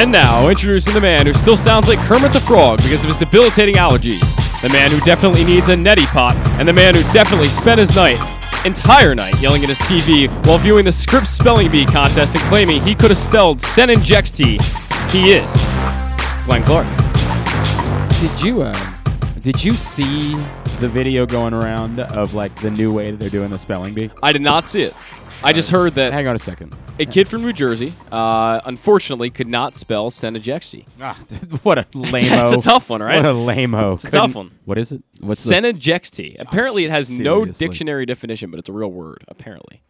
And now, introducing the man who still sounds like Kermit the Frog because of his debilitating allergies. The man who definitely needs a neti pot, and the man who definitely spent his night, entire night, yelling at his TV while viewing the Scripps Spelling Bee contest and claiming he could have spelled Senenjexty. He is Glenn Clark. Did you uh, did you see the video going around of like the new way that they're doing the spelling bee? I did not see it. I just heard that Hang on a second. a kid from New Jersey, uh, unfortunately, could not spell Senenjexty. Ah, what a lame That's a tough one, right? What a lame-o. It's a tough one. What is it? What's the, Senenjexty. Apparently, it has no seriously. dictionary definition, but it's a real word. Apparently,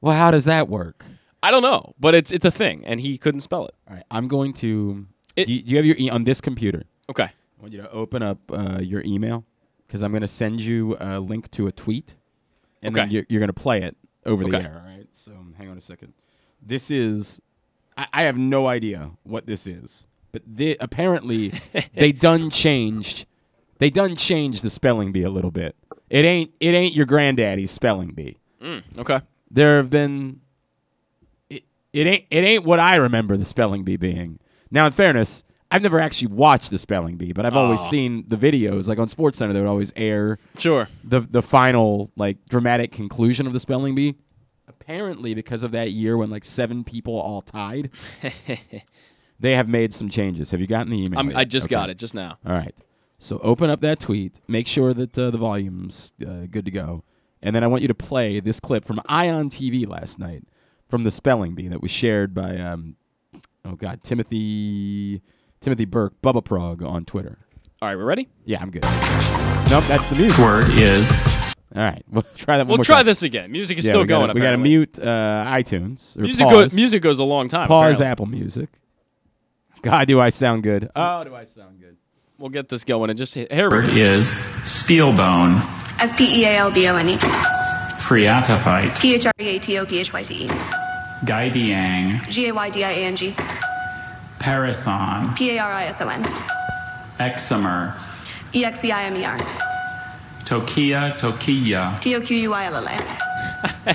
Well, how does that work? I don't know, but it's it's a thing, and he couldn't spell it. All right, I'm going to. It- do, you, do you have your e- on this computer? Okay. I want you to open up uh, your email because I'm going to send you a link to a tweet, and then Okay. you're, you're going to play it over the Okay. air. All right. So hang on a second. This is. I, I have no idea what this is, but they, apparently they done changed. They done changed the spelling bee a little bit. It ain't. It ain't your granddaddy's spelling bee. Mm, okay. There have been. It, it ain't. It ain't what I remember the spelling bee being. Now, in fairness, I've never actually watched the spelling bee, but I've always Aw. seen the videos. Like on Sports Center, they would always air Sure. the the final like dramatic conclusion of the spelling bee. Apparently, because of that year when like seven people all tied, they have made some changes. Have you gotten the email? I'm. I just Okay. got it just now. All right. So open up that tweet. Make sure that uh, the volume's uh, good to go, and then I want you to play this clip from Ion TV last night from the spelling bee that was shared by um, oh god Timothy Timothy Burke Bubba Prog on Twitter. All right, we're ready? Yeah, I'm good. Nope, that's the music. word is All right, we'll try that. One We'll more try time. this again. Music is Yeah, still we gotta, going. We got to mute uh, iTunes. Or Music, pause, go, music goes a long time. pause apparently. Apple Music. God, do I sound good? Oh, do I sound good? We'll get this going and just here. we go. is spealbone, S P E A L B O N E. phreatophyte, P H R E A T O P H Y T E. gaydiang, G A Y D I A N G. parison, P A R I S O N. exomer, E X E I M E R. toquilla toquilla, T O Q U I L L A.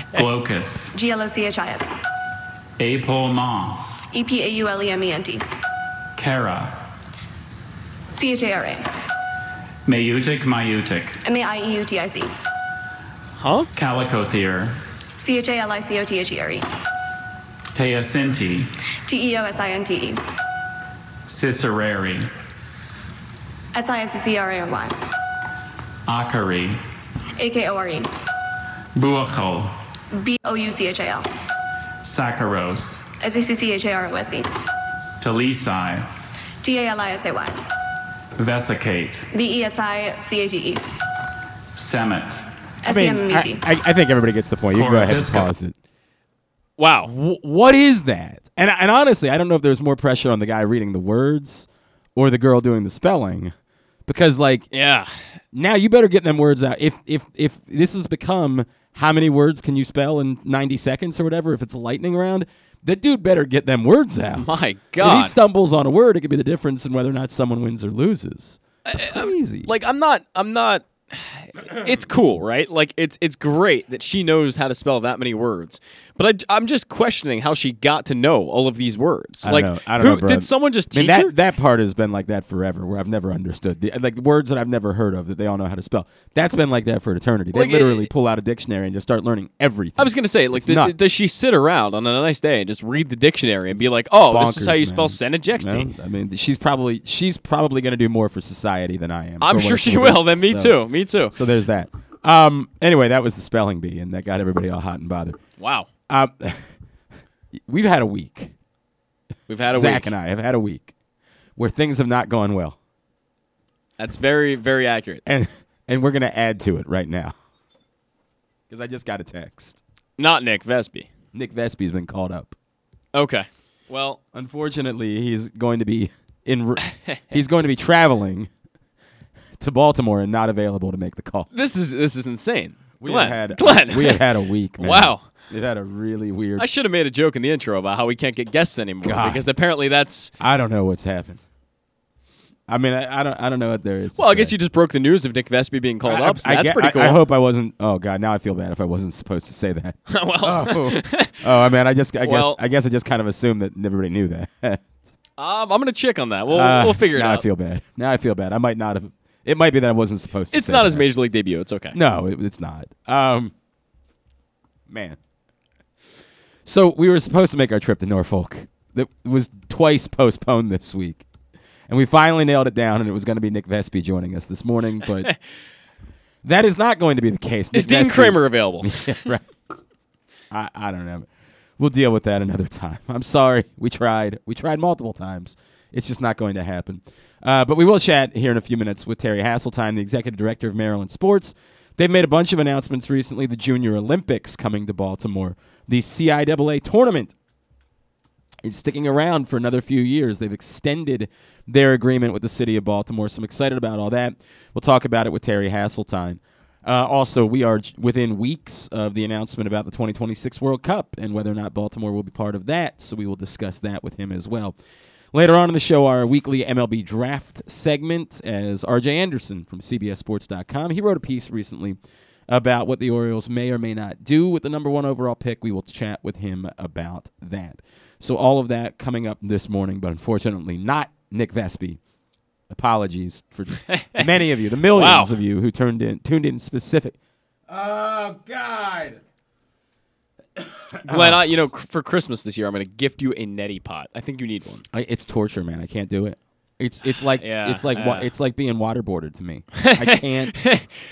glochis, G L O C H I S. epaulement, E P A U L E M E N T. chara, C H A R A. maieutic maieutic, M A I E U T I C. Huh? chalicothere, C H A L I C O T H E R E. teosinte, T E O S I N T E. cicerari, S I S C R A R Y. acari, A K O R E. bouchal, B O U C H A L. saccharose, S A C C H A R O S E. talisay, T A L I S A Y. vesicate, B E S I C A T E. semet, S E M M E I, T. I, I think everybody gets the point. You can go ahead and pause it. Wow. Wh- what is that? And and honestly, I don't know if there's more pressure on the guy reading the words or the girl doing the spelling, because like Yeah. Now you better get them words out. If if if this has become how many words can you spell in 90 seconds or whatever, if it's a lightning round, the dude better get them words out. My God. If he stumbles on a word, it could be the difference in whether or not someone wins or loses. Crazy. like I'm not I'm not it's cool, right? Like it's it's great that she knows how to spell that many words. But I, am just questioning how she got to know all of these words. I don't like know. I don't who know, bro. did someone just I mean, teach her? that that part has been like that forever, where I've never understood the, like words that I've never heard of that they all know how to spell. That's been like that for eternity. They Like, literally it- pull out a dictionary and just start learning everything. I was gonna say, like, did- does she sit around on a nice day and just read the dictionary and be like, "Oh, this is how Bonkers, you spell man. No, I mean, she's probably she's probably going to do more for society than I am. I'm sure she will. Then me So- too. Me too. So there's that. Um. Anyway, that was the spelling bee, and that got everybody all hot and bothered. Wow. Um, we've had a week. We've had a Zach week. and I have had a week where things have not gone well, That's very very accurate. and and we're going to add to it right now because I just got a text. Not Nick Vespi. Nick Vespi's been called up. Okay. Well, Unfortunately, he's going to be in. he's going to be traveling to Baltimore and not available to make the call. this is this is insane. We Glenn. have had Glenn. we have had a week. Man. Wow. We've had a really weird. I should have made a joke in the intro about how we can't get guests anymore God. because apparently that's. I don't know what's happened. I mean, I, I don't. I don't know what there is. Well, I guess you just broke the news of Nick Vespi being called I, up. So I- I that's get- pretty cool. I, hope I wasn't. Oh God, now I feel bad if I wasn't supposed to say that. well, oh, oh, I mean, I just. I guess. Well- I guess I just kind of assumed that everybody knew that. Um, I'm gonna check on that. We'll Uh, we'll figure it out. now. I feel bad. Now I feel bad. I might not have. It might be that I wasn't supposed to. it's say not his major league debut. It's okay. No, it, it's not. Um, man. So we were supposed to make our trip to Norfolk. That was twice postponed this week, and we finally nailed it down. And it was going to be Nick Vespi joining us this morning, but that is not going to be the case. Is Nick Dean Vespi- Kremer available? Yeah, right. I, I don't know. We'll deal with that another time. I'm sorry. We tried. We tried multiple times. It's just not going to happen. Uh, but we will chat here in a few minutes with Terry Hasseltine, the executive director of Maryland Sports. They've made a bunch of announcements recently. The Junior Olympics coming to Baltimore. The CIAA tournament is sticking around for another few years. They've extended their agreement with the city of Baltimore, so I'm excited about all that. We'll talk about it with Terry Hasseltine. Uh, also, we are within weeks of the announcement about the 2026 World Cup and whether or not Baltimore will be part of that, so we will discuss that with him as well. Later on in the show, our weekly MLB draft segment as RJ Anderson from CBSSports.com. He wrote a piece recently about what the Orioles may or may not do with the number one overall pick. We will chat with him about that. So all of that coming up this morning, but unfortunately not Nick Vespi. Apologies for many of you, the millions Wow. of you who tuned in, tuned in specific. Oh God! Glenn, I, you know, for Christmas this year, I'm gonna gift you a neti pot. I think you need one. I, it's torture, man. I can't do it. It's it's like Yeah, it's like wa- it's like being waterboarded to me. I can't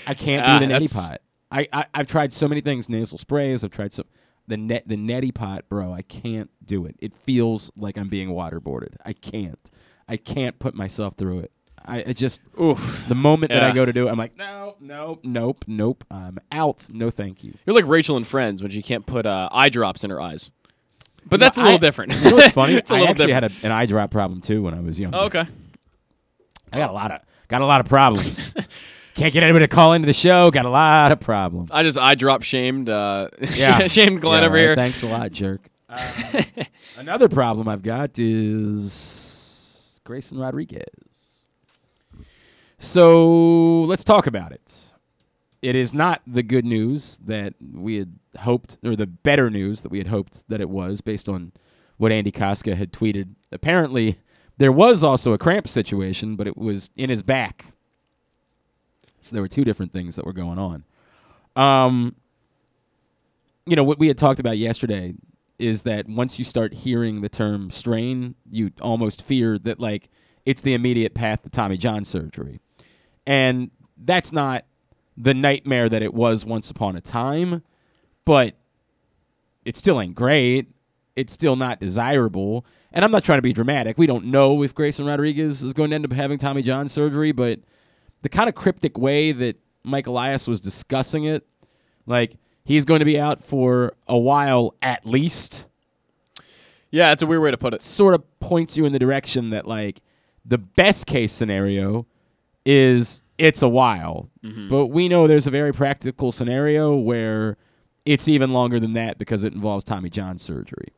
I can't Ah, do the neti pot. I, I I've tried so many things, nasal sprays. I've tried so the net the neti pot, bro. I can't do it. It feels like I'm being waterboarded. I can't. I can't put myself through it. I, I just Oof. the moment that I go to do it, I'm like, no, no, nope, nope. I'm out. No, thank you. You're like Rachel in Friends when she can't put uh, eye drops in her eyes. But that's a little I- different. You know what's funny? it's I actually different. had a, an eye drop problem too when I was young. Oh, okay. I got a lot of got a lot of problems. Can't get anybody to call into the show. Got a lot of problems. I just eye drop shamed uh, Yeah. shamed Glenn Yeah, over right. here. Thanks a lot, jerk. Uh, another problem I've got is Grayson Rodriguez. So let's talk about it. It is not the good news that we had hoped, or the better news that we had hoped that it was, based on what Andy Kostka had tweeted. Apparently, there was also a cramp situation, but it was in his back. So there were two different things that were going on. Um, you know what we had talked about yesterday is that once you start hearing the term strain, you almost fear that like it's the immediate path to Tommy John surgery. And that's not the nightmare that it was once upon a time, but it still ain't great. It's still not desirable. And I'm not trying to be dramatic. We don't know if Grayson Rodriguez is going to end up having Tommy John surgery, but the kind of cryptic way that Mike Elias was discussing it, like he's going to be out for a while at least, Yeah, it's a weird way to put it. sort of points you in the direction that like the best case scenario is it's a while. Mm-hmm. But we know there's a very practical scenario where it's even longer than that because it involves Tommy John surgery.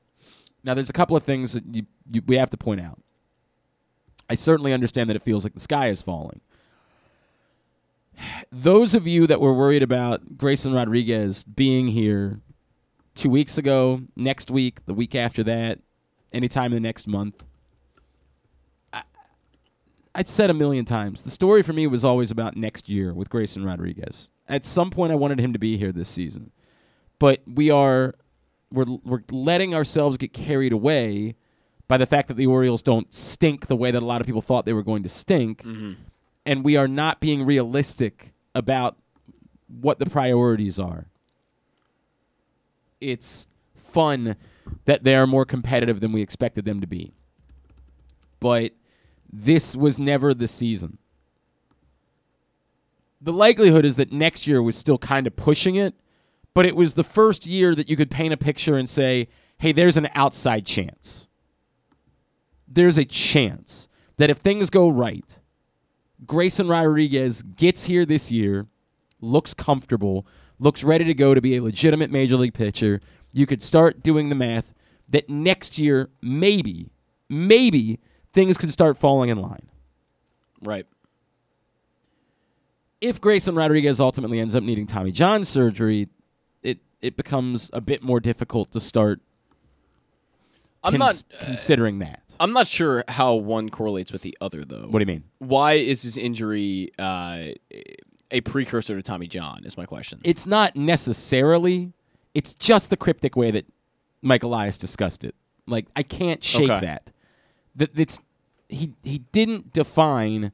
Now there's a couple of things that you, you, we have to point out. I certainly understand that it feels like the sky is falling. Those of you that were worried about Grayson Rodriguez being here two weeks ago, next week, the week after that, anytime in the next month. I, I'd said a million times. The story for me was always about next year with Grayson Rodriguez. At some point, I wanted him to be here this season, but we are we're we're letting ourselves get carried away by the fact that the Orioles don't stink the way that a lot of people thought they were going to stink, mm-hmm. And we are not being realistic about what the priorities are it's fun that they are more competitive than we expected them to be. But this was never the season. The likelihood is that next year was still kind of pushing it, but it was the first year that you could paint a picture and say, hey, there's an outside chance. There's a chance that if things go right, Grayson Rodriguez gets here this year, looks comfortable, looks ready to go to be a legitimate major league pitcher. You could start doing the math that next year, maybe, maybe things could start falling in line. Right. If Grayson Rodriguez ultimately ends up needing Tommy John surgery, it, it becomes a bit more difficult to start I'm cons- not. considering that. I'm not sure how one correlates with the other, though. What do you mean? Why is his injury uh, a precursor to Tommy John? Is my question. It's not necessarily. It's just the cryptic way that Mike Elias discussed it. Like I can't shake Okay. that. That it's he he didn't define.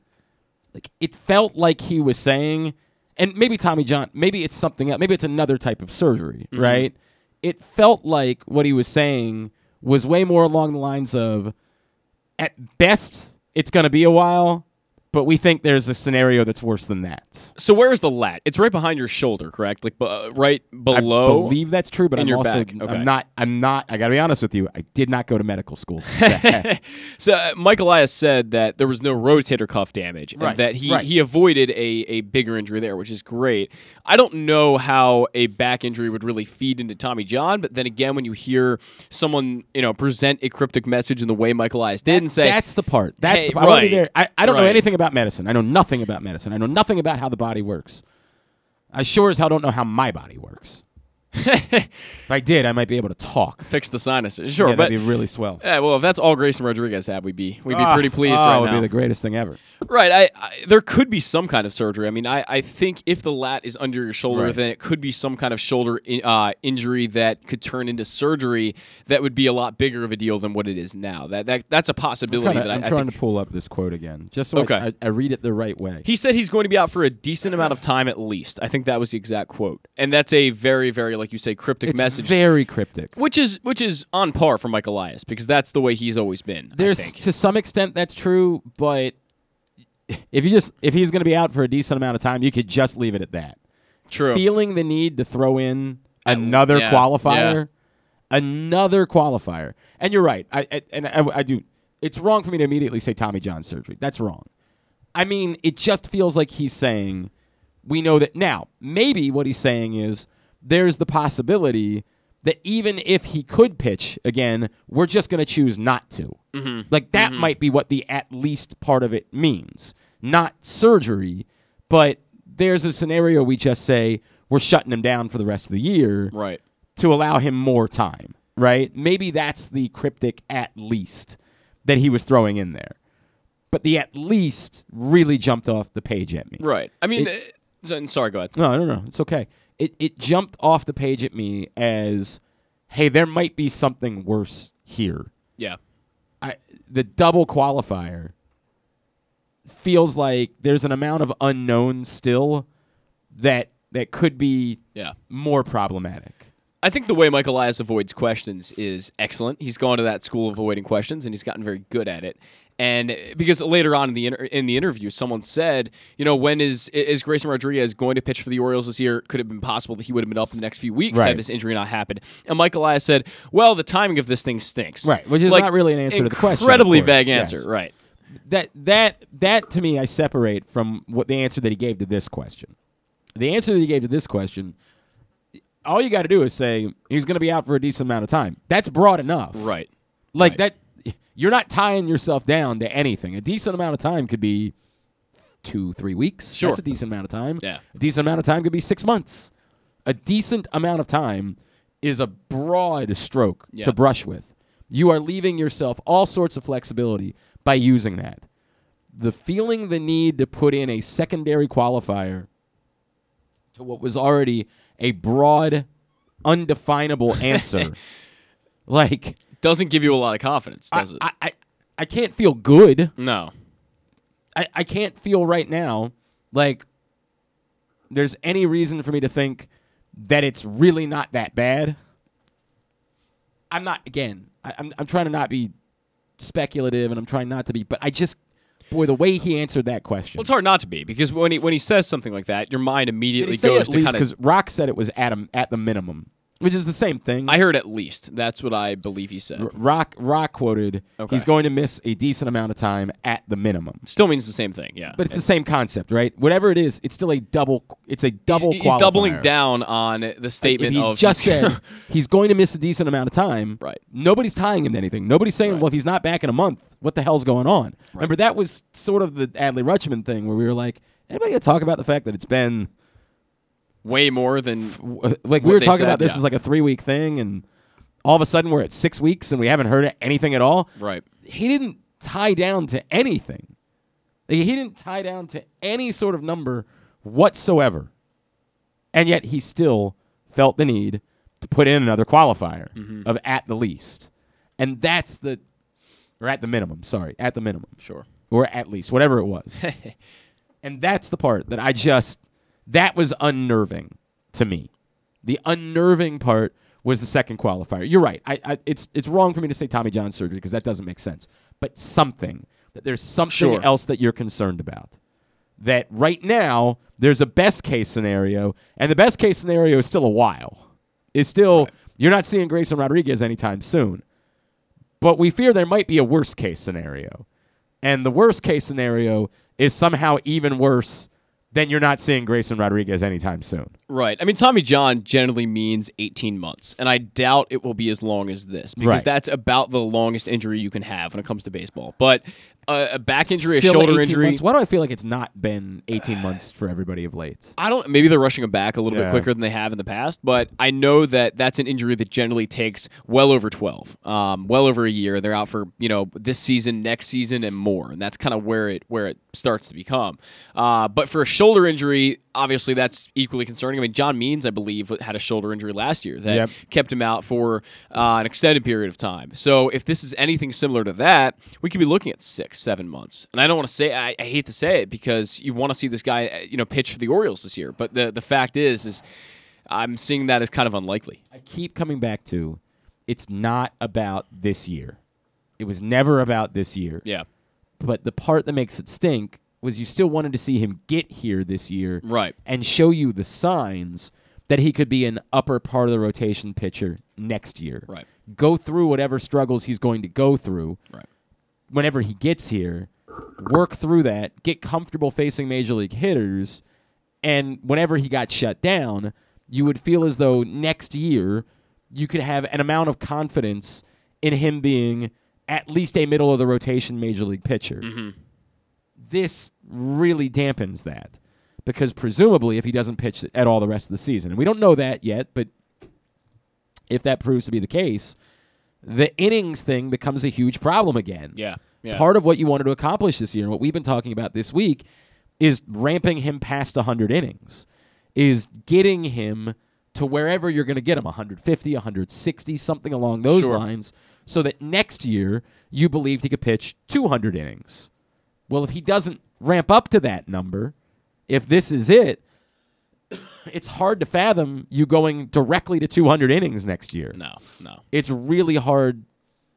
Like it felt like he was saying, and maybe Tommy John, maybe it's something else. Maybe it's another type of surgery, Mm-hmm. right? It felt like what he was saying was way more along the lines of, at best, it's going to be a while, but we think there's a scenario that's worse than that. so where is the lat? It's right behind your shoulder, correct? Like uh, right below. I believe that's true, but I'm also. Okay. I'm not I'm not I got to be honest with you. I did not go to medical school. So uh, Mike Elias said that there was no rotator cuff damage, Right, and that he, right. he avoided a, a bigger injury there, which is great. I don't know how a back injury would really feed into Tommy John, but then again, when you hear someone you know present a cryptic message in the way Mike Elias did and say, that's the part. That's Hey, the part. I, right, I, I don't know anything about medicine. I know nothing about medicine. I know nothing about how the body works. I sure as hell don't know how my body works. If I did, I might be able to talk. fix the sinuses. Sure, yeah, but that'd be really swell. yeah, well, if that's all Grayson Rodriguez had, we'd be we'd be Ah, pretty pleased oh, right it would now. be the greatest thing ever. Right. I, I there could be some kind of surgery. I mean, I, I think if the lat is under your shoulder, Right. then it could be some kind of shoulder in, uh, injury that could turn into surgery that would be a lot bigger of a deal than what it is now. That that that's a possibility Trying to- that I'm I, trying to pull up this quote again, just so Okay. I, I read it the right way. he said he's going to be out for a decent amount of time at least. I think that was the exact quote, and that's a very, very, like you say, cryptic it's message, very cryptic. which is which is on par for Mike Elias because that's the way he's always been. There's to some extent that's true, but if you just if he's going to be out for a decent amount of time, you could just leave it at that. true. Feeling the need to throw in another yeah, qualifier, another qualifier, and you're right. I, I and I, I do. It's wrong for me to immediately say Tommy John surgery. That's wrong. I mean, it just feels like he's saying we know that now. Maybe what he's saying is there's the possibility that even if he could pitch again, we're just going to choose not to. Like that might be what the at least part of it means. Not surgery, but there's a scenario we just say we're shutting him down for the rest of the year right. to allow him more time, right? Maybe that's the cryptic at least that he was throwing in there. But the at least really jumped off the page at me. Right. I mean, It- uh, so- sorry. Go ahead. No, no, no. It's okay. It it jumped off the page at me as, hey, there might be something worse here. Yeah. I, the double qualifier feels like there's an amount of unknown still that that could be Yeah. more problematic. I think the way Michael Elias avoids questions is excellent. He's gone to that school of avoiding questions, and he's gotten very good at it. And uh, because later on in the inter- in the interview, someone said, you know, when is is Grayson Rodriguez going to pitch for the Orioles this year? Could it have been possible that he would have been up in the next few weeks Right. had this injury not happened? And Michael Elias said, well, the timing of this thing stinks. Right, which is Like, not really an answer to the question, Incredibly vague yes. answer. Right. that that that to me I separate from what the answer that he gave to this question. The answer that he gave to this question, all you got to do is say he's going to be out for a decent amount of time. That's broad enough. Right. Like Right. that you're not tying yourself down to anything. A decent amount of time could be 2 3 weeks. Sure. That's a decent amount of time. Yeah. A decent amount of time could be 6 months. A decent amount of time is a broad stroke Yeah. to brush with. You are leaving yourself all sorts of flexibility by using that. The feeling the need to put in a secondary qualifier to what was already a broad, undefinable answer, like Doesn't give you a lot of confidence, I, does it? I, I, I can't feel good. no. I, I can't feel right now like there's any reason for me to think that it's really not that bad. I'm not again. I, I'm I'm trying to not be speculative, and I'm trying not to be. But I just, boy, the way he answered that question. Well, it's hard not to be because when he when he says something like that, your mind immediately goes to kind because. Rock said it was at a, at the minimum, which is the same thing. I heard at least. That's what I believe he said. R- Rock Rock quoted Okay. he's going to miss a decent amount of time at the minimum. Still means the same thing. Yeah. But it's, the same concept, right? Whatever it is, it's still a double. It's a double. He's, he's doubling down on the statement if he of just said he's going to miss a decent amount of time, Right. Nobody's tying him to anything. Nobody's saying, Right. well, if he's not back in a month, what the hell's going on? Remember that was sort of the Adley Rutschman thing where we were like, anybody gonna talk about the fact that it's been way more than w- uh, like we were talking said, about this yeah. as like a three week thing, and all of a sudden we're at six weeks and we haven't heard anything at all. right. he didn't tie down to anything. Like, he didn't tie down to any sort of number whatsoever. And yet he still felt the need to put in another qualifier mm-hmm. of at the least. And that's the or at the minimum, sorry, at the minimum. Sure. Or at least, whatever it was. and that's the part that I just that was unnerving to me. The unnerving part was the second qualifier. You're right. I, I it's it's wrong for me to say Tommy John surgery because that doesn't make sense. But something that there's something Sure. else that you're concerned about. That right now there's a best case scenario, and the best case scenario is still a while. Is still you're not seeing Grayson Rodriguez anytime soon. But we fear there might be a worst case scenario. And the worst case scenario is somehow even worse than you're not seeing Grayson Rodriguez anytime soon. Right. I mean, Tommy John generally means 18 months, and I doubt it will be as long as this because Right. that's about the longest injury you can have when it comes to baseball. But uh, a back injury, Still a shoulder injury. months. Why do I feel like it's not been 18 months for everybody of late? I don't. Maybe they're rushing him back a little Yeah. bit quicker than they have in the past, but I know that that's an injury that generally takes well over twelve, um, well over a year. They're out for you know this season, next season, and more, and that's kind of where it where it starts to become. Uh, but for a shoulder injury, obviously that's equally concerning. I mean, John Means, I believe, had a shoulder injury last year that Yep. kept him out for uh, an extended period of time. So if this is anything similar to that, we could be looking at six, seven months. And I don't want to say, I, I hate to say it because you want to see this guy, uh, you know, pitch for the Orioles this year. But the the fact is, is I'm seeing that as kind of unlikely. I keep coming back to it's not about this year. It was never about this year. Yeah, But the part that makes it stink was you still wanted to see him get here this year Right. and show you the signs that he could be an upper part of the rotation pitcher next year. Right. Go through whatever struggles he's going to go through right. whenever he gets here, work through that, get comfortable facing major league hitters, and whenever he got shut down, you would feel as though next year you could have an amount of confidence in him being at least a middle of the rotation major league pitcher. Mm-hmm. This really dampens that because presumably if he doesn't pitch at all the rest of the season, and we don't know that yet, but if that proves to be the case, the innings thing becomes a huge problem again. Yeah. Yeah. Part of what you wanted to accomplish this year, and what we've been talking about this week, is ramping him past 100 innings, is getting him to wherever you're going to get him 150, 160, something along those Sure. lines, so that next year you believed he could pitch 200 innings. Well, if he doesn't ramp up to that number, if this is it, it's hard to fathom you going directly to 200 innings next year. no, no, It's really hard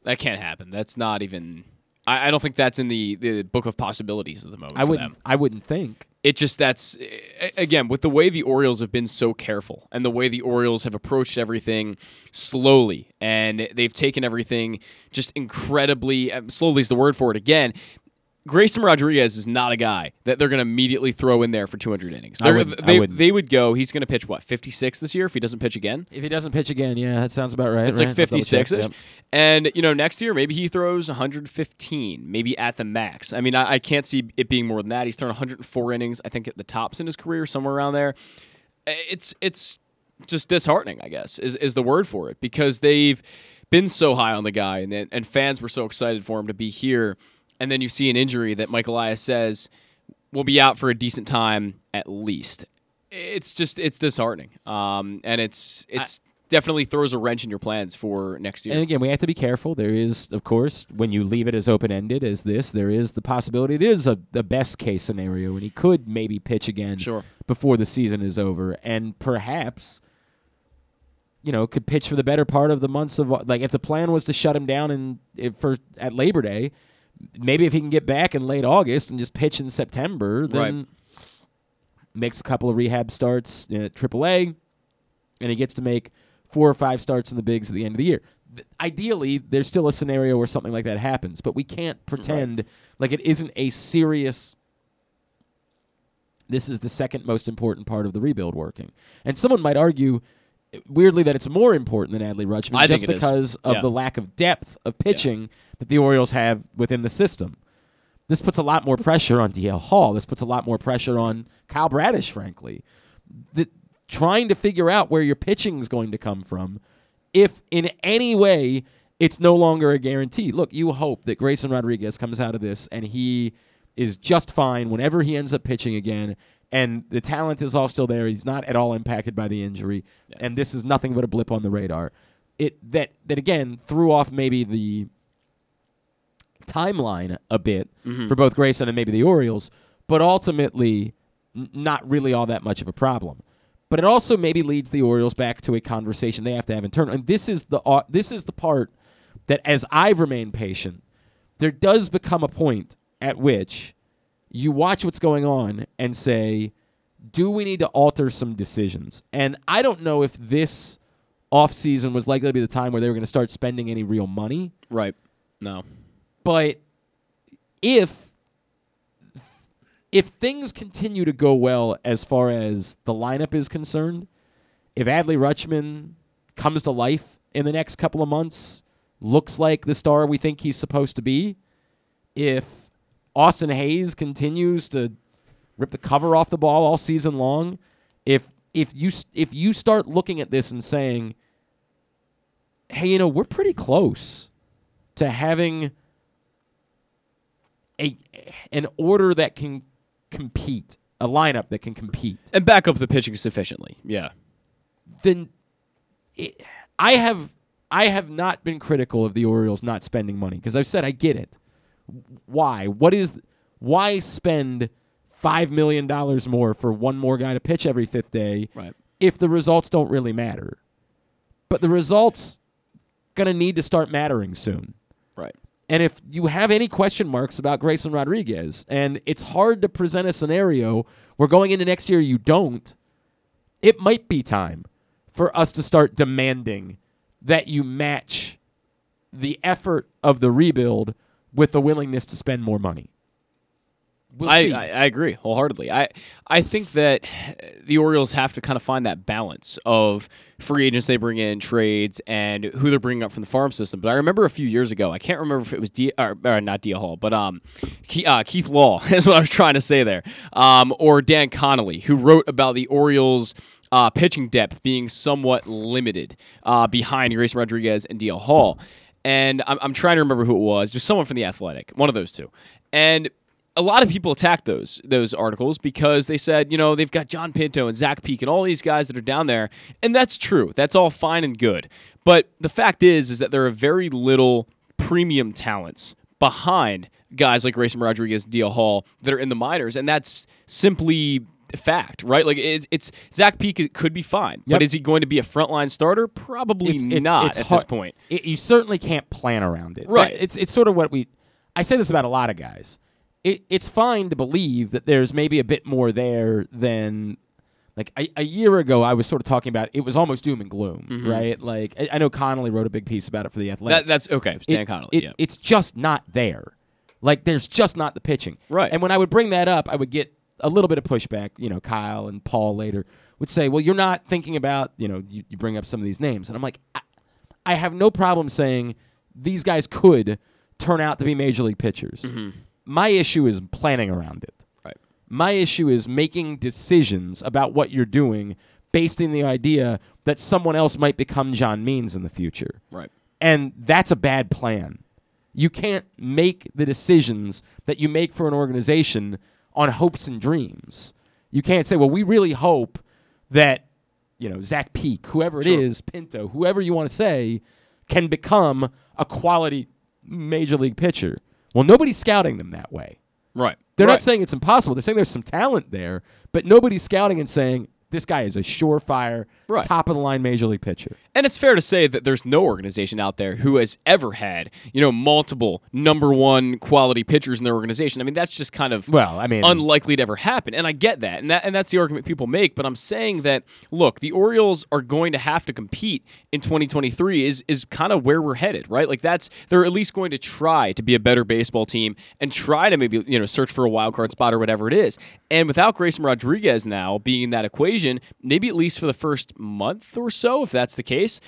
that can't happen. That's not even. I, I don't think that's in the, the book of possibilities at the moment. I for wouldn't. them. I wouldn't think. it just that's again with the way the Orioles have been so careful and the way the Orioles have approached everything slowly and they've taken everything just incredibly uh, slowly is the word for it again. Grayson Rodriguez is not a guy that they're going to immediately throw in there for 200 innings. I They're- wouldn't- I they, they would go. He's going to pitch what 56 this year if he doesn't pitch again. If he doesn't pitch again, yeah, that sounds about right. It's right? like I'll double check. 56 ish. Yep. And, you know, next year, maybe he throws 115, maybe at the max. I mean, I, I can't see it being more than that. He's thrown 104 innings, I think, at the tops in his career, somewhere around there. It's, it's just disheartening, I guess, is, is the word for it, because they've been so high on the guy, and, and fans were so excited for him to be here. And then you see an injury that Mike Elias says will be out for a decent time at least. It's just, it's disheartening. Um, and it's, it's, definitely throws a wrench in your plans for next year. And again, we have to be careful. There is, of course, when you leave it as open ended as this, there is the possibility it is a the best case scenario, and he could maybe pitch again Sure. before the season is over, and perhaps. You know, could pitch for the better part of the months of like if the plan was to shut him down and for at Labor Day, maybe if he can get back in late August and just pitch in September, then makes a couple of rehab starts at AAA, and he gets to make four or five starts in the bigs at the end of the year. Ideally, there's still a scenario where something like that happens, but we can't pretend like it isn't a serious. This is the second most important part of the rebuild working, and someone might argue. Weirdly, that it's more important than Adley Rutschman I just think it is. because of Yeah. the lack of depth of pitching that the Orioles have within the system. This puts a lot more pressure on DL Hall. This puts a lot more pressure on Kyle Bradish, frankly. The, trying to figure out where your pitching is going to come from, if in any way it's no longer a guarantee. Look, you hope that Grayson Rodriguez comes out of this and he is just fine whenever he ends up pitching again. And the talent is all still there. He's not at all impacted by the injury, and this is nothing but a blip on the radar. It that that again threw off maybe the timeline a bit for both Grayson and maybe the Orioles, but ultimately n- not really all that much of a problem. But it also maybe leads the Orioles back to a conversation they have to have internal. And this is the uh, this is the part that, as I've remained patient, there does become a point at which you watch what's going on and say, do we need to alter some decisions? And I don't know if this offseason was likely to be the time where they were going to start spending any real money. Right. No. But if if things continue to go well as far as the lineup is concerned, if Adley Rutschman comes to life in the next couple of months, looks like the star we think he's supposed to be, if Austin Hays continues to rip the cover off the ball all season long, if if you if you start looking at this and saying, "Hey, you know, we're pretty close to having a an order that can compete, a lineup that can compete, And back up the pitching sufficiently. Yeah. then it, I have I have not been critical of the Orioles not spending money because I've said I get it. Why? What is why spend five million dollars more for one more guy to pitch every fifth day Right. if the results don't really matter? But the results gonna need to start mattering soon. Right. And if you have any question marks about Grayson Rodriguez, and it's hard to present a scenario where going into next year you don't, it might be time for us to start demanding that you match the effort of the rebuild with the willingness to spend more money. We'll I. I, I agree wholeheartedly. I I think that the Orioles have to kind of find that balance of free agents they bring in, trades, and who they're bringing up from the farm system. But I remember a few years ago, I can't remember if it was D, or, or not Dia Hall, but um, Keith, uh, Keith Law is what I was trying to say there, um, or Dan Connolly, who wrote about the Orioles. Uh, pitching depth being somewhat limited uh, behind Grace Rodriguez and DL Hall. And I'm, I'm trying to remember who it was. Just someone from the Athletic, one of those two. And a lot of people attacked those those articles because they said, you know, they've got John Pinto and Zach Peek and all these guys that are down there, and that's true. That's all fine and good. But the fact is, is that there are very little premium talents behind guys like Grayson Rodriguez, DL Hall that are in the minors, and that's simply fact, right? Like it's, it's Zach Peek could be fine, Yep. but is he going to be a frontline starter? Probably it's, not it's at hard- this point. It, you certainly can't plan around it. Right. That- it's it's sort of what we. I say this about a lot of guys. It, it's fine to believe that there's maybe a bit more there than. Like a, a year ago, I was sort of talking about it was almost doom and gloom, right? Like I, I know Connolly wrote a big piece about it for the Athletic. Mm-hmm. That, that's okay. Stan it- Connolly. it- yeah. It's just not there. Like there's just not the pitching. Right. And when I would bring that up, I would get a little bit of pushback. You know, Kyle and Paul later would say, "Well, you're not thinking about." You know, you, you bring up some of these names, and I'm like, I, I have no problem saying these guys could turn out to be major league pitchers. Mm-hmm. My issue is planning around it. right. My issue is making decisions about what you're doing based in the idea that someone else might become John Means in the future. Right. And that's a bad plan. You can't make the decisions that you make for an organization on hopes and dreams. You can't say, well, we really hope that, you know, Zach Peek, whoever it is, Pinto, whoever you want to say, can become a quality major league pitcher. Well, nobody's scouting them that way. Right. They're right. not saying it's impossible. They're saying there's some talent there, but nobody's scouting and saying this guy is a surefire, Right. top of the line major league pitcher. And it's fair to say that there's no organization out there who has ever had, you know, multiple number one quality pitchers in their organization. I mean, that's just kind of Well, I mean- unlikely to ever happen. And I get that. And that and that's the argument people make, but I'm saying that look, the Orioles are going to have to compete in 2023 is is kind of where we're headed, right? Like that's they're at least going to try to be a better baseball team and try to maybe, you know, search for a wild card spot or whatever it is. And without Grayson Rodriguez now being in that equation, maybe at least for the first month or so, if that's the case,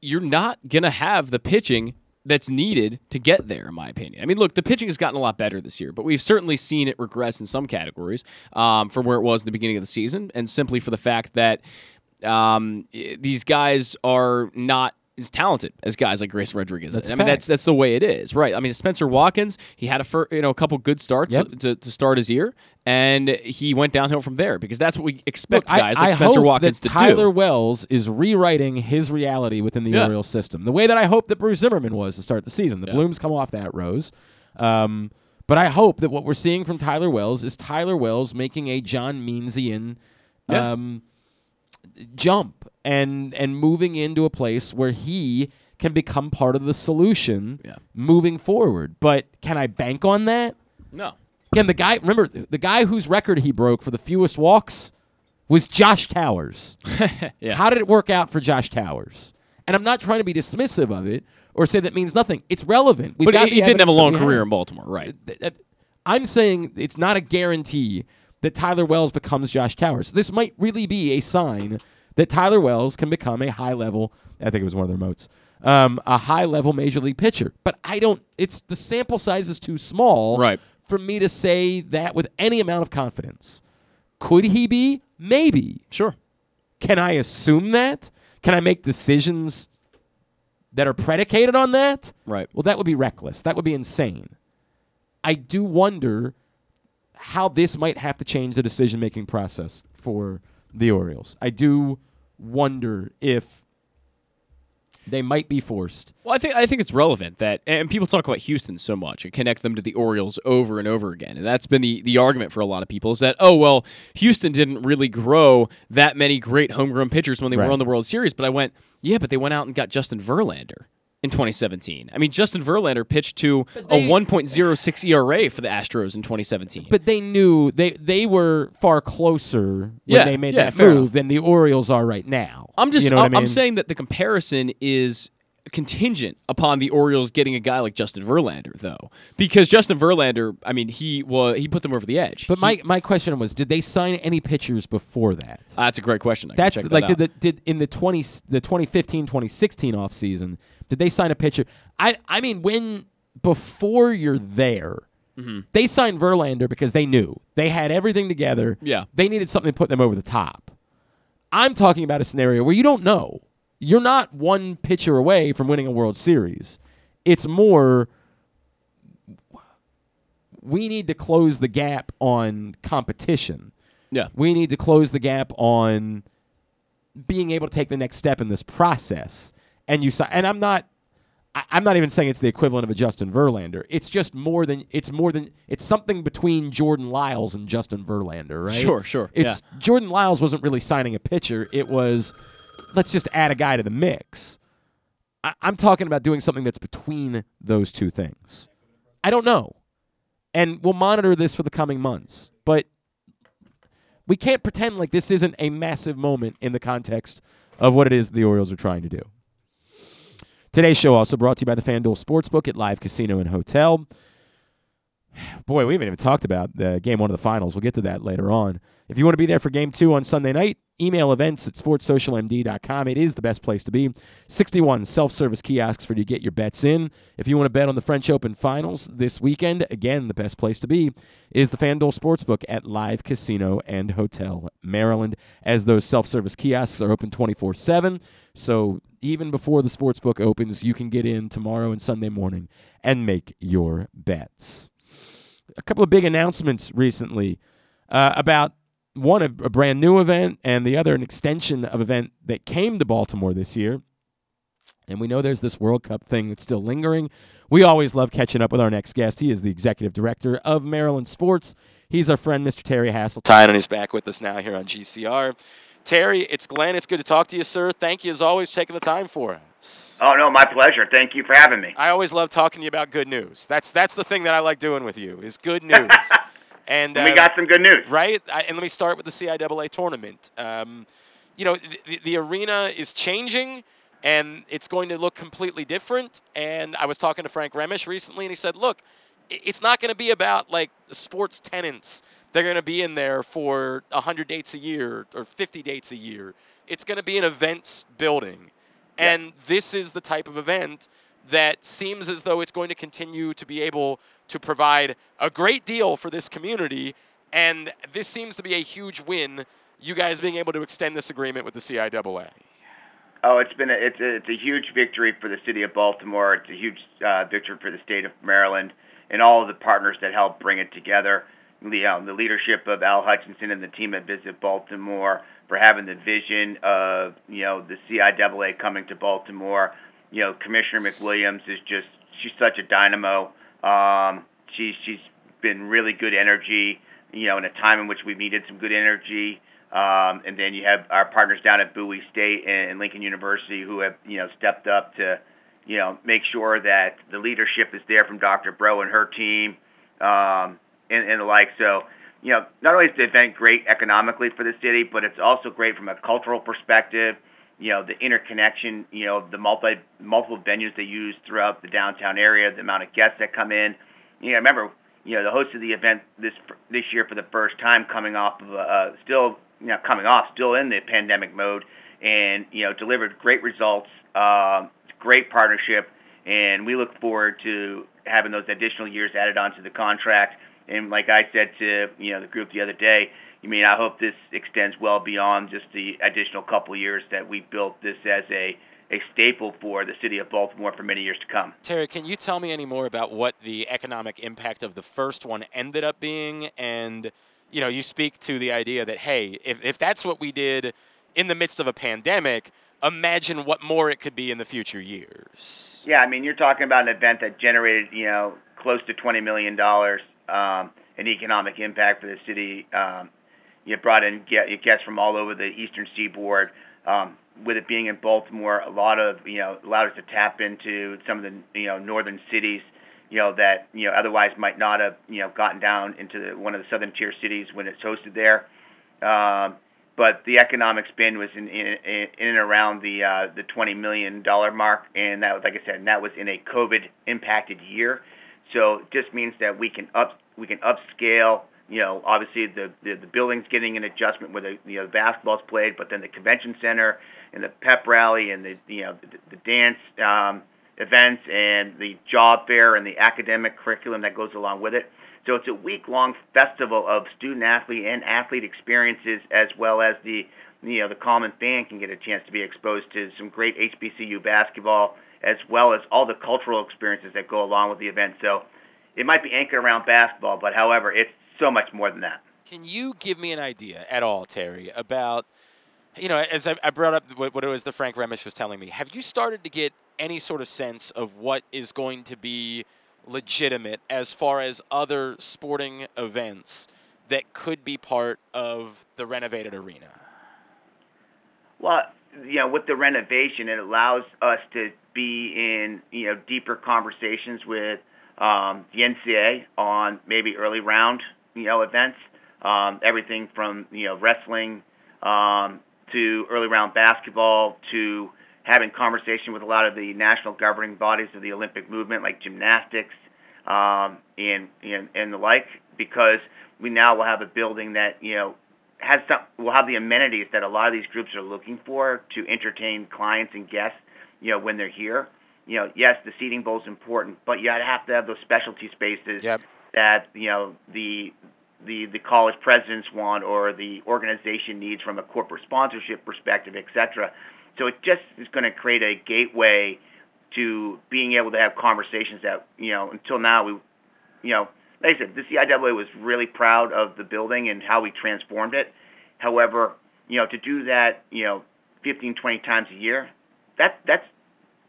you're not going to have the pitching that's needed to get there, in my opinion. I mean, look, the pitching has gotten a lot better this year, but we've certainly seen it regress in some categories um, from where it was in the beginning of the season, and simply for the fact that um, these guys are not as talented as guys like Grace Rodriguez. That's is. I mean, fact. that's that's the way it is, right? I mean, Spencer Watkins, he had a fir- you know a couple good starts Yep. to, to start his year, and he went downhill from there because that's what we expect Look, guys I, like I Spencer Watkins to Tyler do. Tyler Wells is rewriting his reality within the Yeah. Orioles system, the way that I hope that Bruce Zimmermann was to start the season. The Yeah. blooms come off that rose, um, but I hope that what we're seeing from Tyler Wells is Tyler Wells making a John Meansian Yeah. um, jump and and moving into a place where he can become part of the solution Yeah. moving forward. But can I bank on that? No, Again, the guy remember the guy whose record he broke for the fewest walks was Josh Towers. Yeah. How did it work out for Josh Towers? And I'm not trying to be dismissive of it or say that means nothing. It's relevant. We've but he, he didn't have a long career in Baltimore, right? I'm saying it's not a guarantee that Tyler Wells becomes Josh Towers. This might really be a sign that Tyler Wells can become a high level. I think it was one of their motes. Um, a high level major league pitcher, but I don't. It's the sample size is too small, Right. for me to say that with any amount of confidence. Could he be? Maybe. Sure. Can I assume that? Can I make decisions that are predicated on that? Right. Well, that would be reckless. That would be insane. I do wonder how this might have to change the decision making process for the Orioles. I do wonder if they might be forced. Well, I think I think it's relevant that, and people talk about Houston so much and connect them to the Orioles over and over again, and that's been the the argument for a lot of people is that oh well, Houston didn't really grow that many great homegrown pitchers when they Right. were on the World Series, but I went yeah, but they went out and got Justin Verlander in 2017. I mean, Justin Verlander pitched to they- a 1.06 ERA for the Astros in 2017. But they knew they they were far closer when Yeah, they made yeah, that move enough. than the Orioles are right now. I'm just you know I'm, I mean? I'm saying that the comparison is contingent upon the Orioles getting a guy like Justin Verlander though because Justin Verlander I mean he was he put them over the edge But He- my my question was, did they sign any pitchers before that? Uh, that's a great question I That's that like out. did the did in the 20 the 2015 2016 offseason, did they sign a pitcher? I I mean when before you're there, Mm-hmm. they signed Verlander because they knew they had everything together. Yeah. They needed something to put them over the top. I'm talking about a scenario where you don't know. You're not one pitcher away from winning a World Series. It's more we need to close the gap on competition. yeah We need to close the gap on being able to take the next step in this process. And you si- and I'm not I- I'm not even saying it's the equivalent of a Justin Verlander. It's just more than it's more than it's something between Jordan Lyles and Justin Verlander, right? Sure, sure, It's Jordan Lyles wasn't really signing a pitcher. It was let's just add a guy to the mix. I, I'm talking about doing something that's between those two things. I don't know, and we'll monitor this for the coming months. But we can't pretend like this isn't a massive moment in the context of what it is the Orioles are trying to do. Today's show also brought to you by the FanDuel Sportsbook at Live Casino and Hotel. Boy, we haven't even talked about the game one of the finals. We'll get to that later on. If you want to be there for game two on Sunday night, email events at sportssocialmd.com. It is the best place to be. 61 self service kiosks for you to get your bets in. If you want to bet on the French Open finals this weekend, again, the best place to be is the FanDuel Sportsbook at Live Casino and Hotel Maryland, as those self service kiosks are open 24 7. So even before the sports book opens, you can get in tomorrow and Sunday morning and make your bets a couple of big announcements recently uh, about one a, a brand new event and the other an extension of event that came to Baltimore this year. And we know there's this World Cup thing that's still lingering. We always love catching up with our next guest. He is the executive director of Maryland Sports. He's our friend, Mr. Terry Hasseltine, and he's back with us now here on GCR. Terry, it's Glenn. It's good to talk to you, sir. Thank you, as always, for taking the time for us. Oh no, my pleasure. Thank you for having me. I always love talking to you about good news. That's that's the thing that I like doing with you is good news. and we uh, got some good news. right? I, and let me start with the CIAA tournament. Um, you know, the, the, arena is changing, and it's going to look completely different. And I was talking to Frank Remesch recently, and he said, "Look, it's not going to be about like sports tenants. They're going to be in there for 100 dates a year or 50 dates a year. It's going to be an events building, and this is the type of event." That seems as though it's going to continue to be able to provide a great deal for this community and this seems to be a huge win, you guys being able to extend this agreement with the CIAA. Oh, it's been a, it's a, it's a huge victory for the city of Baltimore. It's a huge uh, victory for the state of Maryland and all of the partners that helped bring it together. The, um, the leadership of Al Hutchinson and the team at Visit Baltimore for having the vision of you know the CIAA coming to Baltimore. You know, Commissioner McWilliams is just she's such a dynamo. Um, she's she's been really good energy. You know, in a time in which we needed some good energy. Um, and then you have our partners down at Bowie State and Lincoln University who have, you know, stepped up to, you know, make sure that the leadership is there from Dr. Breaux and her team um, and, and the like. So, you know, not only is the event great economically for the city, but it's also great from a cultural perspective. You know, the interconnection, you know, the multi multiple venues they use throughout the downtown area, the amount of guests that come in. You know, remember, you know, the host of the event this this year for the first time coming off of uh, still you know, coming off, still in the pandemic mode, and you know, delivered great results, uh, great partnership, and we look forward to having those additional years added onto the contract. And like I said to you know the group the other day, I mean, I hope this extends well beyond just the additional couple years that we built this as a a staple for the city of Baltimore for many years to come. Terry, can you tell me any more about what the economic impact of the first one ended up being and you know, you speak to the idea that, hey, if, if that's what we did in the midst of a pandemic, imagine what more it could be in the future years. Yeah, I mean, you're talking about an event that generated, you know, close to $20 million um, in economic impact for the city. Um, you brought in guests from all over the eastern seaboard. Um, with it being in Baltimore, a lot of, you know, allowed us to tap into some of the, you know, northern cities you know, that, you know, otherwise might not have, you know, gotten down into the, one of the southern tier cities when it's hosted there. Um, but the economic spend was in, in, in and around the, uh, the $20 million mark. And that like I said, and that was in a COVID impacted year. So it just means that we can up, we can upscale, you know, obviously the, the, the building's getting an adjustment where the, you know, basketball's played, but then the convention center and the pep rally and the, you know, the, the dance, um, events and the job fair and the academic curriculum that goes along with it. So it's a week-long festival of student athlete and athlete experiences, as well as the you know the common fan can get a chance to be exposed to some great HBCU basketball, as well as all the cultural experiences that go along with the event. So it might be anchored around basketball, but however, it's so much more than that. Can you give me an idea at all, Terry, about you know, as I, brought up what it was the Frank Remesch was telling me, have you started to get any sort of sense of what is going to be legitimate as far as other sporting events that could be part of the renovated arena? Well, you know, with the renovation, it allows us to be in you know deeper conversations with um, the NCAA on maybe early round you know events, um, everything from you know wrestling um, to early round basketball to having conversation with a lot of the national governing bodies of the Olympic movement, like gymnastics um, and, and and the like, because we now will have a building that you know has some will have the amenities that a lot of these groups are looking for to entertain clients and guests, you know, when they're here. You know, yes, the seating bowl is important, but you have to have those specialty spaces yep. that you know the the the college presidents want or the organization needs from a corporate sponsorship perspective, et cetera. So it just is going to create a gateway to being able to have conversations that, you know, until now we, you know, like I said, the CIAA was really proud of the building and how we transformed it. However, you know, to do that, you know, 15, 20 times a year, that, that's,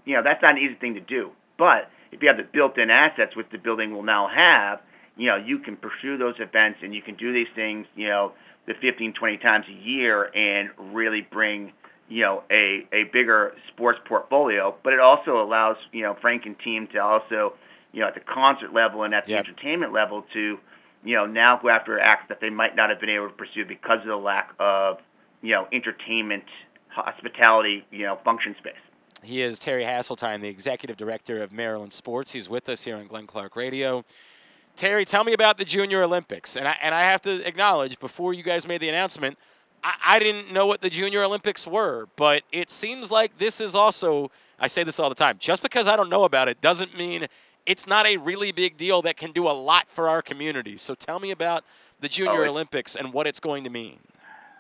you know, that's not an easy thing to do. But if you have the built-in assets, which the building will now have, you know, you can pursue those events and you can do these things, you know, the 15, 20 times a year and really bring you know, a, a bigger sports portfolio, but it also allows, you know, Frank and team to also, you know, at the concert level and at the yep. entertainment level to, you know, now go after acts that they might not have been able to pursue because of the lack of, you know, entertainment, hospitality, you know, function space. He is Terry Hasseltine, the executive director of Maryland Sports. He's with us here on Glenn Clark Radio. Terry, tell me about the Junior Olympics. And I, and I have to acknowledge, before you guys made the announcement, I, I didn't know what the Junior Olympics were, but it seems like this is also, I say this all the time, just because I don't know about it doesn't mean it's not a really big deal that can do a lot for our community. So tell me about the Junior oh, Olympics and what it's going to mean.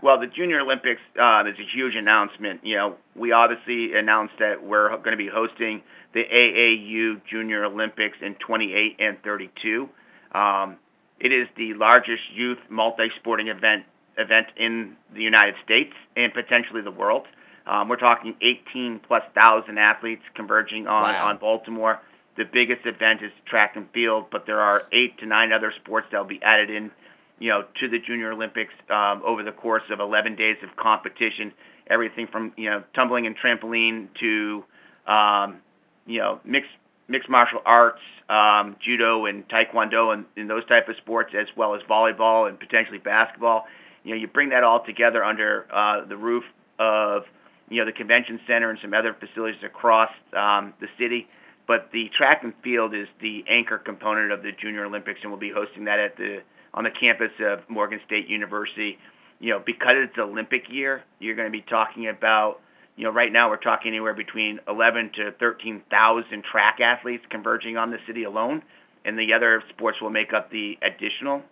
Well, the Junior Olympics um, is a huge announcement. You know, we obviously announced that we're going to be hosting the AAU Junior Olympics in 28 and 32. Um, it is the largest youth multi-sporting event event in the United States and potentially the world. Um, we're talking 18 plus thousand athletes converging on, Wow. on Baltimore. The biggest event is track and field, but there are eight to nine other sports that will be added in, you know, to the Junior Olympics um, over the course of 11 days of competition. Everything from you know tumbling and trampoline to um, you know mixed mixed martial arts, um, judo and taekwondo, and, and those type of sports, as well as volleyball and potentially basketball. You know, you bring that all together under uh, the roof of you know the convention center and some other facilities across um, the city. But the track and field is the anchor component of the Junior Olympics, and we'll be hosting that at the on the campus of Morgan State University. You know, because it's Olympic year, you're going to be talking about you know, right now we're talking anywhere between 11 to 13,000 track athletes converging on the city alone, and the other sports will make up the additional,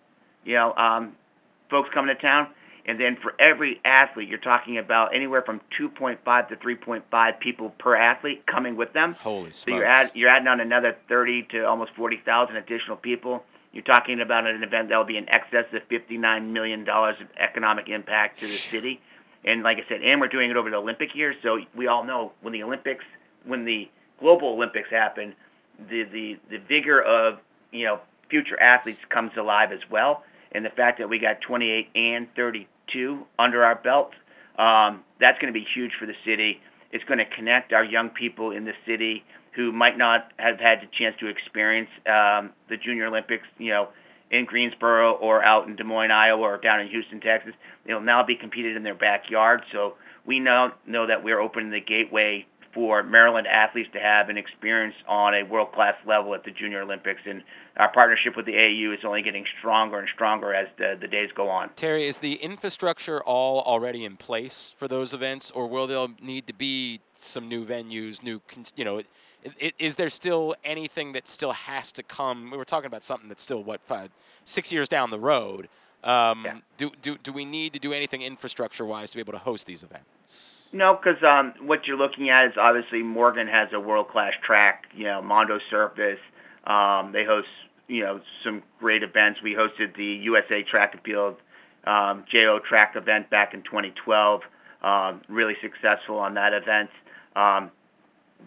you know, um, folks coming to town. And then for every athlete, you're talking about anywhere from 2.5 to 3.5 people per athlete coming with them. Holy So you're, smokes. add, you're adding on another 30 to almost 40,000 additional people. You're talking about an event that will be in excess of $59 million of economic impact to the city. And like I said, and we're doing it over the Olympic year. So we all know when the Olympics, when the global Olympics happen, the, the, the vigor of, you know, future athletes comes alive as well. And the fact that we got 28 and 32 under our belt, um, that's going to be huge for the city. It's going to connect our young people in the city who might not have had the chance to experience um, the Junior Olympics, you know, in Greensboro or out in Des Moines, Iowa, or down in Houston, Texas. It'll now be competed in their backyard. So we now know that we're opening the gateway for Maryland athletes to have an experience on a world-class level at the Junior Olympics. And our partnership with the AAU is only getting stronger and stronger as the, the days go on. Terry, is the infrastructure all already in place for those events, or will there need to be some new venues, new, you know, is there still anything that still has to come? We were talking about something that's still what five, six years down the road. Um, Yeah. Do do do we need to do anything infrastructure-wise to be able to host these events? No, because um, what you're looking at is obviously Morgan has a world-class track, you know, Mondo Surface. Um, they host, you know, some great events. We hosted the USA Track and Field um, JO Track event back in 2012. Um, really successful on that event. Um,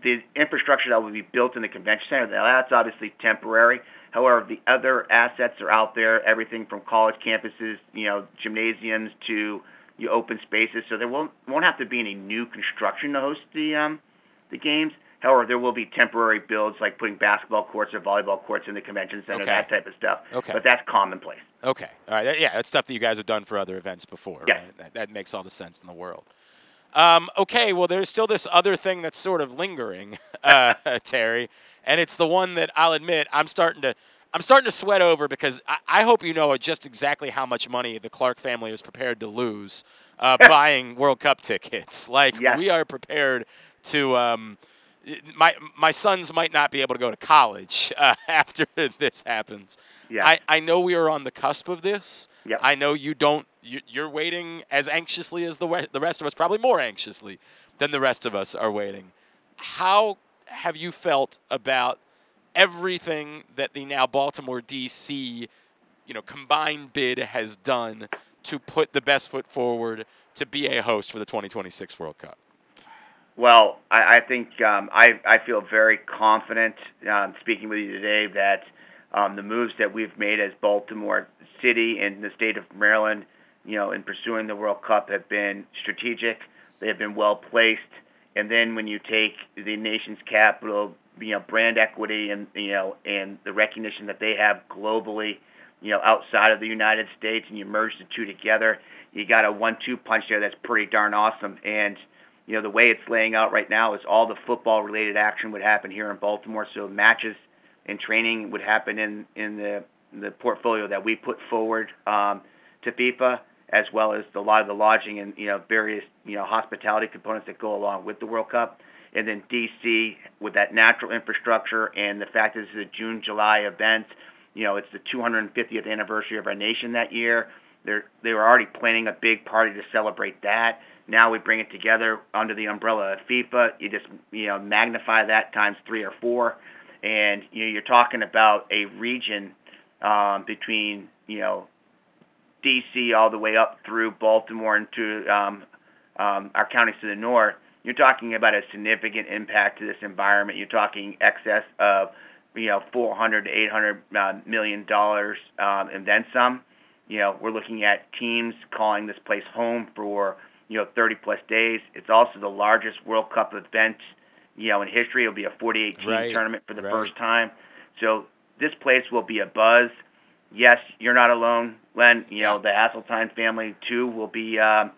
the infrastructure that will be built in the convention center, that's obviously temporary. However, the other assets are out there, everything from college campuses, you know, gymnasiums to your open spaces. So there won't won't have to be any new construction to host the um, the games. However, there will be temporary builds like putting basketball courts or volleyball courts in the convention center, Okay. that type of stuff. Okay. But that's commonplace. Okay. All right. Yeah, that's stuff that you guys have done for other events before. Yeah. Right? That, that makes all the sense in the world. Um, okay. Well, there's still this other thing that's sort of lingering, uh, Terry, and it's the one that I'll admit I'm starting to. I'm starting to sweat over because I, I hope you know just exactly how much money the Clark family is prepared to lose uh, buying World Cup tickets. Like Yes. we are prepared to. Um, my my sons might not be able to go to college uh, after this happens. Yeah. I, I know we are on the cusp of this. Yep. I know you don't. You, you're waiting as anxiously as the the rest of us, probably more anxiously than the rest of us are waiting. How have you felt about everything that the now Baltimore D.C. you know combined bid has done to put the best foot forward to be a host for the 2026 World Cup? Well, I, I think um, I, I feel very confident um, speaking with you today that um, the moves that we've made as Baltimore City and the state of Maryland, you know, in pursuing the World Cup have been strategic. They have been well placed. And then when you take the nation's capital, you know, brand equity and you know, and the recognition that they have globally, you know, outside of the United States, and you merge the two together, you got a one-two punch there that's pretty darn awesome. And you know, the way it's laying out right now is all the football related action would happen here in Baltimore. So matches and training would happen in, in the, the portfolio that we put forward um, to FIFA, as well as a lot of the lodging and, you know, various, you know, hospitality components that go along with the World Cup. And then DC with that natural infrastructure and the fact that this is a June, July event, you know, it's the 250th anniversary of our nation that year. They're, they were already planning a big party to celebrate that. Now we bring it together under the umbrella of FIFA. You just you know magnify that times three or four, and you know, you're talking about a region um, between you know D.C. all the way up through Baltimore and to um, um, our counties to the north. You're talking about a significant impact to this environment. You're talking excess of you know 400 to 800 uh, million dollars um, and then some. You know, we're looking at teams calling this place home for you know 30 plus days. It's also the largest World Cup event you know in history. It'll be a 48 team Right, tournament for the right. first time. So this place will be a buzz. Yes, you're not alone, Len. You know the Hasseltine family too will be. Um,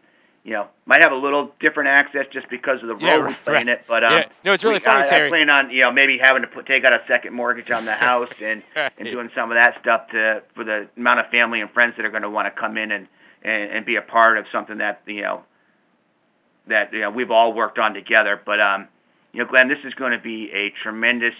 you know, might have a little different access just because of the role Yeah, we right, play in right. it. But um, Yeah. No, it's really we- funny, I, Terry. I plan on you know maybe having to put, take out a second mortgage on the house and and doing some of that stuff to for the amount of family and friends that are going to want to come in and, and and be a part of something that you know that you know we've all worked on together. But um, you know, Glenn, this is going to be a tremendous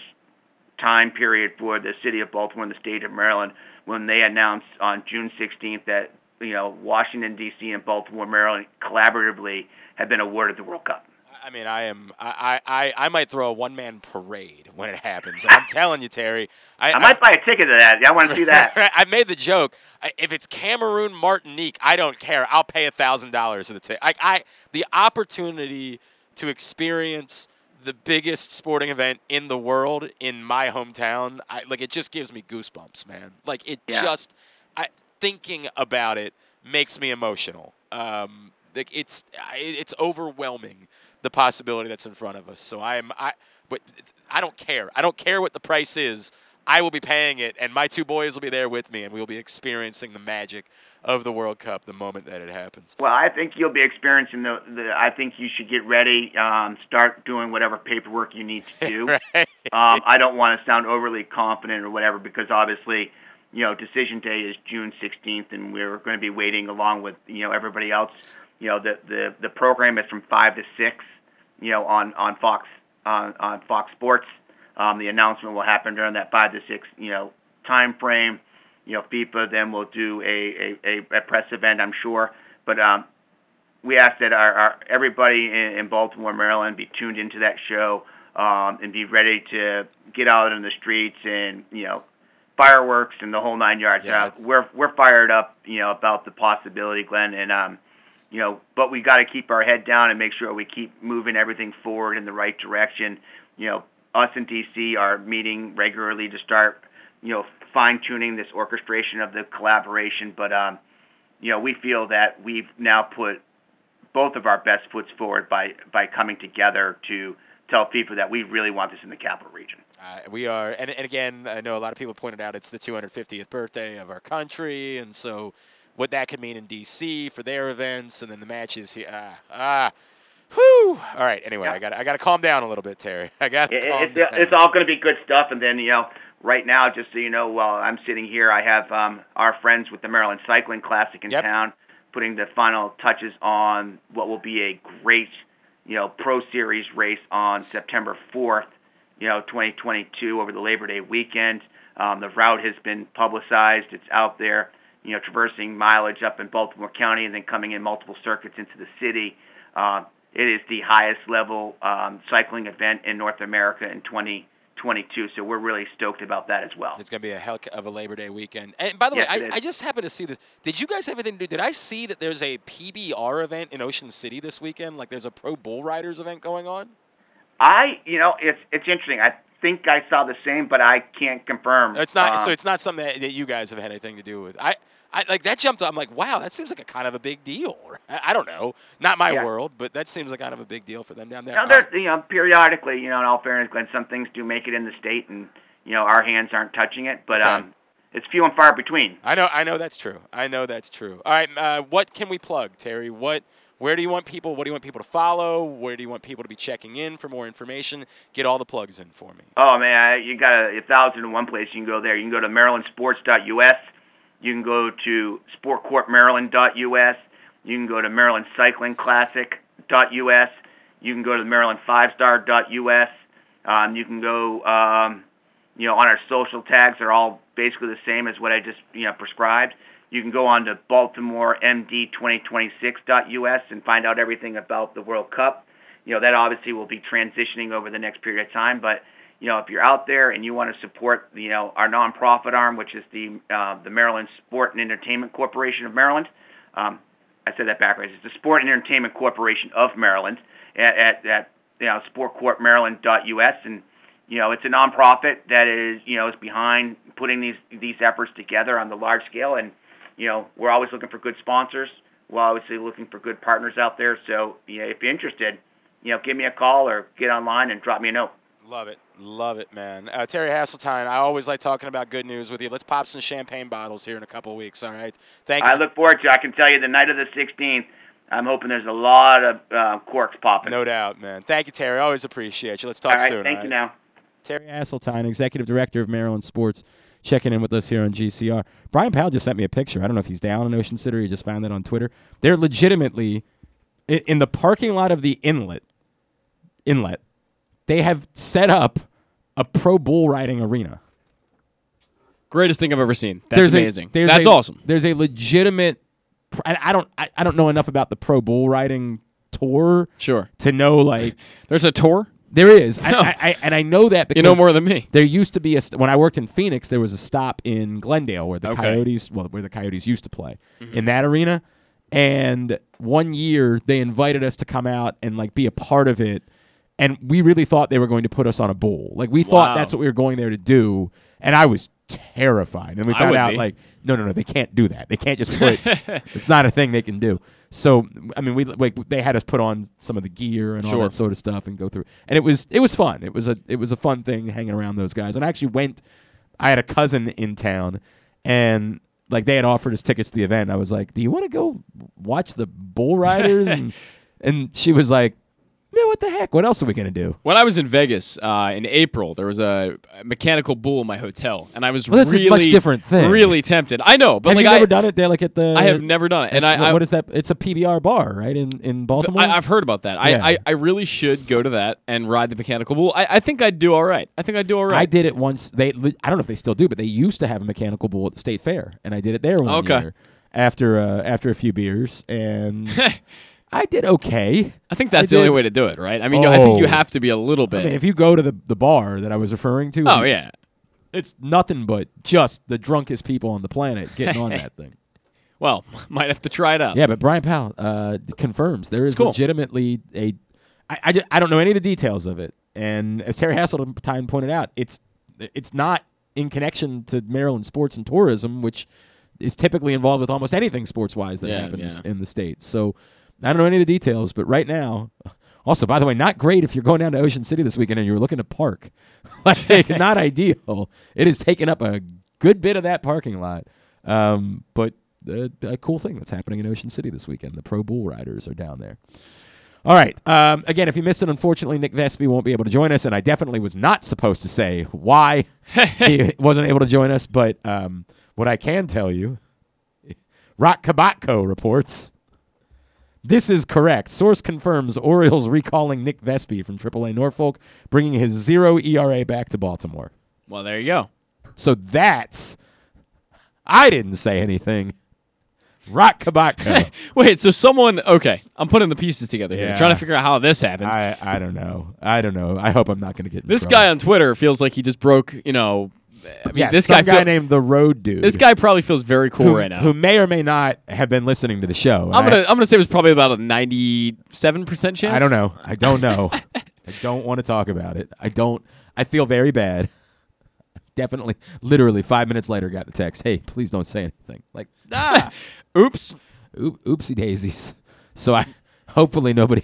time period for the city of Baltimore and the state of Maryland when they announced on June 16th that you know Washington D.C. and Baltimore, Maryland, collaboratively have been awarded the World Cup. I mean, I am. I, I, I might throw a one man parade when it happens. I'm telling you, Terry. I, I might buy a ticket to that. I want to see that. I made the joke. If it's Cameroon, Martinique, I don't care. I'll pay a thousand dollars for the ticket. I, I, the opportunity to experience the biggest sporting event in the world in my hometown, I, like it just gives me goosebumps, man. Like it Yeah. just, I thinking about it makes me emotional. Um, it's, it's overwhelming the possibility that's in front of us. So I am, I, but I don't care. I don't care what the price is. I will be paying it, and my two boys will be there with me, and we will be experiencing the magic of the World Cup the moment that it happens. Well, I think you'll be experiencing the. the I think you should get ready. Um, start doing whatever paperwork you need to do. Right? um, I don't want to sound overly confident or whatever because obviously, you know, decision day is June 16th, and we're going to be waiting along with you know everybody else. You know, the the the program is from five to six. You know, on on Fox on on Fox Sports. Um, the announcement will happen during that five to six you know time frame. You know, FIFA then will do a a, a, press event, I'm sure. But um, we ask that our, our everybody in, in Baltimore, Maryland, be tuned into that show um, and be ready to get out in the streets and you know fireworks and the whole nine yards. Yeah, Uh, we're we're fired up, you know, about the possibility, Glenn, and um, you know, but we got to keep our head down and make sure we keep moving everything forward in the right direction. You know, us in DC are meeting regularly to start, you know, fine tuning this orchestration of the collaboration, but um, you know, we feel that we've now put both of our best foots forward by by coming together to tell FIFA that we really want this in the capital region. Uh, we are, and, and again, I know a lot of people pointed out it's the 250th birthday of our country, and so what that could mean in D.C. for their events, and then the matches here. Ah, ah, whew. All right. Anyway, Yeah. I got I got to calm down a little bit, Terry. I got It, it's, down. it's all going to be good stuff. And then, you know, right now, just so you know, while I'm sitting here, I have um, our friends with the Maryland Cycling Classic in Yep. town putting the final touches on what will be a great, you know, Pro Series race on September 4th, you know, 2022 over the Labor Day weekend. Um, the route has been publicized. It's out there, you know, traversing mileage up in Baltimore County and then coming in multiple circuits into the city. Uh, it is the highest level um, cycling event in North America in 2022, so we're really stoked about that as well. It's gonna be a hell of a Labor Day weekend. And by the Yes, way, I. I just happened to see this. Did you guys have anything to do? Did I see that there's a PBR event in Ocean City this weekend? Like there's a Pro Bull Riders event going on? I, you know, it's it's interesting. I think I saw the same, but I can't confirm. It's not. so Um, it's not something that, that you guys have had anything to do with. I, I like that jumped. I'm like, wow, that seems like a kind of a big deal. I, I don't know, not my Yeah. world, but that seems like kind of a big deal for them down there. Now, right. you know, periodically, you know, in all fairness, Glenn, some things do make it in the state, and you know, our hands aren't touching it, but Okay. um, it's few and far between. I know. I know that's true. I know that's true. All right. Uh, what can we plug, Terry? What? Where do you want people? What do you want people to follow? Where do you want people to be checking in for more information? Get all the plugs in for me. Oh man, I- you got a, thousand and one place you can go there. You can go to marylandsports.us. You can go to sportcorpmaryland.us. You can go to marylandcyclingclassic.us. You can go to maryland5star.us. Um, you can go, um, you know, on our social tags. They're all basically the same as what I just, you know, prescribed. You can go on to BaltimoreMD2026.us and find out everything about the World Cup. You know, that obviously will be transitioning over the next period of time, but you know, if you're out there and you want to support, you know, our nonprofit arm, which is the uh, the Maryland Sport and Entertainment Corporation of Maryland, um, I said that backwards. It's the Sport and Entertainment Corporation of Maryland at, at, at you know, sportcorpmaryland.us, and you know, it's a nonprofit that is, you know, is behind putting these these efforts together on the large scale, and you know, we're always looking for good sponsors. We're obviously looking for good partners out there. So, you know, if you're interested, you know, give me a call or get online and drop me a note. Love it. Love it, man. Uh, Terry Hasseltine, I always like talking about good news with you. Let's pop some champagne bottles here in a couple of weeks, all right? Thank you. I look forward to. I can tell you, the night of the 16th, I'm hoping there's a lot of uh, corks popping. No doubt, man. Thank you, Terry. Always appreciate you. Let's talk all right, soon. thank all you now. Terry Hasseltine, Executive Director of Maryland Sports, checking in with us here on GCR. Brian Powell just sent me a picture. I don't know if he's down in Ocean City or he just found it on Twitter. They're legitimately in the parking lot of the inlet. Inlet, they have set up a pro bull riding arena. Greatest thing I've ever seen. That's there's amazing. A, That's a- awesome. There's a legitimate. I, I don't. I, I don't know enough about the pro bull riding tour Sure. to know like There's a tour. There is. I, No. I, I, and I know that because You know more than me. There used to be a st- when I worked in Phoenix, there was a stop in Glendale where the Okay. Coyotes, well, where the Coyotes used to play mm-hmm. in that arena. And one year they invited us to come out and like be a part of it, and we really thought they were going to put us on a bull. Like we thought that's what we were going there to do, and I was terrified. And we found out be. like, no, no, no, they can't do that. They can't just put. it's not a thing they can do. So I mean, we like they had us put on some of the gear and all that sort of stuff and go through. And it was it was fun. It was a it was a fun thing hanging around those guys. And I actually went. I had a cousin in town, and like they had offered us tickets to the event. I was like, "Do you want to go watch the bull riders?" and and she was like, "Yeah, what the heck? What else are we gonna do?" When I was in Vegas uh, in April, there was a mechanical bull in my hotel, and I was Well, that's a really much different thing. Really tempted. I know, but have like you I, never done it there, like at the? I have never done it, and I, I what is that? It's a PBR bar, right in in Baltimore. I, I've heard about that. Yeah. I, I, I really should go to that and ride the mechanical bull. I, I think I'd do all right. I think I'd do all right. I did it once. They I don't know if they still do, but they used to have a mechanical bull at the state fair, and I did it there one Okay. year after uh, after a few beers, and I did okay. I think that's I the only way to do it, right? I mean, I think you Oh. have to be a little bit. I mean, if you go to the the bar that I was referring to, oh yeah. it's nothing but just the drunkest people on the planet getting on that thing. Well, might have to try it out. Yeah, but Brian Powell uh, confirms there is cool. legitimately a. I, I, I don't know any of the details of it, and as Terry Hasseltine pointed out, it's it's not in connection to Maryland sports and tourism, which is typically involved with almost anything sports wise that Yeah, happens yeah. in the state. So I don't know any of the details, but right now. Also, by the way, not great if you're going down to Ocean City this weekend and you're looking to park. like, not ideal. It has taken up a good bit of that parking lot. Um, but uh, a cool thing that's happening in Ocean City this weekend. The Pro Bull Riders are down there. All right. Um, again, if you missed it, unfortunately, Nick Vespi won't be able to join us, and I definitely was not supposed to say why he wasn't able to join us. But um, what I can tell you, Roch Kubatko reports. This is correct. Source confirms Orioles recalling Nick Vespi from AAA Norfolk, bringing his zero ERA back to Baltimore. Well, there you go. So that's. I didn't say anything. Roch Kubatko. Wait, so someone? Okay, I'm putting the pieces together here, Yeah. trying to figure out how this happened. I, I don't know. I don't know. I hope I'm not going to get this trouble. guy on Twitter feels like he just broke. You know, I mean, yeah, this guy, guy feel- named the Road Dude. This guy probably feels very cool who, right now. who may or may not have been listening to the show. I'm gonna I'm gonna say it was probably about a 97 percent chance. I don't know. I don't know. I don't want to talk about it. I don't. I feel very bad. Definitely, literally five minutes later, got the text. Hey, please don't say anything. Like, ah, Oops. oop, oopsie daisies. So I, hopefully nobody,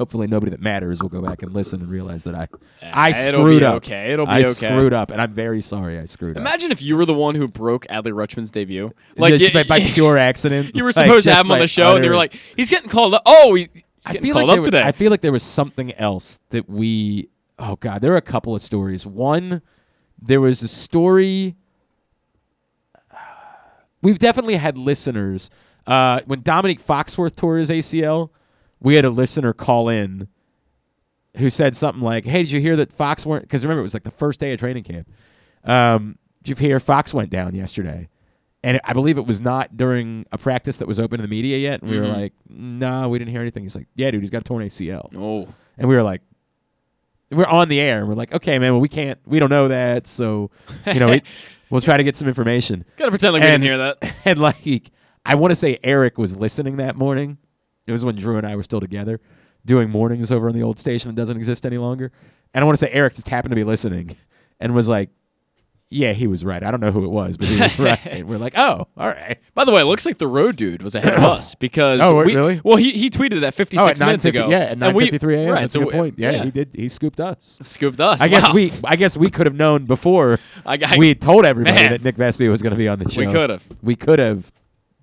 hopefully nobody that matters will go back and listen and realize that I, I it'll screwed be up. okay. It'll be okay. I okay. screwed up, and I'm very sorry. I screwed up. Imagine if you were the one who broke Adley Rutschman's debut. Like Just by, by pure accident. you were like, supposed to just have him on the show, and they were like, "He's getting called up." Oh, he, he's I getting feel called like up there, today. I feel like there was something else that we. Oh God, there are a couple of stories. One, there was a story. We've definitely had listeners. Uh, when Domonique Foxworth tore his ACL, we had a listener call in who said something like, "Hey, did you hear that Fox weren't?" Because remember, it was like the first day of training camp. Um, did you hear Fox went down yesterday? And I believe it was not during a practice that was open to the media yet. And we were Mhm. like, "No, we didn't hear anything." He's like, "Yeah, dude, he's got a torn ACL." Oh. And we were like, "We're on the air." And we're like, "Okay, man, well, we can't, we don't know that, so you know, we, we'll try to get some information." Gotta pretend like we didn't hear that. And like, I want to say Eric was listening that morning. It was when Drew and I were still together doing mornings over on the old station that doesn't exist any longer. And I want to say Eric just happened to be listening and was like, yeah, he was right. I don't know who it was, but he was right. And we're like, oh, all right. By the way, it looks like the road dude was ahead of us because Oh, we, really? Well, he, he tweeted that 56 Oh, minutes ago. Yeah, at And we- 9:53 a.m. Right, That's so a good we- point. Yeah, he did. He scooped us. Scooped us. I guess we. I guess we could have known before I- I- we told everybody Man. that Nick Vespi was going to be on the show. We could have. We could have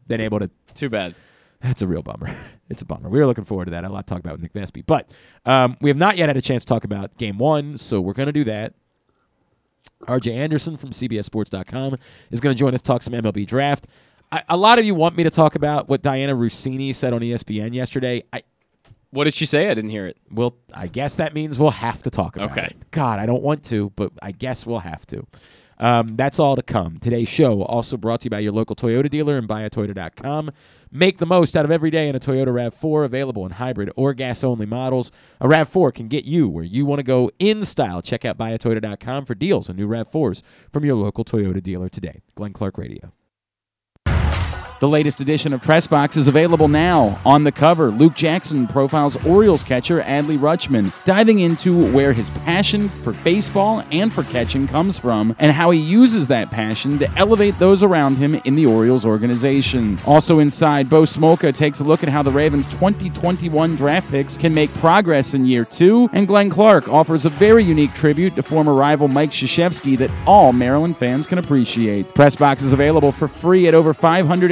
been able to Too bad. That's a real bummer. It's a bummer. We were looking forward to that. I had a lot to talk about with Nick Vespi. But um, we have not yet had a chance to talk about game one, so we're going to do that. RJ Anderson from CBSSports.com is going to join us talk some MLB draft. I, a lot of you want me to talk about what Dianna Russini said on ESPN yesterday. I What did she say? I didn't hear it. Well, I guess that means we'll have to talk about Okay. it. God, I don't want to, but I guess we'll have to. Um, that's all to come. Today's show also brought to you by your local Toyota dealer and buyatoyota.com. Make the most out of every day in a Toyota RAV4 available in hybrid or gas only models. A RAV4 can get you where you want to go in style. Check out buyatoyota.com for deals on new RAV4s from your local Toyota dealer today. Glenn Clark Radio. The latest edition of Press Box is available now. On the cover, Luke Jackson profiles Orioles catcher Adley Rutschman, diving into where his passion for baseball and for catching comes from and how he uses that passion to elevate those around him in the Orioles organization. Also inside, Bo Smolka takes a look at how the Ravens' 2021 draft picks can make progress in year two, and Glenn Clark offers a very unique tribute to former rival Mike Krzyzewski that all Maryland fans can appreciate. Press Box is available for free at over 500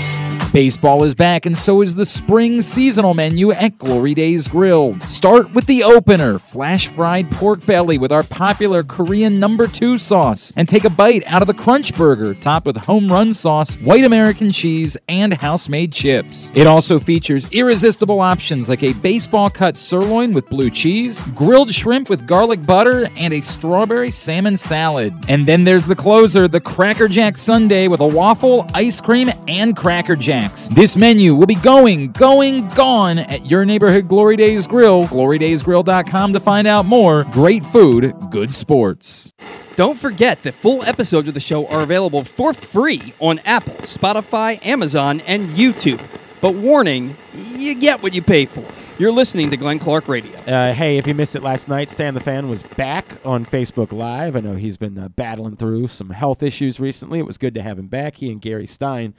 Baseball is back, and so is the spring seasonal menu at Glory Days Grill. Start with the opener flash fried pork belly with our popular Korean number two sauce, and take a bite out of the Crunch Burger, topped with home run sauce, white American cheese, and house made chips. It also features irresistible options like a baseball cut sirloin with blue cheese, grilled shrimp with garlic butter, and a strawberry salmon salad. And then there's the closer, the Cracker Jack Sundae with a waffle, ice cream, and Cracker Jacks. This menu will be going, going, gone at your neighborhood Glory Days Grill. GloryDaysGrill.com to find out more. Great food, good sports. Don't forget that full episodes of the show are available for free on Apple, Spotify, Amazon, and YouTube. But warning, you get what you pay for. You're listening to Glenn Clark Radio. Uh, hey, if you missed it last night, Stan the Fan was back on Facebook Live. I know he's been uh, battling through some health issues recently. It was good to have him back. He and Gary Stein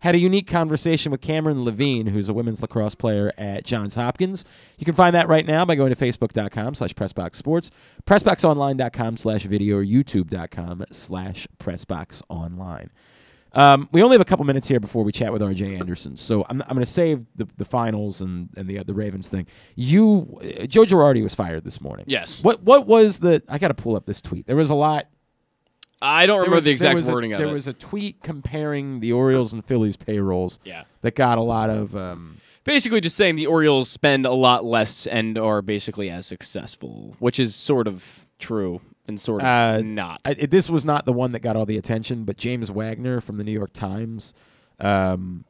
had a unique conversation with Cameron Levine, who's a women's lacrosse player at Johns Hopkins. You can find that right now by going to facebook.com slash pressboxsports, pressboxonline.com slash video, or youtube.com slash pressboxonline. Um, we only have a couple minutes here before we chat with RJ Anderson, so I'm, I'm going to save the, the finals and, and the uh, the Ravens thing. You, uh, Joe Girardi was fired this morning. Yes. What what was the? I got to pull up this tweet. There was a lot. I don't there remember was- the there exact was a- wording of there it. was a tweet comparing the Orioles and Phillies payrolls. Yeah. That got a lot of. Um, basically just saying the Orioles spend a lot less and are basically as successful, which is sort of true and sort of Uh, not. I, this was not the one that got all the attention, but James Wagner from the New York Times um,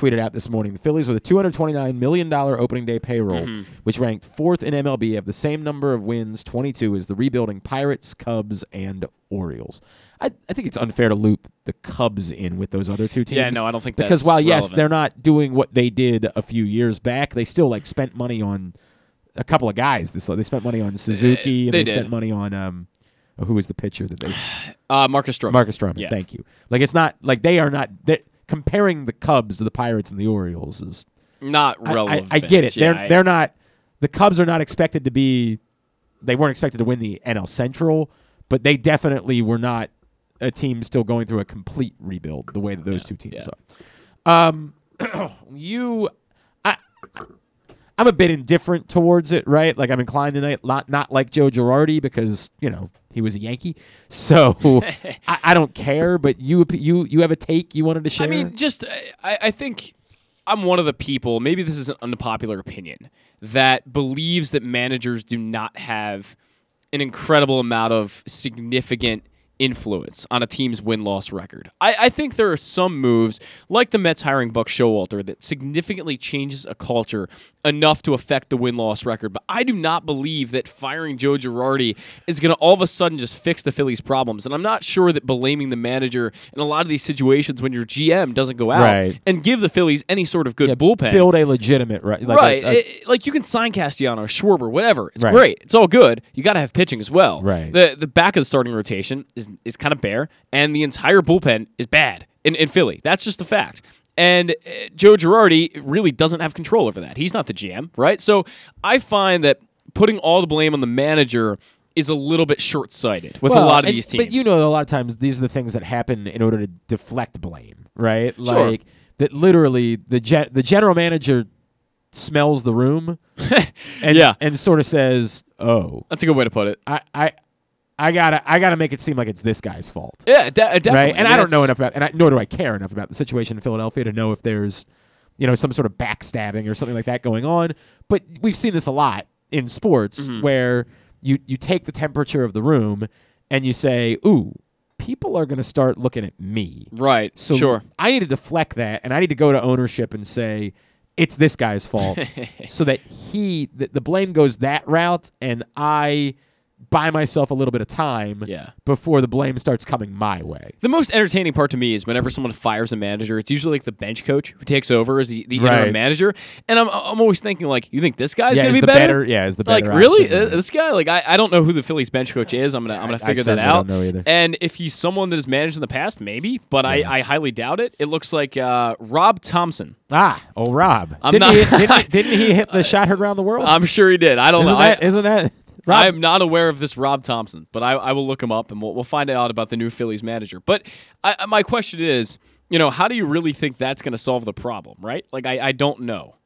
tweeted out this morning: the Phillies with a 229 million dollar opening day payroll, Mm-hmm. which ranked fourth in MLB, have the same number of wins, 22, as the rebuilding Pirates, Cubs, and Orioles. I, I think it's unfair to loop the Cubs in with those other two teams. Yeah, no, I don't think because while yes, relevant. they're not doing what they did a few years back, they still like spent money on a couple of guys. This they spent money on Suzuki and they they, spent money on um, who was the pitcher that they uh, Marcus Stroman. Marcus Stroman. Yeah. Thank you. Like it's not like they are not they comparing the Cubs to the Pirates and the Orioles is. Not I- I, relevant. I, get it. Yeah, they're I- they're not. The Cubs are not expected to be. They weren't expected to win the NL Central, but they definitely were not a team still going through a complete rebuild the way that those two teams are. Um, you, I, I'm a bit indifferent towards it, right? Like I'm inclined to not not like Joe Girardi because you know he was a Yankee, so I, I don't care. But you you you have a take you wanted to share. I mean, just I, I think I'm one of the people. Maybe this is an unpopular opinion that believes that managers do not have an incredible amount of significant influence on a team's win loss record. I, I think there are some moves, like the Mets hiring Buck Showalter, that significantly changes a culture enough to affect the win loss record. But I do not believe that firing Joe Girardi is going to all of a sudden just fix the Phillies' problems. And I'm not sure that blaming the manager in a lot of these situations when your GM doesn't go out Right. and give the Phillies any sort of good bullpen. build a legitimate right, like a- right. a- It- like you can sign Castellanos, Schwarber, whatever. It's Right. great. It's all good. You got to have pitching as well. Right. The the back of the starting rotation is is kind of bare, and the entire bullpen is bad in, in Philly. That's just a fact. And uh, Joe Girardi really doesn't have control over that. He's not the GM, right? So I find that putting all the blame on the manager is a little bit short sighted with a lot of and- these teams. But you know, a lot of times these are the things that happen in order to deflect blame, right? Sure. Like that. Literally, the gen- the general manager smells the room, and Yeah. and sort of says, "Oh, That's a good way to put it. I I." I gotta, I gotta make it seem like it's this guy's fault, Yeah, de- definitely. right? And I don't know enough about, and I, nor do I care enough about the situation in Philadelphia to know if there's, you know, some sort of backstabbing or something like that going on. But we've seen this a lot in sports Mm-hmm. where you you take the temperature of the room and you say, "Ooh, people are going to start looking at me." Right. So sure. I need to deflect that, and I need to go to ownership and say it's this guy's fault, so that he the, the blame goes that route, and I buy myself a little bit of time Yeah. before the blame starts coming my way. The most entertaining part to me is whenever someone fires a manager, it's usually like the bench coach who takes over as the, the interim Right. manager. And I'm, I'm always thinking, like, you think this guy's Yeah, going to be the better? better- yeah, is the Like, better really? Uh, this guy? Like, I, I don't know who the Phillies bench coach is. I'm going to I'm gonna figure that out. don't know either. And if he's someone that has managed in the past, maybe, but I, I highly doubt it. It looks like uh, Rob Thomson. Ah, oh Rob, I'm didn't, not- he, didn't, he, didn't he hit the shot heard around the world? I'm sure he did. I don't isn't know. that, I, isn't that Rob? I'm not aware of this Rob Thomson, but I, I will look him up and we'll, we'll find out about the new Phillies manager. But I, I- my question is, you know, how do you really think that's going to solve the problem, right? Like, I, I don't know.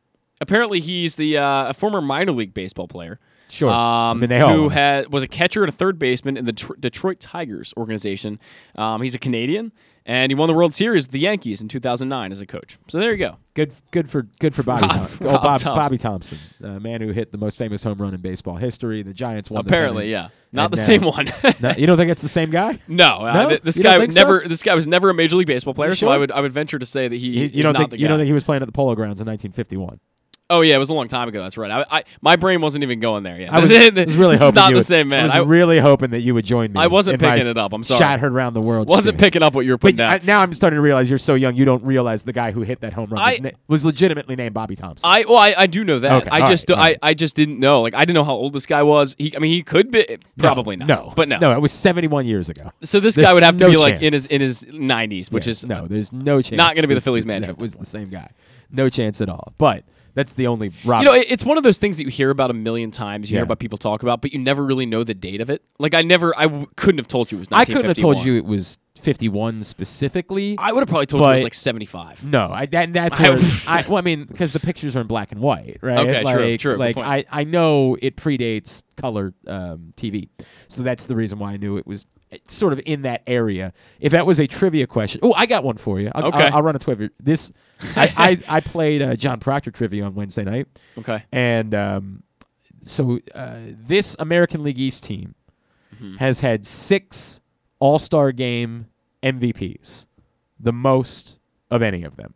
Apparently, he's the uh, a former minor league baseball player. Sure. I Um, mean, they who had was a catcher and a third baseman in the Tr- Detroit Tigers organization. Um, he's a Canadian, and he won the World Series with the Yankees in 2009 as a coach. So there you go. Good, good for good for Bobby. Rob- Thom- oh, Bob, Thompson. Bobby Thomson, the man who hit the most famous home run in baseball history. The Giants won. the Apparently, yeah, not the uh, same one. no, you don't think it's the same guy? No, uh, No? th- this You guy think so? never. This guy was never a major league baseball player, You so I would I would venture to say that he You, don't not think the you guy. don't think he was playing at the Polo Grounds in 1951? Oh yeah, it was a long time ago. That's right. I, I my brain wasn't even going there yet. I was, was really hoping not the would- same man. I was I really hoping that you would join me. I wasn't picking it up. I'm sorry. Shot heard around the world. wasn't shtick. picking up what you were putting But down. I, now I'm starting to realize you're so young. You don't realize the guy who hit that home run was, I- na- was legitimately named Bobby Thomson. I well, I, I do know that. Okay, I just right, all right. I, I just didn't know. Like I didn't know how old this guy was. He I mean he could be probably not. No, but no. no. It was 71 years ago. So this There's guy would have to no be like chance. in his in his 90s, which Yes, is no. There's no chance. not gonna be the Phillies manager. It was the same guy. No chance at all. But that's the only. Rob, You know, it's one of those things that you hear about a million times. You Yeah. hear about people talk about, but you never really know the date of it. Like I never, I w- couldn't have told you it was. I couldn't have told you it was 51 specifically. I would have probably told you it was like 75. No, I that, that's where I well, I mean, because the pictures are in black and white, right? Okay, like, true, true, Like. I, I know it predates color um, TV, so that's the reason why I knew it was sort of in that area. If that was a trivia question, oh, I got one for you. I'll, Okay. I'll, I'll run a trivia. This, I, I, I played uh, John Proctor trivia on Wednesday night, Okay. and um, so uh, this American League East team has had six All Star Game MVPs, the most of any of them.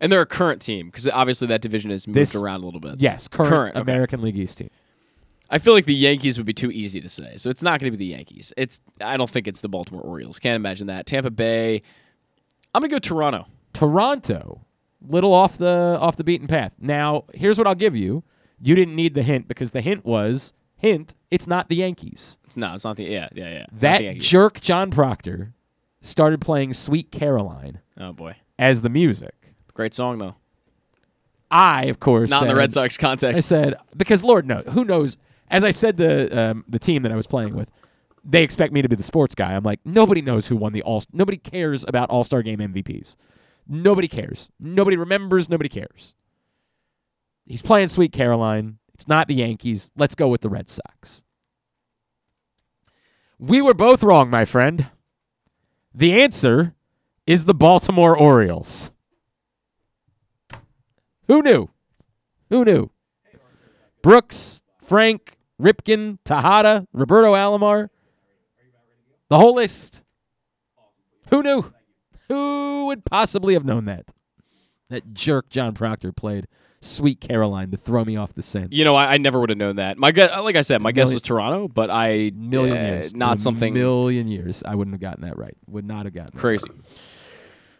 And they're a current team because obviously that division has moved This- around a little bit. Yes, current, Current, okay. American League East team. I feel like the Yankees would be too easy to say, so it's not going to be the Yankees. It's I don't think it's the Baltimore Orioles. Can't imagine that. Tampa Bay. I'm gonna go Toronto. Toronto, little off the off the beaten path. Now, here's what I'll give you. You didn't need the hint because the hint was hint. It's not the Yankees. It's, no, it's not the yeah yeah yeah. That jerk John Proctor started playing "Sweet Caroline" oh boy, as the music. great song though. I, of course, Not in the Red Sox context. I said because Lord knows who knows. As I said to um, the team that I was playing with, they expect me to be the sports guy. I'm like, nobody knows who won the all. Nobody cares about All Star Game MVPs. Nobody cares. Nobody remembers. Nobody cares. He's playing Sweet Caroline. It's not the Yankees. Let's go with the Red Sox. We were both wrong, my friend. The answer is the Baltimore Orioles. Who knew? Who knew? Brooks, Frank, Ripken, Tejada, Roberto Alomar. The whole list. Who knew? Who would possibly have known that? That jerk John Proctor played Sweet Caroline to throw me off the scent. You know, I, I never would have known that. My guess, like I said, my guess Million- was Toronto, but I Million uh, years. not something Million years. I wouldn't have gotten that right. Would not have gotten that crazy.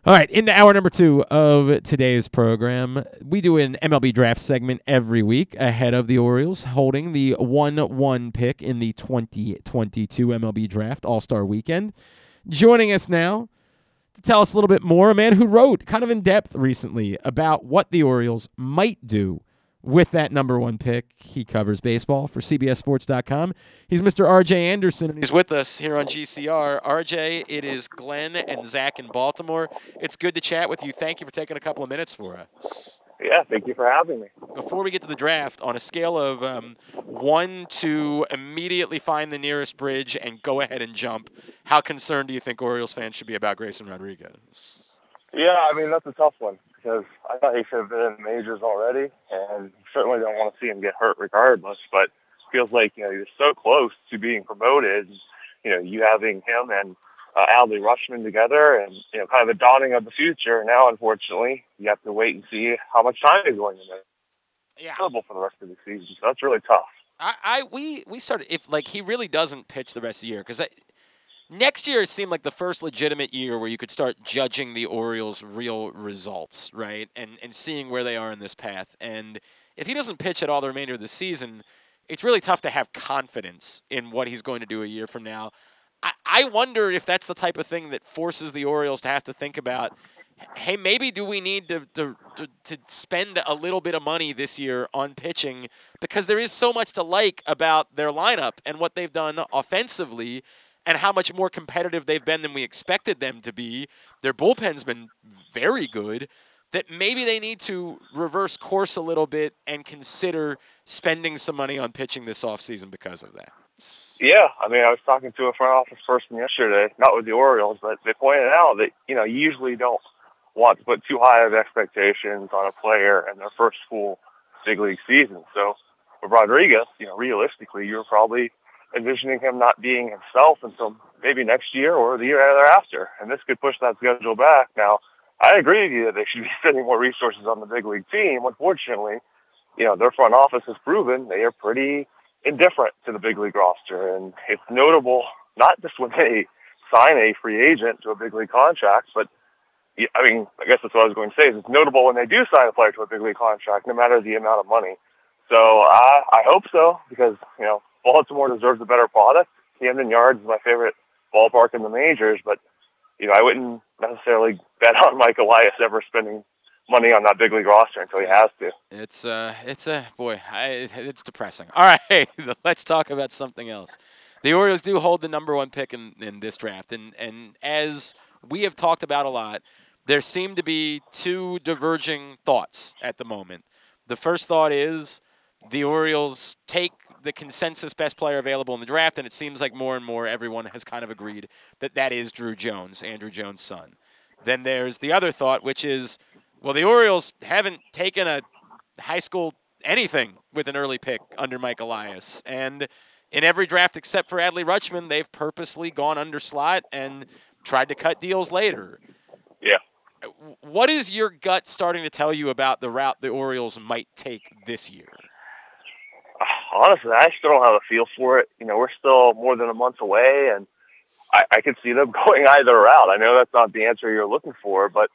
All right, into hour number two of today's program. We do an MLB draft segment every week ahead of the Orioles holding the 1 1 pick in the 2022 MLB draft All Star weekend. Joining us now to tell us a little bit more, a man who wrote kind of in depth recently about what the Orioles might do with that number one pick. He covers baseball for CBSSports.com. He's Mr. RJ Anderson, and he's with us here on GCR. RJ, it is Glenn and Zach in Baltimore. It's good to chat with you. Thank you for taking a couple of minutes for us. Yeah, thank you for having me. Before we get to the draft, on a scale of um, one to immediately find the nearest bridge and go ahead and jump, how concerned do you think Orioles fans should be about Grayson Rodriguez? Yeah, I mean that's a tough one because I thought he should have been in the majors already, and certainly don't want to see him get hurt regardless. But it feels like you know he was so close to being promoted. You know, you having him and uh, Adley Rutschman together, and you know, kind of the dawning of the future. Now, unfortunately, you have to wait and see how much time he's going to miss. Yeah. Terrible for the rest of the season. So that's really tough. I, I we we started if like he really doesn't pitch the rest of the year because next year seemed like the first legitimate year where you could start judging the Orioles' real results, right, and and seeing where they are in this path. And if he doesn't pitch at all the remainder of the season, it's really tough to have confidence in what he's going to do a year from now. I, I wonder if that's the type of thing that forces the Orioles to have to think about hey, maybe do we need to, to, to, to spend a little bit of money this year on pitching because there is so much to like about their lineup and what they've done offensively and how much more competitive they've been than we expected them to be. Their bullpen's been very good. That maybe they need to reverse course a little bit and consider spending some money on pitching this offseason because of that. Yeah, I mean, I was talking to a front office person yesterday, not with the Orioles, but they pointed out that you know you usually don't want to put too high of expectations on a player in their first full big league season. So with Rodriguez, you know, realistically, you're probably envisioning him not being himself until maybe next year or the year thereafter, and this could push that schedule back. Now, I agree with you that they should be spending more resources on the big league team. Unfortunately, you know, their front office has proven they are pretty indifferent to the big league roster. And it's notable not just when they sign a free agent to a big league contract, but I mean, I guess that's what I was going to say. Is it's notable when they do sign a player to a big league contract, no matter the amount of money. So I, I hope so because you know Baltimore deserves a better product. Camden Yards is my favorite ballpark in the majors, but you know I wouldn't necessarily bet on Mike Elias ever spending money on that big league roster until he has to. It's uh, it's a boy, I, it's depressing. All right, let's talk about something else. The Orioles do hold the number one pick in, in this draft, and and as we have talked about a lot, there seem to be two diverging thoughts at the moment. The first thought is the Orioles take the consensus best player available in the draft, and it seems like more and more everyone has kind of agreed that that is Drew Jones, Andrew Jones' son. Then there's the other thought, which is, well, the Orioles haven't taken a high school anything with an early pick under Mike Elias, and in every draft except for Adley Rutschman, they've purposely gone under slot and tried to cut deals later. Yeah. What is your gut starting to tell you about the route the Orioles might take this year? Honestly, I still don't have a feel for it. You know, we're still more than a month away, and I, I could see them going either route. I know that's not the answer you're looking for, but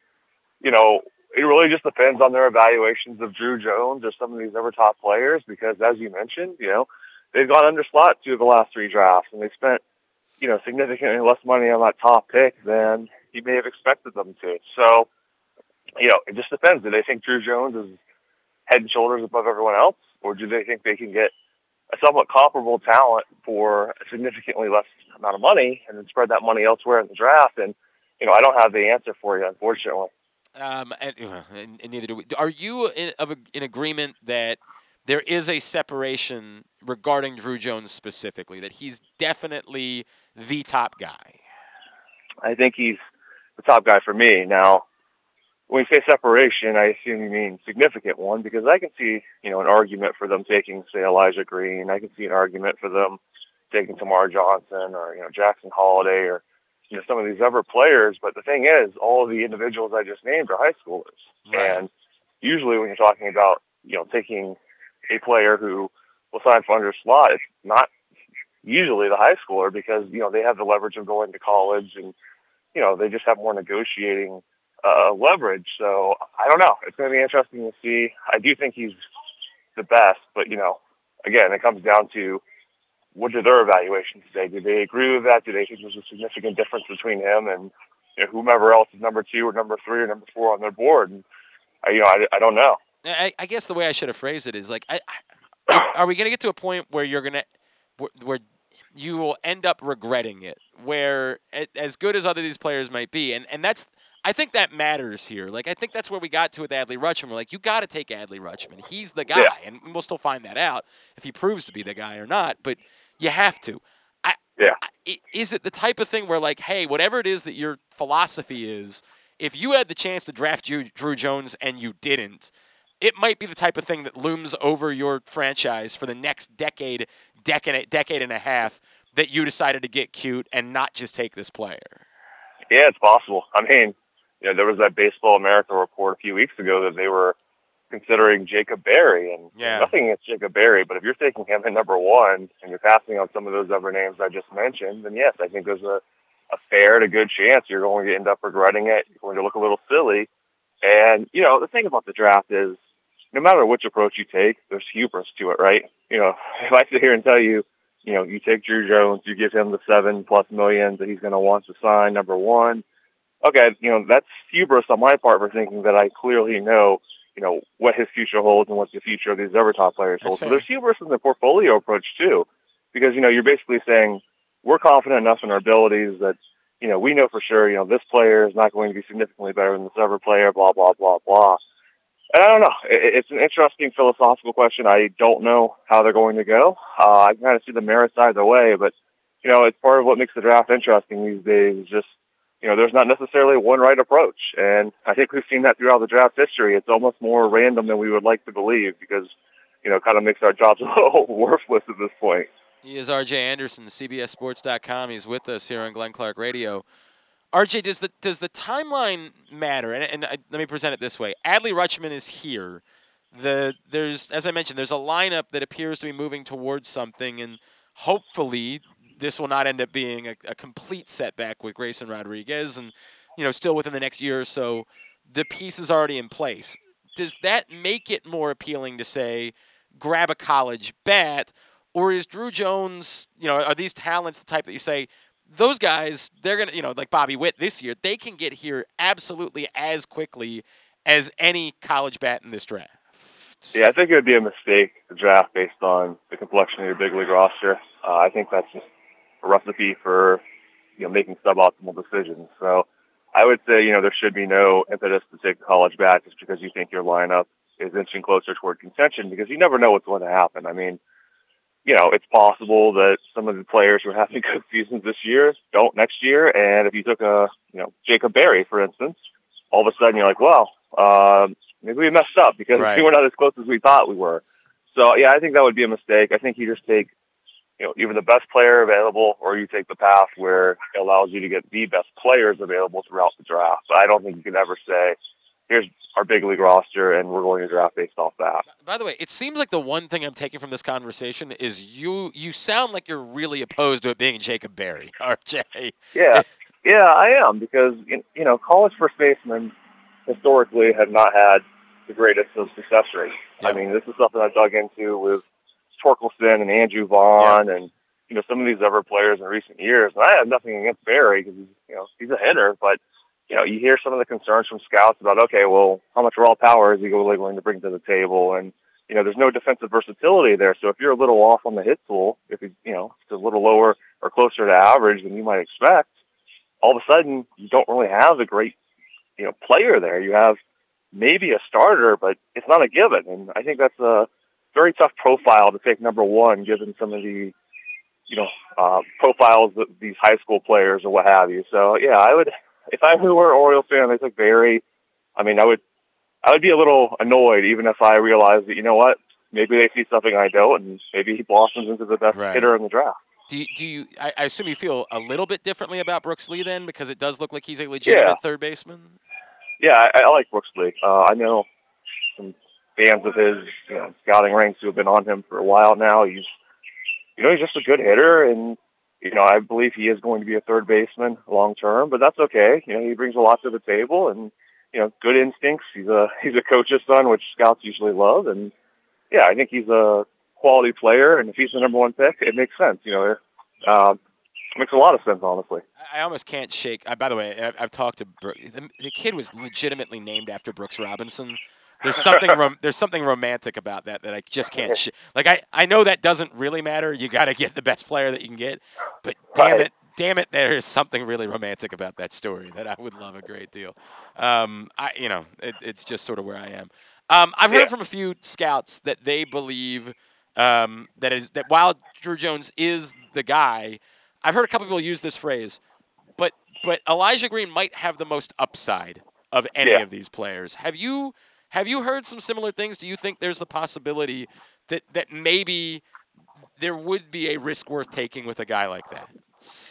you know, it really just depends on their evaluations of Drew Jones or some of these other top players. Because as you mentioned, you know, they've gone under slot two of the last three drafts, and they spent you know significantly less money on that top pick than you may have expected them to. So, you know, it just depends. Do they think Drew Jones is head and shoulders above everyone else, or do they think they can get a somewhat comparable talent for a significantly less amount of money and then spread that money elsewhere in the draft? And you know, I don't have the answer for you, unfortunately. Um, and, and, and neither do we. Are you in, of a, in agreement that there is a separation regarding Drew Jones specifically? That he's definitely the top guy. I think he's the top guy for me. Now, when you say separation, I assume you mean significant one because I can see, you know, an argument for them taking, say, Elijah Green. I can see an argument for them taking Termarr Johnson or, you know, Jackson Holliday or, you know, some of these other players. But the thing is, all of the individuals I just named are high schoolers. Right. And usually when you're talking about, you know, taking a player who will sign for under slot, it's not usually the high schooler because, you know, they have the leverage of going to college and, you know, they just have more negotiating uh, leverage. So I don't know. It's going to be interesting to see. I do think he's the best, but you know, again, it comes down to what do their evaluations say? Do they agree with that? Do they think there's a significant difference between him and you know, whomever else is number two or number three or number four on their board? And I, you know, I, I don't know. I, I guess the way I should have phrased it is like, I, I, are we going to get to a point where you're going to, where, where you will end up regretting it? Where as good as other these players might be, and and that's I think that matters here. Like I think that's where we got to with Adley Rutschman. We're like, you got to take Adley Rutschman. He's the guy, Yeah. and we'll still find that out if he proves to be the guy or not. But you have to. I, Yeah. I, is it the type of thing where like, hey, whatever it is that your philosophy is, if you had the chance to draft Drew, Drew Jones and you didn't, it might be the type of thing that looms over your franchise for the next decade, decade, decade and a half. That you decided to get cute and not just take this player. Yeah, it's possible. I mean, you know, there was that Baseball America report a few weeks ago that they were considering Jacob Berry, and Yeah. nothing against Jacob Berry, but if you're taking him at number one and you're passing on some of those other names I just mentioned, then yes, I think there's a, a fair to good chance you're going to end up regretting it. You're going to look a little silly. And, you know, the thing about the draft is no matter which approach you take, there's hubris to it, right? You know, if I sit here and tell you, you know, you take Drew Jones, you give him the seven plus millions that he's going to want to sign, number one. Okay, you know, that's hubris on my part for thinking that I clearly know, you know, what his future holds and what the future of these other top players holds. So there's hubris in the portfolio approach too, because, you know, you're basically saying we're confident enough in our abilities that, you know, we know for sure, you know, this player is not going to be significantly better than this other player, blah, blah, blah, blah. And I don't know. It's an interesting philosophical question. I don't know how they're going to go. Uh, I kind of see the merits either way, but you know, it's part of what makes the draft interesting these days. Just you know, there's not necessarily one right approach, and I think we've seen that throughout the draft history. It's almost more random than we would like to believe because you know, it kind of makes our jobs a little worthless at this point. He is RJ Anderson, CBSSports.com. He's with us here on Glenn Clark Radio. RJ, does the does the timeline matter? And, and I, let me present it this way: Adley Rutschman is here. The there's as I mentioned, there's a lineup that appears to be moving towards something, and hopefully this will not end up being a, a complete setback with Grayson Rodriguez, and you know, still within the next year or so, the piece is already in place. Does that make it more appealing to say, grab a college bat, or is Drew Jones, you know, are these talents the type that you say, those guys, they're to, you know, like Bobby Witt this year, they can get here absolutely as quickly as any college bat in this draft? Yeah, I think it would be a mistake to draft based on the complexion of your big league roster. Uh, I think that's just a recipe for you know making suboptimal decisions. So I would say you know there should be no impetus to take college back just because you think your lineup is inching closer toward contention because you never know what's going to happen. I mean, you know, it's possible that some of the players who are having good seasons this year don't next year. And if you took a you know Jacob Berry for instance, all of a sudden you're like, well. Um, maybe we messed up because Right. we were not as close as we thought we were. So yeah, I think that would be a mistake. I think you just take you know, either the best player available or you take the path where it allows you to get the best players available throughout the draft. But I don't think you can ever say, here's our big league roster and we're going to draft based off that. By the way, it seems like the one thing I'm taking from this conversation is you you sound like you're really opposed to it being Jacob Berry, RJ. Yeah, yeah, I am because you know college first basemen historically have not had the greatest of success rates. I mean, this is something I dug into with Torkelson and Andrew Vaughn and you know some of these other players in recent years. And I have nothing against Berry because he's you know he's a hitter, but you know you hear some of the concerns from scouts about okay, well, how much raw power is he really willing to bring to the table and you know, there's no defensive versatility there. So if you're a little off on the hit tool, if you, you know, it's a little lower or closer to average than you might expect, all of a sudden you don't really have a great, you know, player there. You have maybe a starter, but it's not a given. And I think that's a very tough profile to take number one, given some of the, you know, uh, profiles of these high school players or what have you. So yeah, I would, if I were an Orioles fan, I took Berry. I mean, I would I would be a little annoyed even if I realized that, you know what, maybe they see something I don't, and maybe he blossoms into the best Right. hitter in the draft. Do you, do you I, I assume you feel a little bit differently about Brooks Lee then because it does look like he's a legitimate Yeah. third baseman? Yeah, I, I like Brooks Lee. Uh, I know fans of his, you know, scouting ranks who have been on him for a while now. He's, you know, he's just a good hitter, and you know, I believe he is going to be a third baseman long term. But that's okay. You know, he brings a lot to the table, and you know, good instincts. He's a he's a coach's son, which scouts usually love, and yeah, I think he's a quality player. And if he's the number one pick, it makes sense. You know, uh, makes a lot of sense, honestly. I almost can't shake. I, by the way, I've, I've talked to Brooks. The, the kid was legitimately named after Brooks Robinson. There's something rom- there's something romantic about that that I just can't. Sh- like I, I know that doesn't really matter. You got to get the best player that you can get, but damn it, damn it, there is something really romantic about that story that I would love a great deal. Um, I, you know, it, it's just sort of where I am. Um, I've heard from a few scouts that they believe um, that is that while Drew Jones is the guy, I've heard a couple people use this phrase, but but Elijah Green might have the most upside of any Yeah. of these players. Have you have you heard some similar things? Do you think there's a possibility that that maybe there would be a risk worth taking with a guy like that?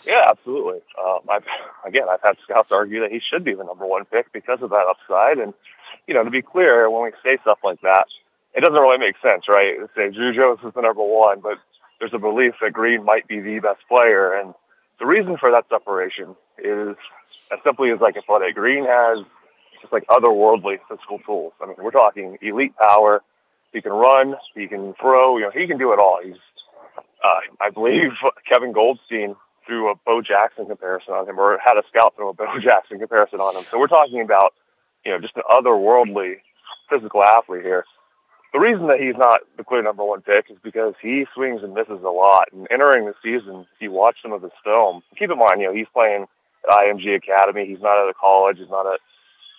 Yeah, absolutely. Um, I've, again, I've had scouts argue that he should be the number one pick because of that upside. And, you know, to be clear, when we say stuff like that, it doesn't really make sense, right? To say Drew Jones is the number one, but there's a belief that Green might be the best player. And the reason for that separation is as simply as like it. Green has just like otherworldly physical tools. I mean, we're talking elite power. He can run. He can throw. You know, he can do it all. He's, uh, I believe, Kevin Goldstein threw a Bo Jackson comparison on him, or had a scout throw a Bo Jackson comparison on him. So we're talking about, you know, just an otherworldly physical athlete here. The reason that he's not the clear number one pick is because he swings and misses a lot. And entering the season, if you watch some of his film, keep in mind, you know, he's playing at IMG Academy. He's not at a college. He's not at,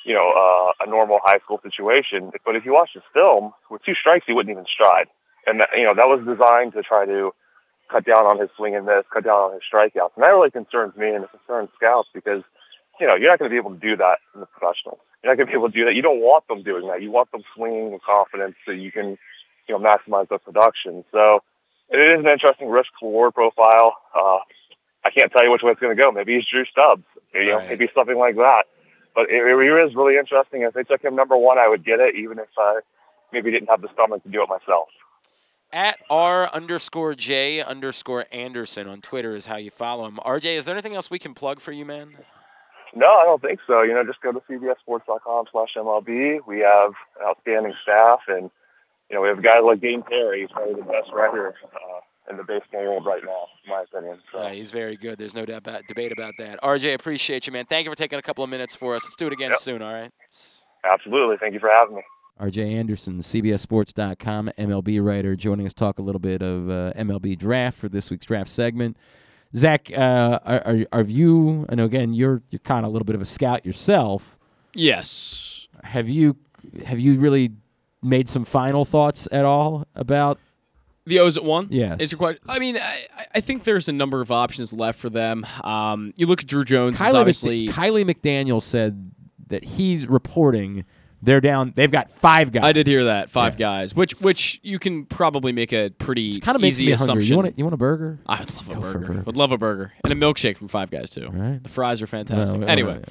you know, uh, a normal high school situation. But if you watch his film, with two strikes, he wouldn't even stride. And, that, you know, that was designed to try to cut down on his swing and miss, cut down on his strikeouts. And that really concerns me and it concerns scouts because, you know, you're not going to be able to do that in the professionals. You're not going to be able to do that. You don't want them doing that. You want them swinging with confidence so you can, you know, maximize their production. So it is an interesting risk reward profile. Uh, I can't tell you which way it's going to go. Maybe he's Drew Stubbs. You know, maybe something like that. But it, it really is really interesting. If they took him number one, I would get it, even if I maybe didn't have the stomach to do it myself. At R underscore J underscore Anderson on Twitter is how you follow him. RJ, is there anything else we can plug for you, man? No, I don't think so. You know, just go to cbssports.com slash MLB. We have outstanding staff, and, you know, we have guys like Dayn Perry. He's probably the best writer uh, in the baseball world right now, in my opinion. So, Uh, he's very good. There's no doubt about, debate about that. RJ, appreciate you, man. Thank you for taking a couple of minutes for us. Let's do it again Yep. soon, all right? absolutely. Thank you for having me. RJ Anderson, CBSSports.com, MLB writer, joining us talk a little bit of uh, MLB draft for this week's draft segment. Zach, uh, are, are, are you? I know again you're you're kind of a little bit of a scout yourself. Yes. Have you have you really made some final thoughts at all about? The O's at one. Yes. Is your question? I mean, I, I think there's a number of options left for them. Um, you look at Drew Jones. Kiley, obviously, McD- Kiley McDaniel said that he's reporting They're down. They've got five guys. I did hear that five guys, which which you can probably make a pretty Kind of makes easy assumption. You want a, you want a burger? I would love a Go a burger. burger. Would love a burger and a milkshake from Five Guys too. Right. The fries are fantastic. No, anyway.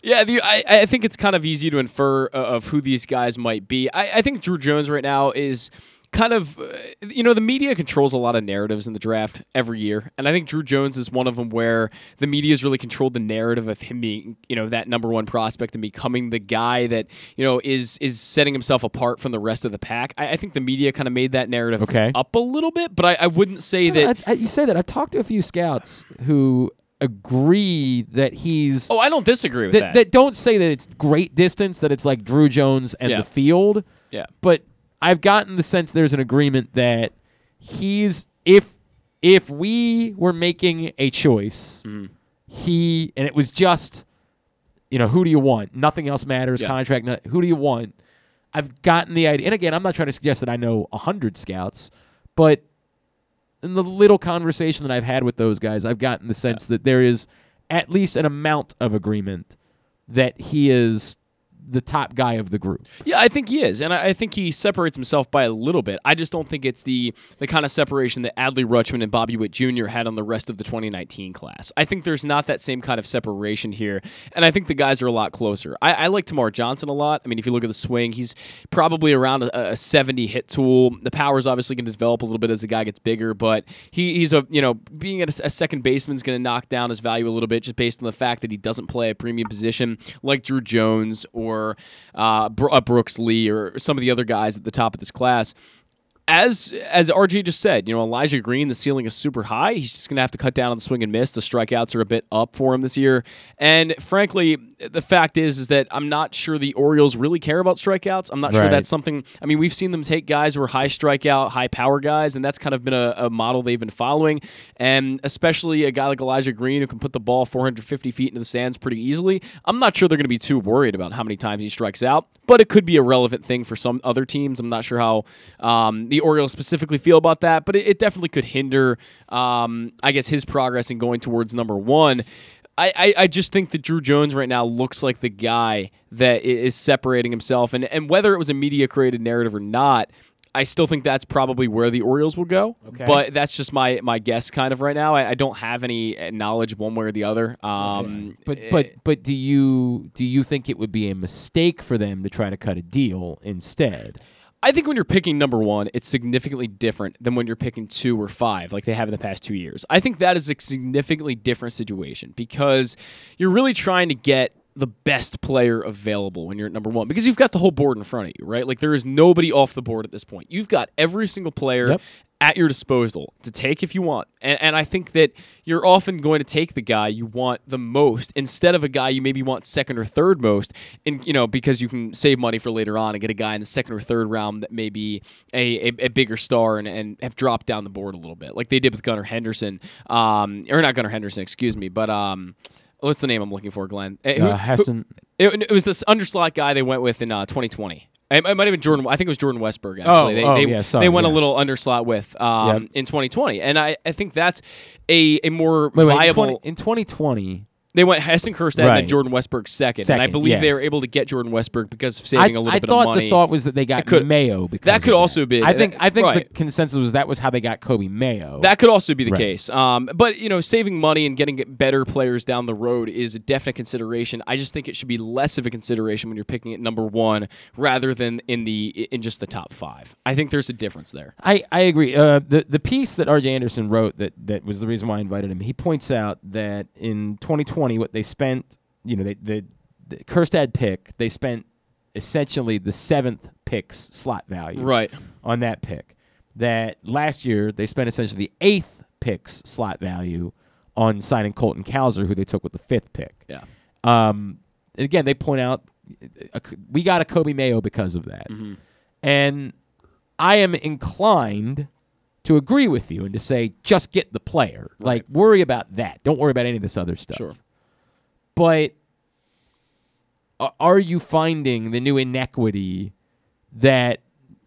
Yeah, the, I, I think it's kind of easy to infer uh, of who these guys might be. I, I think Drew Jones right now is kind of, uh, you know, the media controls a lot of narratives in the draft every year. And I think Drew Jones is one of them where the media has really controlled the narrative of him being, you know, that number one prospect and becoming the guy that, you know, is is setting himself apart from the rest of the pack. I, I think the media kind of made that narrative Okay. up a little bit, but I, I wouldn't say that. I, I, you say that. I've talked to a few scouts who agree that he's. oh, I don't disagree with that, that. that don't say that it's great distance, that it's like Drew Jones and Yeah. the field. Yeah. But I've gotten the sense there's an agreement that he's if if we were making a choice, Mm-hmm. he and it was just you know who do you want? Nothing else matters. Yeah. Contract. Who do you want? I've gotten the idea, and again, I'm not trying to suggest that I know a hundred scouts, but in the little conversation that I've had with those guys, I've gotten the sense that there is at least an amount of agreement that he is the top guy of the group. Yeah, I think he is, and I, I think he separates himself by a little bit. I just don't think it's the the kind of separation that Adley Rutschman and Bobby Witt Jr. had on the rest of the 2019 class. I think there's not that same kind of separation here, and I think the guys are a lot closer. I, I like Termarr Johnson a lot. I mean, if you look at the swing, he's probably around a, a 70 hit tool. The power is obviously going to develop a little bit as the guy gets bigger, but he, he's a you know being at a, a second baseman is going to knock down his value a little bit just based on the fact that he doesn't play a premium position like Drew Jones or uh, Bro- uh, Brooks Lee or some of the other guys at the top of this class. As as RJ just said, you know Elijah Green, the ceiling is super high. He's just gonna have to cut down on the swing and miss. The strikeouts are a bit up for him this year, and frankly, the fact is is that I'm not sure the Orioles really care about strikeouts. I'm not sure that's something. I mean, we've seen them take guys who are high strikeout, high power guys, and that's kind of been a, a model they've been following. And especially a guy like Elijah Green who can put the ball 450 feet into the stands pretty easily. I'm not sure they're going to be too worried about how many times he strikes out, but it could be a relevant thing for some other teams. I'm not sure how um, the Orioles specifically feel about that, but it, it definitely could hinder, um, I guess, his progress in going towards number one. I, I, I just think that Drew Jones right now looks like the guy that is separating himself. And, and whether it was a media created narrative or not, I still think that's probably where the Orioles will go. Okay. But that's just my, my guess kind of right now. I, I don't have any uh, knowledge one way or the other. Um, But but but do you do you think it would be a mistake for them to try to cut a deal instead? I think when you're picking number one, it's significantly different than when you're picking two or five, like they have in the past two years. I think that is a significantly different situation because you're really trying to get the best player available when you're at number one because you've got the whole board in front of you, right? Like there is nobody off the board at this point. You've got every single player Yep. At your disposal to take if you want. And, and I think that you're often going to take the guy you want the most instead of a guy you maybe want second or third most, and you know because you can save money for later on and get a guy in the second or third round that may be a, a, a bigger star and, and have dropped down the board a little bit, like they did with Gunnar Henderson, um, or not Gunnar Henderson, excuse me, but um, what's the name I'm looking for, Glenn? Eh, who- Uh, Heston. it, it was this underslot guy they went with in uh, 2020. It, it might have been Jordan. I think it was Jordan Westburg. Actually, they, oh, they, yeah, they went a yes. little underslot with um, Yep. in 2020, and I, I think that's a, a more Wait, wait, in, viable. 20, in 2020, they went Heston Kjerstad and then Jordan Westburg second, and I Second, believe they were able to get Jordan Westburg because of saving a little I bit of money. I thought the thought was that they got could- Mayo because that could also be- I think I think right. the consensus was that was how they got Coby Mayo. That could also be the Right. case. Um, but you know, saving money and getting better players down the road is a definite consideration. I just think it should be less of a consideration when you're picking at number one rather than in the in just the top five. I think there's a difference there. I, I agree. Uh, the the piece that R.J. Anderson wrote that that was the reason why I invited him. He points out that in 2020, what they spent, you know, they, the the Kjerstad pick, they spent essentially the seventh pick's slot value Right. on that pick. That last year they spent essentially the eighth pick's slot value on signing Colton Cowser, who they took with the fifth pick. Yeah. Um, and again, they point out uh, we got a Coby Mayo because of that, Mm-hmm. and I am inclined to agree with you and to say just get the player. Like worry about that. Don't worry about any of this other stuff. Sure. But are you finding the new inequity that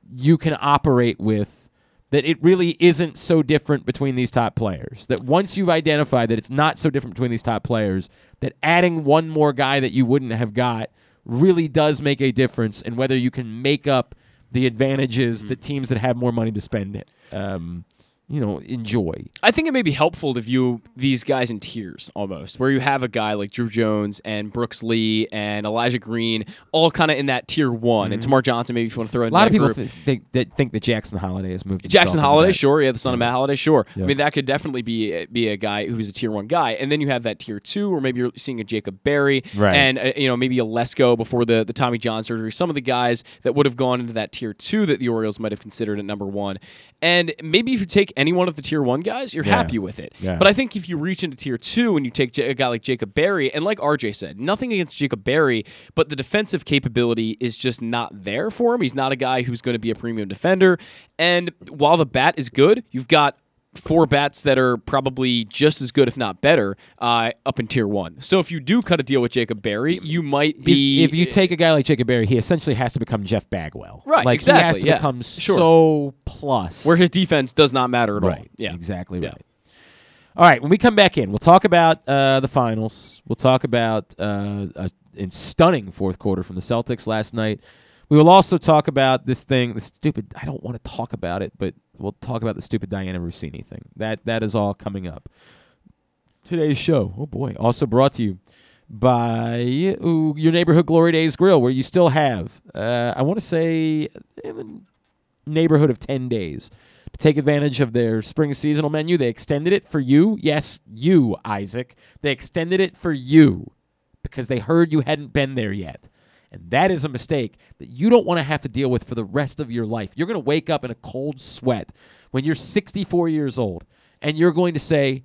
you can operate with? That it really isn't so different between these top players. That once you've identified that it's not so different between these top players, that adding one more guy that you wouldn't have got really does make a difference in whether you can make up the advantages that teams that have more money to spend um, you know, enjoy. I think it may be helpful to view these guys in tiers almost, where you have a guy like Drew Jones and Brooks Lee and Elijah Green all kind of in that tier one, and Mhm. Termarr Johnson maybe if you want to throw in A lot of people th- think, that think that Jackson Holliday has moved. Jackson Holliday, sure, yeah, the son of Matt Holliday, sure. Yeah. I mean, that could definitely be be a guy who's a tier one guy, and then you have that tier two, or maybe you're seeing a Jacob Berry, Right. and uh, you know maybe a Lesko before the the Tommy John surgery. Some of the guys that would have gone into that tier two that the Orioles might have considered at number one, and maybe if you take any one of the tier one guys, you're Yeah. happy with it. Yeah. But I think if you reach into tier two and you take a guy like Jacob Berry, and like RJ said, nothing against Jacob Berry, but the defensive capability is just not there for him. He's not a guy who's going to be a premium defender. And while the bat is good, you've got four bats that are probably just as good, if not better, uh, up in tier one. So if you do cut a deal with Jacob Berry, you might be. if you take a guy like Jacob Berry, he essentially has to become Jeff Bagwell. Right, Like he has exactly, to yeah. become Sure. so plus. where his defense does not matter at all. Right. Yeah. Exactly Yeah. right. All right. When we come back in, we'll talk about uh, the finals. We'll talk about uh, a in stunning fourth quarter from the Celtics last night. We will also talk about this thing, the stupid. I don't want to talk about it, but we'll talk about the stupid Dianna Russini thing. That that is all coming up. Today's show, oh boy, also brought to you by your neighborhood Glory Days Grill, where you still have, uh, I want to say, the neighborhood of 10 days to take advantage of their spring seasonal menu. They extended it for you. Yes, you, Isaac. They extended it for you because they heard you hadn't been there yet. And that is a mistake that you don't want to have to deal with for the rest of your life. You're going to wake up in a cold sweat when you're 64 years old and you're going to say,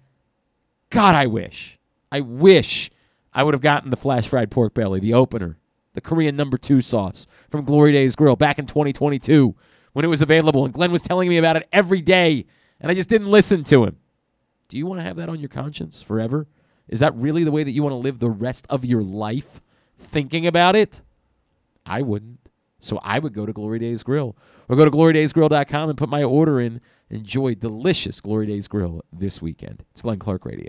God, I wish, I wish I would have gotten the flash fried pork belly, the opener, the Korean number two sauce from Glory Days Grill back in 2022 when it was available. And Glenn was telling me about it every day, and I just didn't listen to him. Do you want to have that on your conscience forever? Is that really the way that you want to live the rest of your life thinking about it? I wouldn't. So I would go to Glory Days Grill or go to glorydaysgrill.com and put my order in. Enjoy delicious Glory Days Grill this weekend. It's Glenn Clark Radio.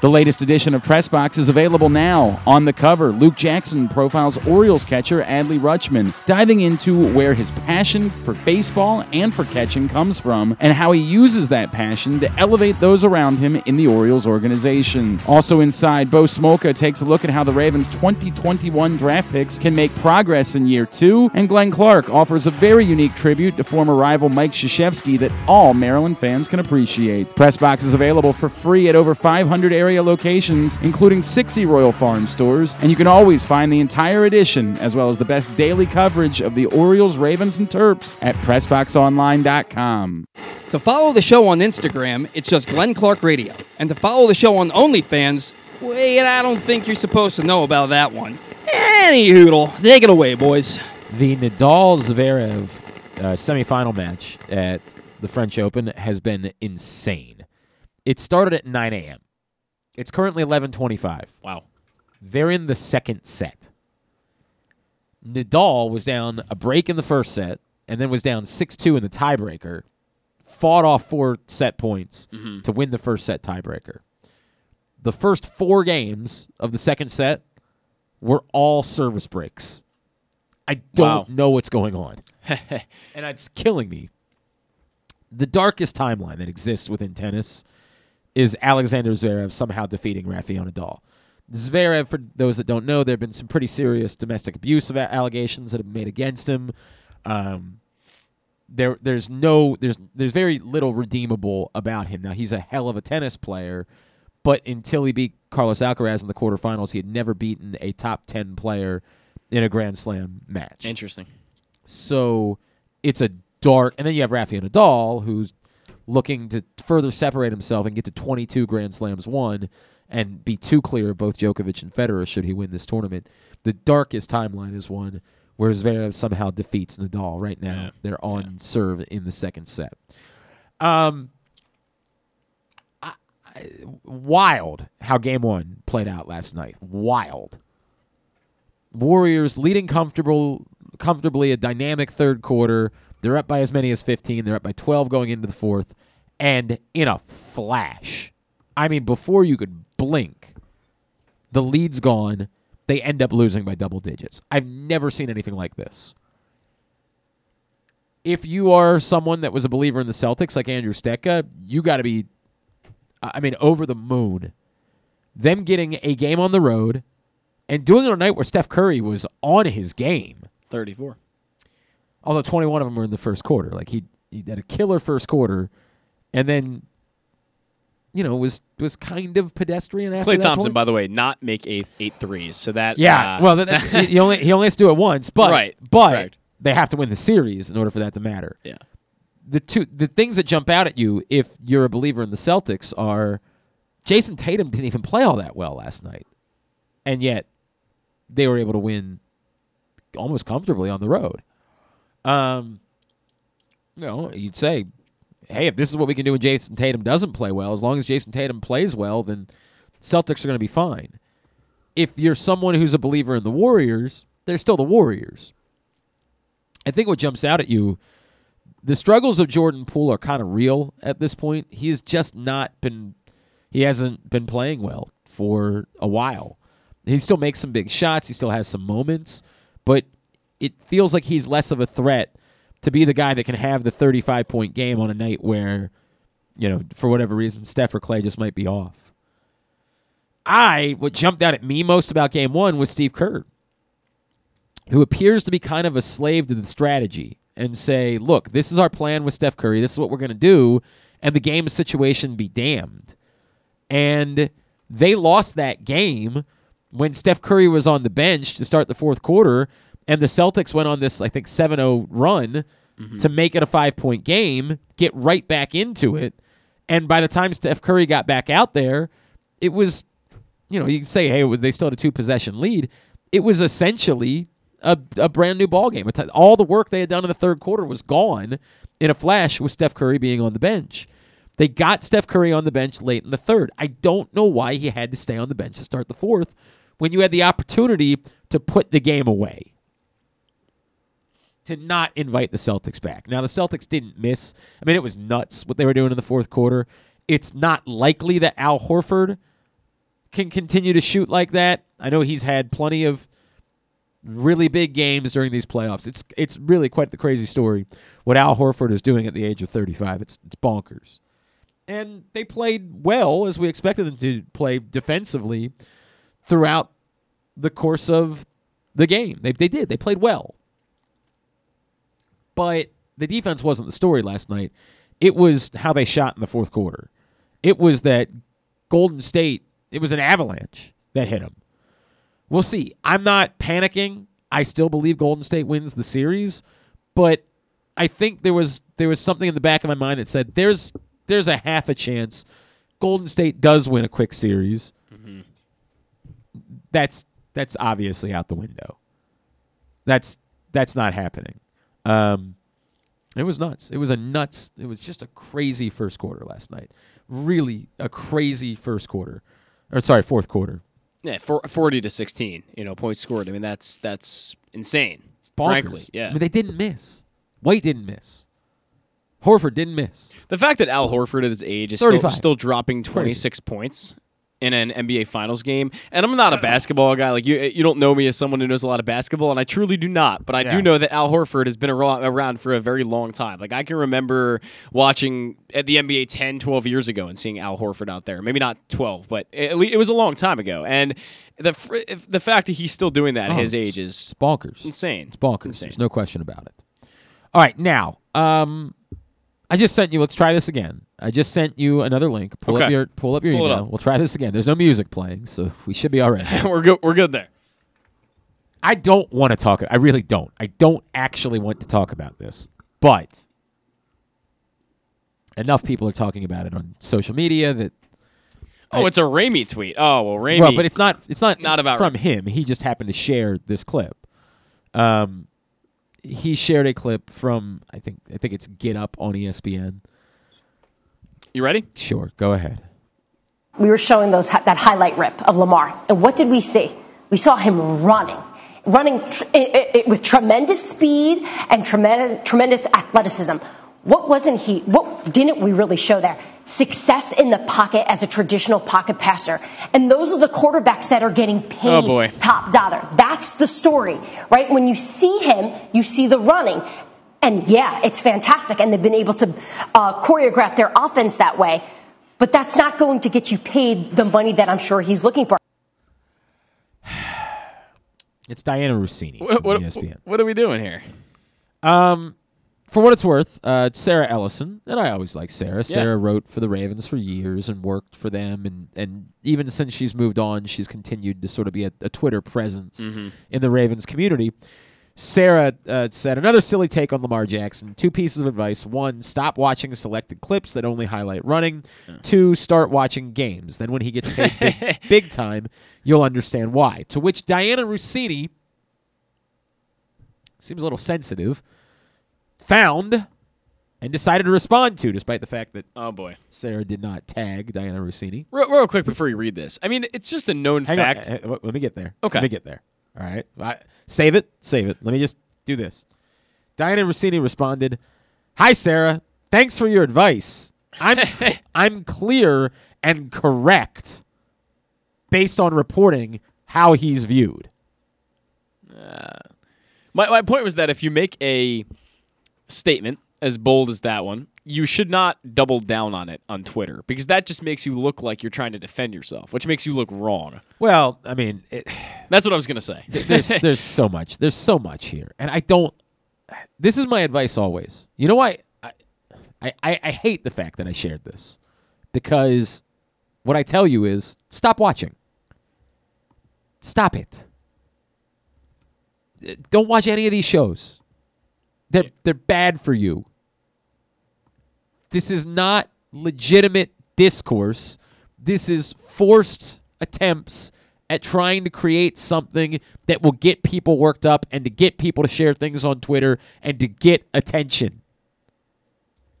The latest edition of Press Box is available now. On the cover, Luke Jackson profiles Orioles catcher Adley Rutschman, diving into where his passion for baseball and for catching comes from and how he uses that passion to elevate those around him in the Orioles organization. Also inside, Bo Smolka takes a look at how the Ravens' 2021 draft picks can make progress in year two, and Glenn Clark offers a very unique tribute to former rival Mike Krzyzewski that all Maryland fans can appreciate. Press Box is available for free at over 500 areas area locations, including 60 Royal Farm stores, and you can always find the entire edition as well as the best daily coverage of the Orioles, Ravens, and Terps at PressBoxOnline.com. To follow the show on Instagram, it's just Glenn Clark Radio. And to follow the show on OnlyFans, wait, I don't think you're supposed to know about that one. Any hoodle, take it away, boys. The Nadal Zverev uh, semifinal match at the French Open has been insane. It started at 9 a.m. It's currently 11:25. Wow. They're in the second set. Nadal was down a break in the first set and then was down 6-2 in the tiebreaker. Fought off four set points Mhm. to win the first set tiebreaker. The first 4 games of the second set were all service breaks. I don't Wow. know what's going on. and it's killing me. The darkest timeline that exists within tennis is Alexander Zverev somehow defeating Rafael Nadal. Zverev, for those that don't know, there have been some pretty serious domestic abuse allegations that have been made against him. Um, there, there's no, there's, there's very little redeemable about him. Now he's a hell of a tennis player, but until he beat Carlos Alcaraz in the quarterfinals, he had never beaten a top ten player in a Grand Slam match. Interesting. So it's a dark, and then you have Rafael Nadal, who's looking to further separate himself and get to 22 Grand Slams won and be too clear of both Djokovic and Federer should he win this tournament. The darkest timeline is one where Zverev somehow defeats Nadal. Right now, they're on serve in the second set. Um, I, I, wild how game one played out last night. Wild. Warriors leading comfortable comfortably a dynamic third quarter. They're up by as many as 15. They're up by 12 going into the fourth. And in a flash, I mean, before you could blink, the lead's gone. They end up losing by double digits. I've never seen anything like this. If you are someone that was a believer in the Celtics, like Andrew Stetka, you got to be, I mean, over the moon. Them getting a game on the road and doing it on a night where Steph Curry was on his game. 34. Although 21 of them were in the first quarter. Like he, he had a killer first quarter and then you know, was was kind of pedestrian after Klay Thompson, point. by the way, not make eight eight threes. So that Yeah, uh, well, that, that- he only he only has to do it once, but Right, but correct. they have to win the series in order for that to matter. Yeah. The two the things that jump out at you if you're a believer in the Celtics are Jayson Tatum didn't even play all that well last night, and yet they were able to win almost comfortably on the road. Um, you know, you'd say, hey, if this is what we can do when Jayson Tatum doesn't play well, as long as Jayson Tatum plays well, then Celtics are going to be fine. If you're someone who's a believer in the Warriors, they're still the Warriors. I think what jumps out at you, the struggles of Jordan Poole are kind of real at this point. He's just not been, he hasn't been playing well for a while. He still makes some big shots. He still has some moments, but it feels like he's less of a threat to be the guy that can have the 35 point game on a night where, you know, for whatever reason, Steph or Klay just might be off. I, what jumped out at me most about game one was Steve Kerr, who appears to be kind of a slave to the strategy and say, look, this is our plan with Steph Curry. This is what we're going to do. And the game situation be damned. And they lost that game when Steph Curry was on the bench to start the fourth quarter, and the Celtics went on this, I think, 7 0 run mm-hmm. to make it a five point game, get right back into it. And by the time Steph Curry got back out there, it was, you know, you can say, hey, they still had a two possession lead. It was essentially a, a brand new ball game. All the work they had done in the third quarter was gone in a flash with Steph Curry being on the bench. They got Steph Curry on the bench late in the third. I don't know why he had to stay on the bench to start the fourth when you had the opportunity to put the game away. To not invite the Celtics back. Now, the Celtics didn't miss. I mean, it was nuts what they were doing in the fourth quarter. It's not likely that Al Horford can continue to shoot like that. I know he's had plenty of really big games during these playoffs. It's it's really quite the crazy story what Al Horford is doing at the age of 35. It's it's bonkers. And they played well as we expected them to play defensively throughout the course of the game. They they did. They played well. But the defense wasn't the story last night. It was how they shot in the fourth quarter. It was that Golden State it was an avalanche that hit them. We'll see. I'm not panicking. I still believe Golden State wins the series, but I think there was there was something in the back of my mind that said there's there's a half a chance Golden State does win a quick series. That's that's obviously out the window. That's that's not happening. Um, it was nuts. It was a nuts. It was just a crazy first quarter last night. Really a crazy first quarter, or sorry, fourth quarter. Yeah, for, 40 to 16, you know, points scored. I mean, that's that's insane. Frankly, yeah. I mean, they didn't miss. White didn't miss. Horford didn't miss. The fact that Al Horford at his age is still, 35. still dropping 26 points in an NBA Finals game, and I'm not a basketball guy. Like you, you don't know me as someone who knows a lot of basketball, and I truly do not. But I Yeah. do know that Al Horford has been around for a very long time. Like I can remember watching at the NBA 10, 12 years ago and seeing Al Horford out there. Maybe not 12, but at least it was a long time ago. And the the fact that he's still doing that at Oh, his age is bonkers. insane. It's bonkers. Insane. There's no question about it. All right, now, um, I just sent you. Let's try this again. I just sent you another link. Pull up your pull up your Let's pull email. up. We'll try this again. There's no music playing, so we should be all right. we're good. We're good there. I don't want to talk. I really don't. I don't actually want to talk about this, but enough people are talking about it on social media that. Oh, I- it's a Ramey tweet. Oh well, Ramey. Well, but it's not. It's not. Not about from him. He just happened to share this clip. Um, he shared a clip from I think I think it's Get Up on ESPN. You ready? Sure, go ahead. we were showing those that highlight rip of Lamar, and what did we see? We saw him running, running tr- i- i- with tremendous speed and tremendous, tremendous athleticism. What wasn't he? What didn't we really show there? Success in the pocket as a traditional pocket passer, and those are the quarterbacks that are getting paid Oh, boy. top dollar. That's the story, right? When you see him, you see the running. And yeah, it's fantastic. And they've been able to uh, choreograph their offense that way. But that's not going to get you paid the money that I'm sure he's looking for. It's Dianna Russini What, what, ESPN. what are we doing here? Um, for what it's worth, uh, Sarah Ellison, and I always like Sarah. Sarah wrote for the Ravens for years and worked for them, and, and even since she's moved on, she's continued to sort of be a, a Twitter presence Mhm. in the Ravens community. Sarah uh, said another silly take on Lamar Jackson. Two pieces of advice: one, stop watching selected clips that only highlight running. Two, start watching games. Then, when he gets paid big, big time, you'll understand why. To which Dianna Russini seems a little sensitive. Found and decided to respond to, despite the fact that oh boy, Sarah did not tag Dianna Russini. Real, real quick before you read this, I mean, it's just a known Hang fact. uh, uh, let me get there. Okay. Let me get there. All right. I- save it. Save it. Let me just do this. Dianna Russini responded, Hi, Sarah. Thanks for your advice. I'm, I'm clear and correct based on reporting how he's viewed. My, my point was that if you make a statement as bold as that one, you should not double down on it on Twitter because that just makes you look like you're trying to defend yourself, which makes you look wrong. Well, I mean, it, That's what I was going to say. there's there's so much. There's so much here, and I don't. This is my advice always. You know why? I, I I I hate the fact that I shared this because what I tell you is stop watching. Stop it. Don't watch any of these shows. They're they're bad for you. This is not legitimate discourse. This is forced attempts at trying to create something that will get people worked up and to get people to share things on Twitter and to get attention.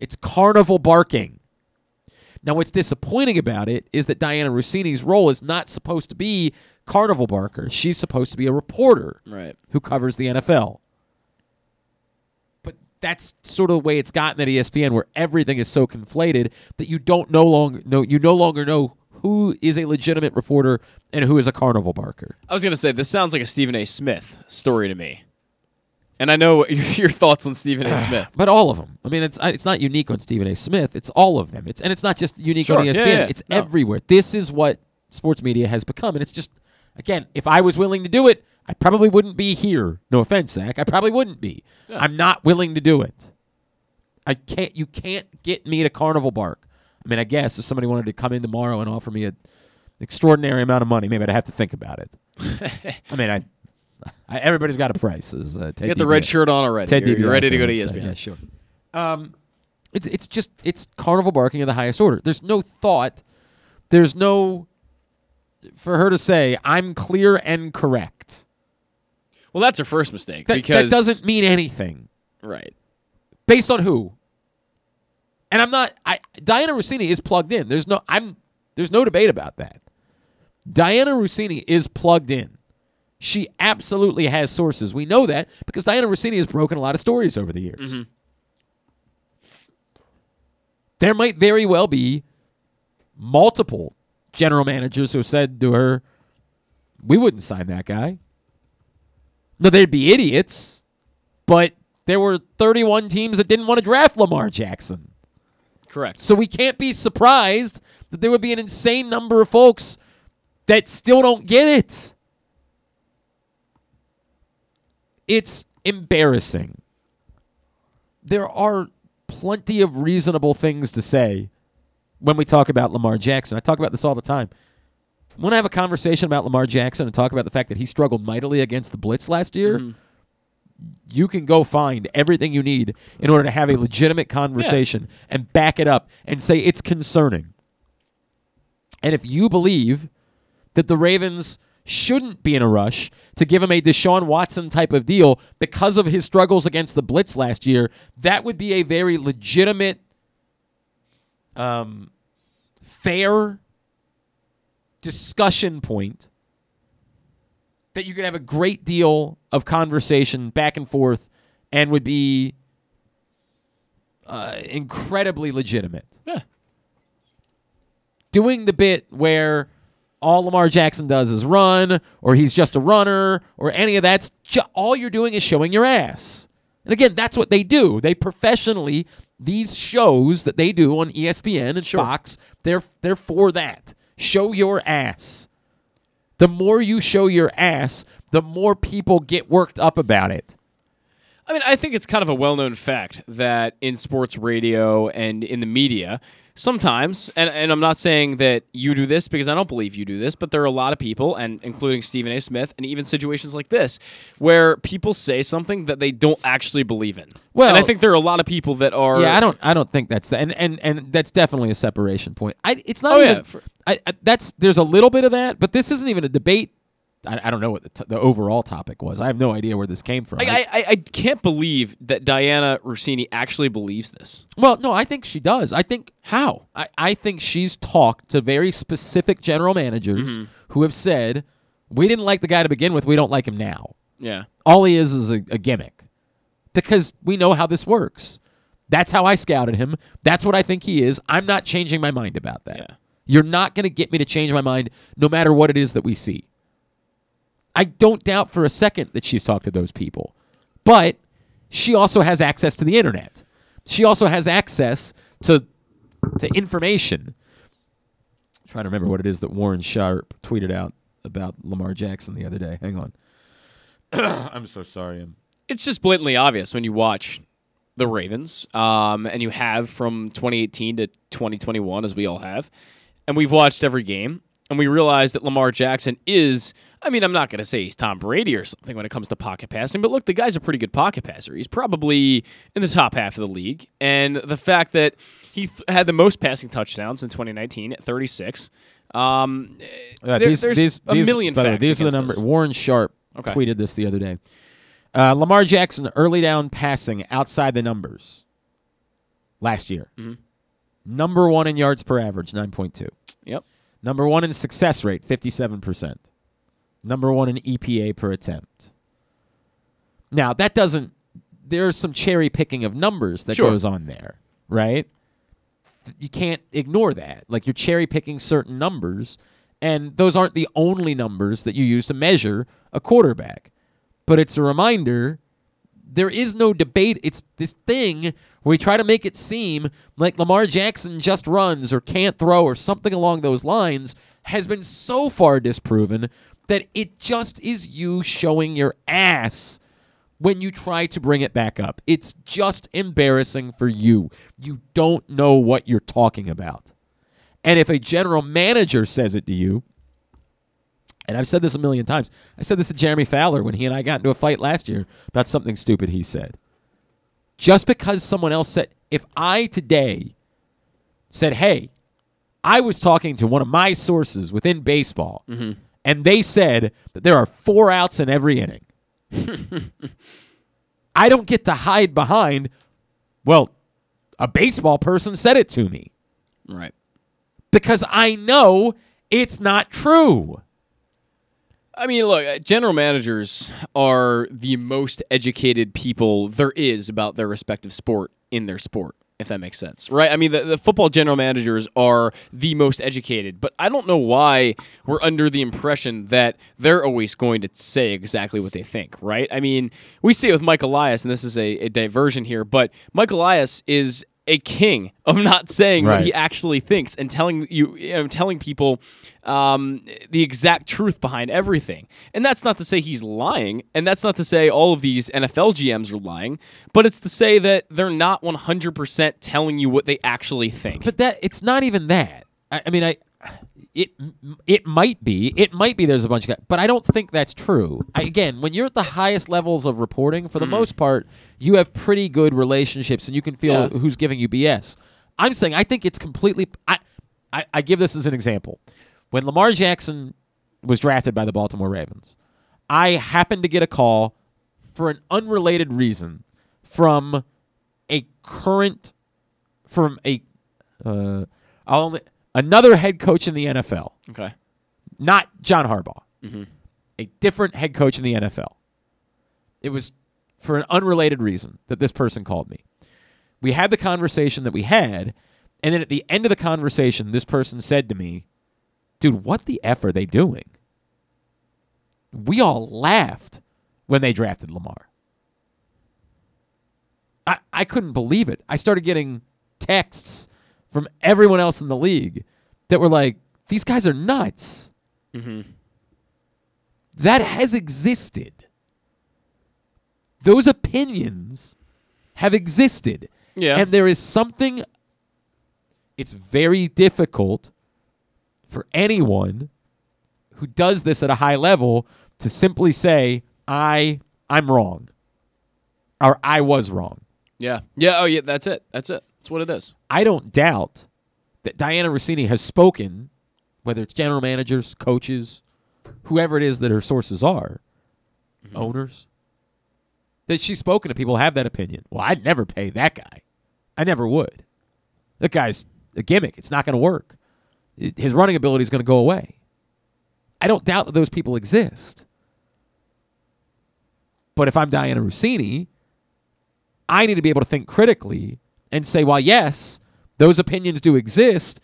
It's carnival barking. Now, what's disappointing about it is that Dianna Russini's role is not supposed to be carnival barker. She's supposed to be a reporter Right. who covers the NFL. That's sort of the way it's gotten at ESPN, where everything is so conflated that you don't no longer know you no longer know who is a legitimate reporter and who is a carnival barker. I was going to say, this sounds like a Stephen A. Smith story to me. And I know your thoughts on Stephen A. Smith. But all of them. I mean, it's it's not unique on Stephen A. Smith. It's all of them. It's and it's not just unique Sure. on ESPN. yeah, yeah. It's No. everywhere. This is what sports media has become, and it's just again, if I was willing to do it, I probably wouldn't be here. No offense, Zach. I probably wouldn't be. Yeah. I'm not willing to do it. I can't. You can't get me to carnival bark. I mean, I guess if somebody wanted to come in tomorrow and offer me an extraordinary amount of money, maybe I'd have to think about it. I mean, I, I everybody's got a price. As uh, Ted You got the red shirt on already. Ted You're- you're ready to go to say. ESPN. Yeah, sure. Um, it's it's just it's carnival barking of the highest order. There's no thought. There's no for her to say I'm clear and correct. Well, that's her first mistake That, because that doesn't mean anything. Right. Based on who? And I'm not. I Dianna Russini is plugged in. There's no. I'm. There's no debate about that. Dianna Russini is plugged in. She absolutely has sources. We know that because Dianna Russini has broken a lot of stories over the years. Mm-hmm. There might very well be multiple general managers who said to her, "We wouldn't sign that guy." No, they'd be idiots, but there were 31 teams that didn't want to draft Lamar Jackson. Correct. So we can't be surprised that there would be an insane number of folks that still don't get it. It's embarrassing. There are plenty of reasonable things to say when we talk about Lamar Jackson. I talk about this all the time. Want to have a conversation about Lamar Jackson and talk about the fact that he struggled mightily against the Blitz last year? You can go find everything you need in order to have a legitimate conversation and back it up and say it's concerning. And if you believe that the Ravens shouldn't be in a rush to give him a Deshaun Watson type of deal because of his struggles against the Blitz last year, that would be a very legitimate, um, fair discussion point that you could have a great deal of conversation back and forth and would be uh, incredibly legitimate. Yeah. Doing the bit where all Lamar Jackson does is run, or he's just a runner, or any of that's ju- all you're doing is showing your ass. And again, that's what they do. They professionally these shows that they do on ESPN and Fox, they're they're for that. Show your ass. The more you show your ass, the more people get worked up about it. I mean, I think it's kind of a well known fact that in sports radio and in the media, sometimes, and, and I'm not saying that you do this because I don't believe you do this, but there are a lot of people, and including Stephen A. Smith, and even situations like this, where people say something that they don't actually believe in. Well- and I think there are a lot of people that are. Yeah, I don't. I don't think that's the, and and and that's definitely a separation point. I. It's not Oh, even. yeah, I, I, that's there's a little bit of that, but this isn't even a debate. I, I don't know what the, t- the overall topic was. I have no idea where this came from. I, I, I can't believe that Dianna Russini actually believes this. Well, no, I think she does. I think how? I, I think she's talked to very specific general managers Mhm. who have said, "We didn't like the guy to begin with. We don't like him now. Yeah. All he is is a, a gimmick, because we know how this works. That's how I scouted him. That's what I think he is. I'm not changing my mind about that. You're not going to get me to change my mind, no matter what it is that we see. I don't doubt for a second that she's talked to those people. But she also has access to the internet. She also has access to to information. I'm trying to remember what it is that Warren Sharp tweeted out about Lamar Jackson the other day. Hang on. I'm so sorry. I'm it's just blatantly obvious when you watch the Ravens, um, and you have from 2018 to 2021, as we all have, and we've watched every game, and we realize that Lamar Jackson is. I mean, I'm not going to say he's Tom Brady or something when it comes to pocket passing, but look, the guy's a pretty good pocket passer. He's probably in the top half of the league, and the fact that he th- had the most passing touchdowns in 2019 at 36. Um, there- these, there's these, a these- million by the way, facts these are the numbers. Warren Sharp Okay. tweeted this the other day. Uh, Lamar Jackson early down passing outside the numbers last year. Mhm. Number one in yards per average, nine point two. Yep. Number one in success rate, fifty-seven percent. Number one in EPA per attempt. Now that doesn't. There's some cherry picking of numbers that Sure. goes on there, right? you can't ignore that. Like you're cherry picking certain numbers, and those aren't the only numbers that you use to measure a quarterback. But it's a reminder there is no debate. It's this thing where we try to make it seem like Lamar Jackson just runs or can't throw or something along those lines has been so far disproven that it just is you showing your ass when you try to bring it back up. It's just embarrassing for you. You don't know what you're talking about. And if a general manager says it to you, and I've said this a million times. I said this to Jeremy Fowler when he and I got into a fight last year about something stupid he said. Just because someone else said, if I today said, hey, I was talking to one of my sources within baseball, mm-hmm. And they said that there are four outs in every inning. I don't get to hide behind, well, a baseball person said it to me. Right. Because I know it's not true. I mean, look, uh, general managers are the most educated people there is about their respective sport in their sport, if that makes sense, right? I mean, the, the football general managers are the most educated, but I don't know why we're under the impression that they're always going to say exactly what they think, right? I mean, we see it with Mike Elias, and this is a, a diversion here, but Mike Elias is a king of not saying what he actually thinks and telling you, you know, telling people um, the exact truth behind everything. And that's not to say he's lying, and that's not to say all of these NFL GMs are lying, but it's to say that they're not 100% telling you what they actually think. But that it's not even that. I, I mean, I it it might be it might be there's a bunch of guys, but I don't think that's true. I, again, when you're at the highest levels of reporting, for the most part, you have pretty good relationships, and you can feel Yeah. who's giving you BS. I'm saying I think it's completely. I, I I give this as an example. When Lamar Jackson was drafted by the Baltimore Ravens, I happened to get a call for an unrelated reason from a current from a uh, I'll only, another head coach in the NFL, Okay. not John Harbaugh, Mhm. a different head coach in the NFL. It was for an unrelated reason that this person called me. We had the conversation that we had, and then at the end of the conversation, this person said to me, "Dude, what the f are they doing?" We all laughed when they drafted Lamar. I, I couldn't believe it. I started getting texts from everyone else in the league that were like, these guys are nuts. Mm-hmm. That has existed. Those opinions have existed. Yeah. And there is something, it's very difficult for anyone who does this at a high level to simply say, I, I'm wrong. Or I was wrong. Yeah. Yeah. Oh, yeah. That's it. That's it. That's what it is. I don't doubt that Dianna Russini has spoken, whether it's general managers, coaches, whoever it is that her sources are, mm-hmm. owners, that she's spoken to people who have that opinion. Well, I'd never pay that guy. I never would. That guy's a gimmick. It's not going to work. His running ability is going to go away. I don't doubt that those people exist. But if I'm Dianna Russini, I need to be able to think critically and say, well, yes, those opinions do exist.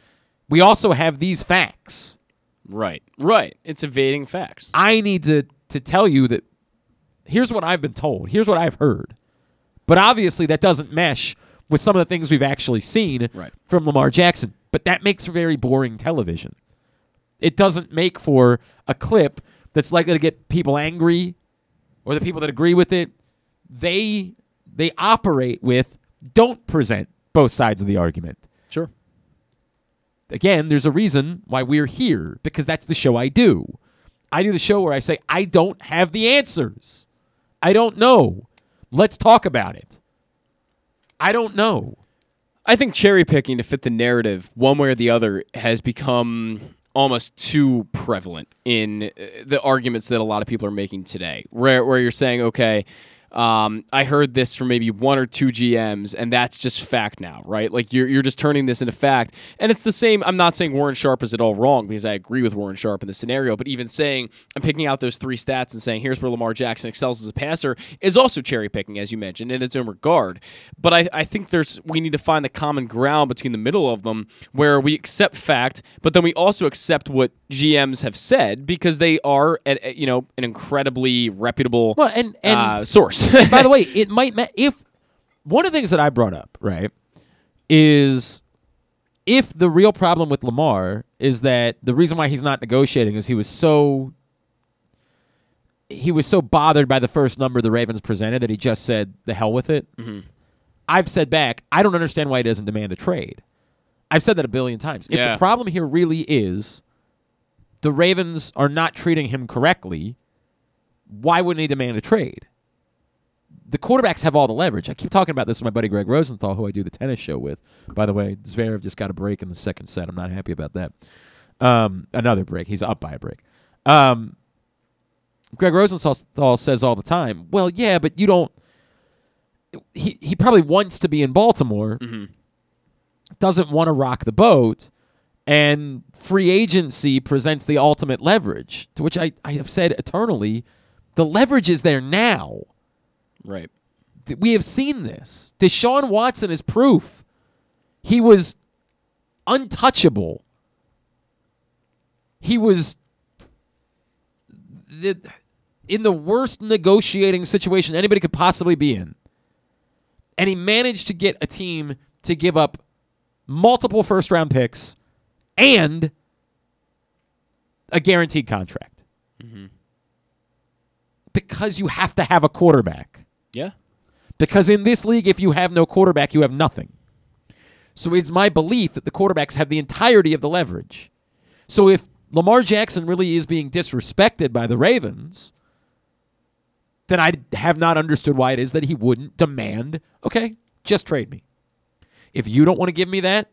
We also have these facts. Right. Right. It's evading facts. I need to to tell you that here's what I've been told. Here's what I've heard. But obviously that doesn't mesh with some of the things we've actually seen Right. from Lamar Jackson. But that makes for very boring television. It doesn't make for a clip that's likely to get people angry or the people that agree with it. They they operate with don't present both sides of the argument. Sure. Again, there's a reason why we're here because that's the show I do. I do the show where I say I don't have the answers. I don't know. Let's talk about it. I don't know. I think cherry picking to fit the narrative, one way or the other, has become almost too prevalent in uh, the arguments that a lot of people are making today. Where, where you're saying, okay, um, I heard this from maybe one or two GMs, and that's just fact now, right? Like you're, you're just turning this into fact. And it's the same. I'm not saying Warren Sharp is at all wrong because I agree with Warren Sharp in the scenario, but even saying I'm picking out those three stats and saying here's where Lamar Jackson excels as a passer is also cherry picking, as you mentioned, in its own regard. But I, I think there's we need to find the common ground between the middle of them where we accept fact, but then we also accept what GMs have said because they are, at, you know, an incredibly reputable Well, and and uh, source. by the way, it might ma- if one of the things that I brought up, right, is if the real problem with Lamar is that the reason why he's not negotiating is he was so he was so bothered by the first number the Ravens presented that he just said the hell with it. Mhm. I've said back, I don't understand why he doesn't demand a trade. I've said that a billion times. If Yeah. the problem here really is the Ravens are not treating him correctly, why wouldn't he demand a trade? The quarterbacks have all the leverage. I keep talking about this with my buddy Greg Rosenthal, who I do the tennis show with. By the way, Zverev just got a break in the second set. I'm not happy about that. Um, another break. He's up by a break. Um, Greg Rosenthal says all the time, "Well, yeah, but you don't." He he probably wants to be in Baltimore, doesn't want to rock the boat, and free agency presents the ultimate leverage. To which I I have said eternally, the leverage is there now. Right. We have seen this. Deshaun Watson is proof. He was untouchable. He was the, in the worst negotiating situation anybody could possibly be in. And he managed to get a team to give up multiple first round picks and a guaranteed contract. Mm-hmm. Because you have to have a quarterback. Yeah. Because in this league, if you have no quarterback, you have nothing. So it's my belief that the quarterbacks have the entirety of the leverage. So if Lamar Jackson really is being disrespected by the Ravens, then I have not understood why it is that he wouldn't demand, okay, just trade me. If you don't want to give me that,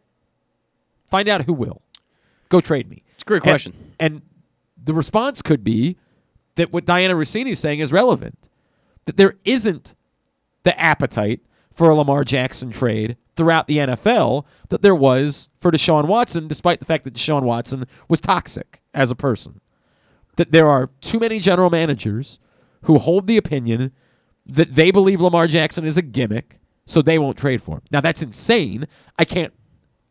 find out who will. Go trade me. It's a great question. And, the response could be that what Dianna Russini is saying is relevant. That there isn't the appetite for a Lamar Jackson trade throughout the NFL that there was for Deshaun Watson, despite the fact that Deshaun Watson was toxic as a person. That there are too many general managers who hold the opinion that they believe Lamar Jackson is a gimmick, so they won't trade for him. Now that's insane. I can't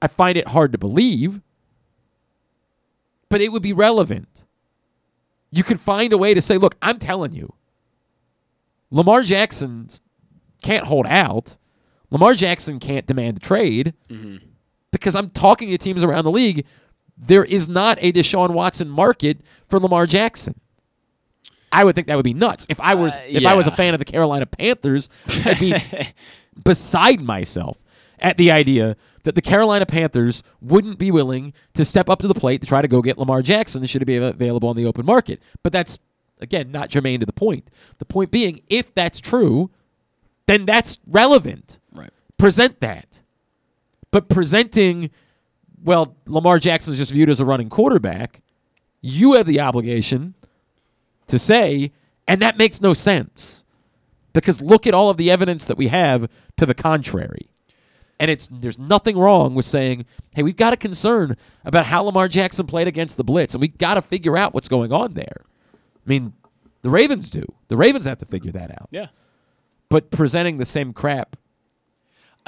I find it hard to believe, but it would be relevant. You could find a way to say, look, I'm telling you, Lamar Jackson can't hold out. Lamar Jackson can't demand a trade mm-hmm. because I'm talking to teams around the league. There is not a Deshaun Watson market for Lamar Jackson. I would think that would be nuts. If I was if I uh, was a fan of the Carolina Panthers, I'd be beside myself at the idea that the Carolina Panthers wouldn't be willing to step up to the plate to try to go get Lamar Jackson should it be available on the open market. But that's again not germane to the point. The point being, if that's true, then that's relevant. Right. Present that. But presenting, well, Lamar Jackson is just viewed as a running quarterback, you have the obligation to say, and that makes no sense. Because look at all of the evidence that we have to the contrary. And it's there's nothing wrong with saying, hey, we've got a concern about how Lamar Jackson played against the blitz, and we've got to figure out what's going on there. I mean, the Ravens do. The Ravens have to figure that out. Yeah. But presenting the same crap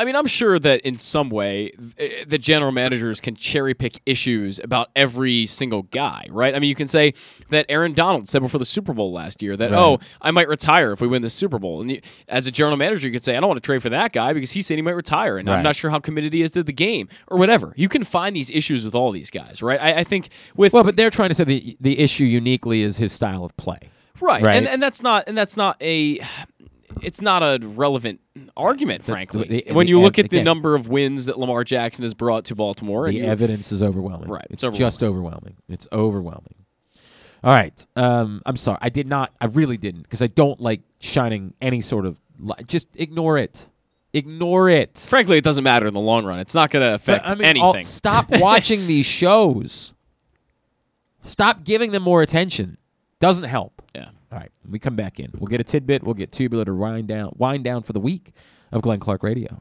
I mean, I'm sure that in some way, eh, the general managers can cherry pick issues about every single guy, right? I mean, you can say that Aaron Donald said before the Super Bowl last year that, Right. oh, I might retire if we win the Super Bowl. And you, as a general manager, you could say, I don't want to trade for that guy because he said he might retire, and I'm not sure how committed he is to the game or whatever. You can find these issues with all these guys, right? I, I think with Well, but they're trying to say the the issue uniquely is his style of play. right, Right. and and that's not and that's not a. It's not a relevant argument, That's frankly. the- when the you look at the again- number of wins that Lamar Jackson has brought to Baltimore, The you- evidence is overwhelming. Right, It's, it's just overwhelming. It's overwhelming. All right. Um, I'm sorry. I did not. I really didn't because I don't like shining any sort of. Li- just ignore it. Ignore it. Frankly, it doesn't matter in the long run. It's not going to affect But, I mean, anything. stop watching these shows. Stop giving them more attention. Doesn't help. All right. We come back in. We'll get a tidbit. We'll get tubular to wind down, wind down for the week of Glenn Clark Radio.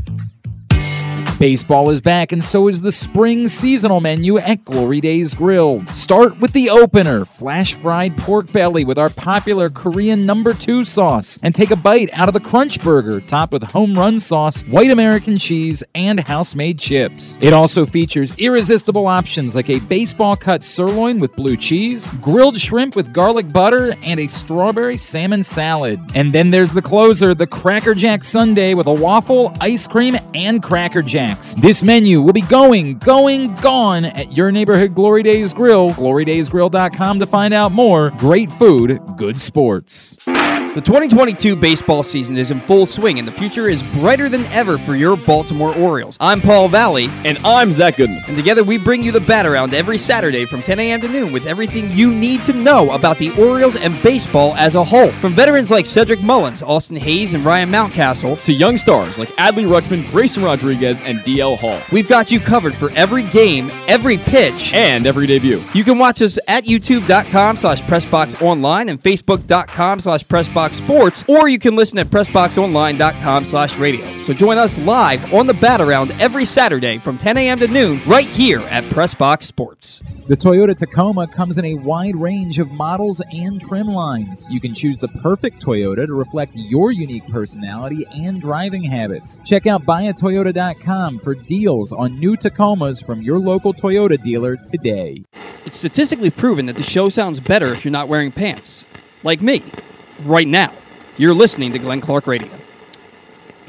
Baseball is back, and so is the spring seasonal menu at Glory Days Grill. Start with the opener flash fried pork belly with our popular Korean number two sauce, and take a bite out of the Crunch Burger, topped with home run sauce, white American cheese, and house made chips. It also features irresistible options like a baseball cut sirloin with blue cheese, grilled shrimp with garlic butter, and a strawberry salmon salad. And then there's the closer, the Cracker Jack Sundae with a waffle, ice cream, and Cracker Jacks. This menu will be going, going, gone at your neighborhood Glory Days Grill. GloryDaysGrill.com to find out more. Great food, good sports. The 2022 baseball season is in full swing, and the future is brighter than ever for your Baltimore Orioles. I'm Paul Valley. And I'm Zach Goodman. And together we bring you the bat around every Saturday from 10 a.m. to noon with everything you need to know about the Orioles and baseball as a whole. From veterans like Cedric Mullins, Austin Hays, and Ryan Mountcastle, To young stars like Adley Rutschman, Grayson Rodriguez, and DL Hall. we've got you covered for every game, every pitch, And every debut. You can watch us at youtube.com slash pressboxonline and facebook.com slash pressboxsports, or you can listen at pressboxonline.com slash radio. So join us live on the bat around every Saturday from 10 a.m. to noon right here at Pressbox Sports. The Toyota Tacoma comes in a wide range of models and trim lines. You can choose the perfect Toyota to reflect your unique personality and driving habits. Check out buyatoyota.com for deals on new Tacomas from your local Toyota dealer today. It's statistically proven that the show sounds better if you're not wearing pants. Like me, right now. You're listening to Glenn Clark Radio.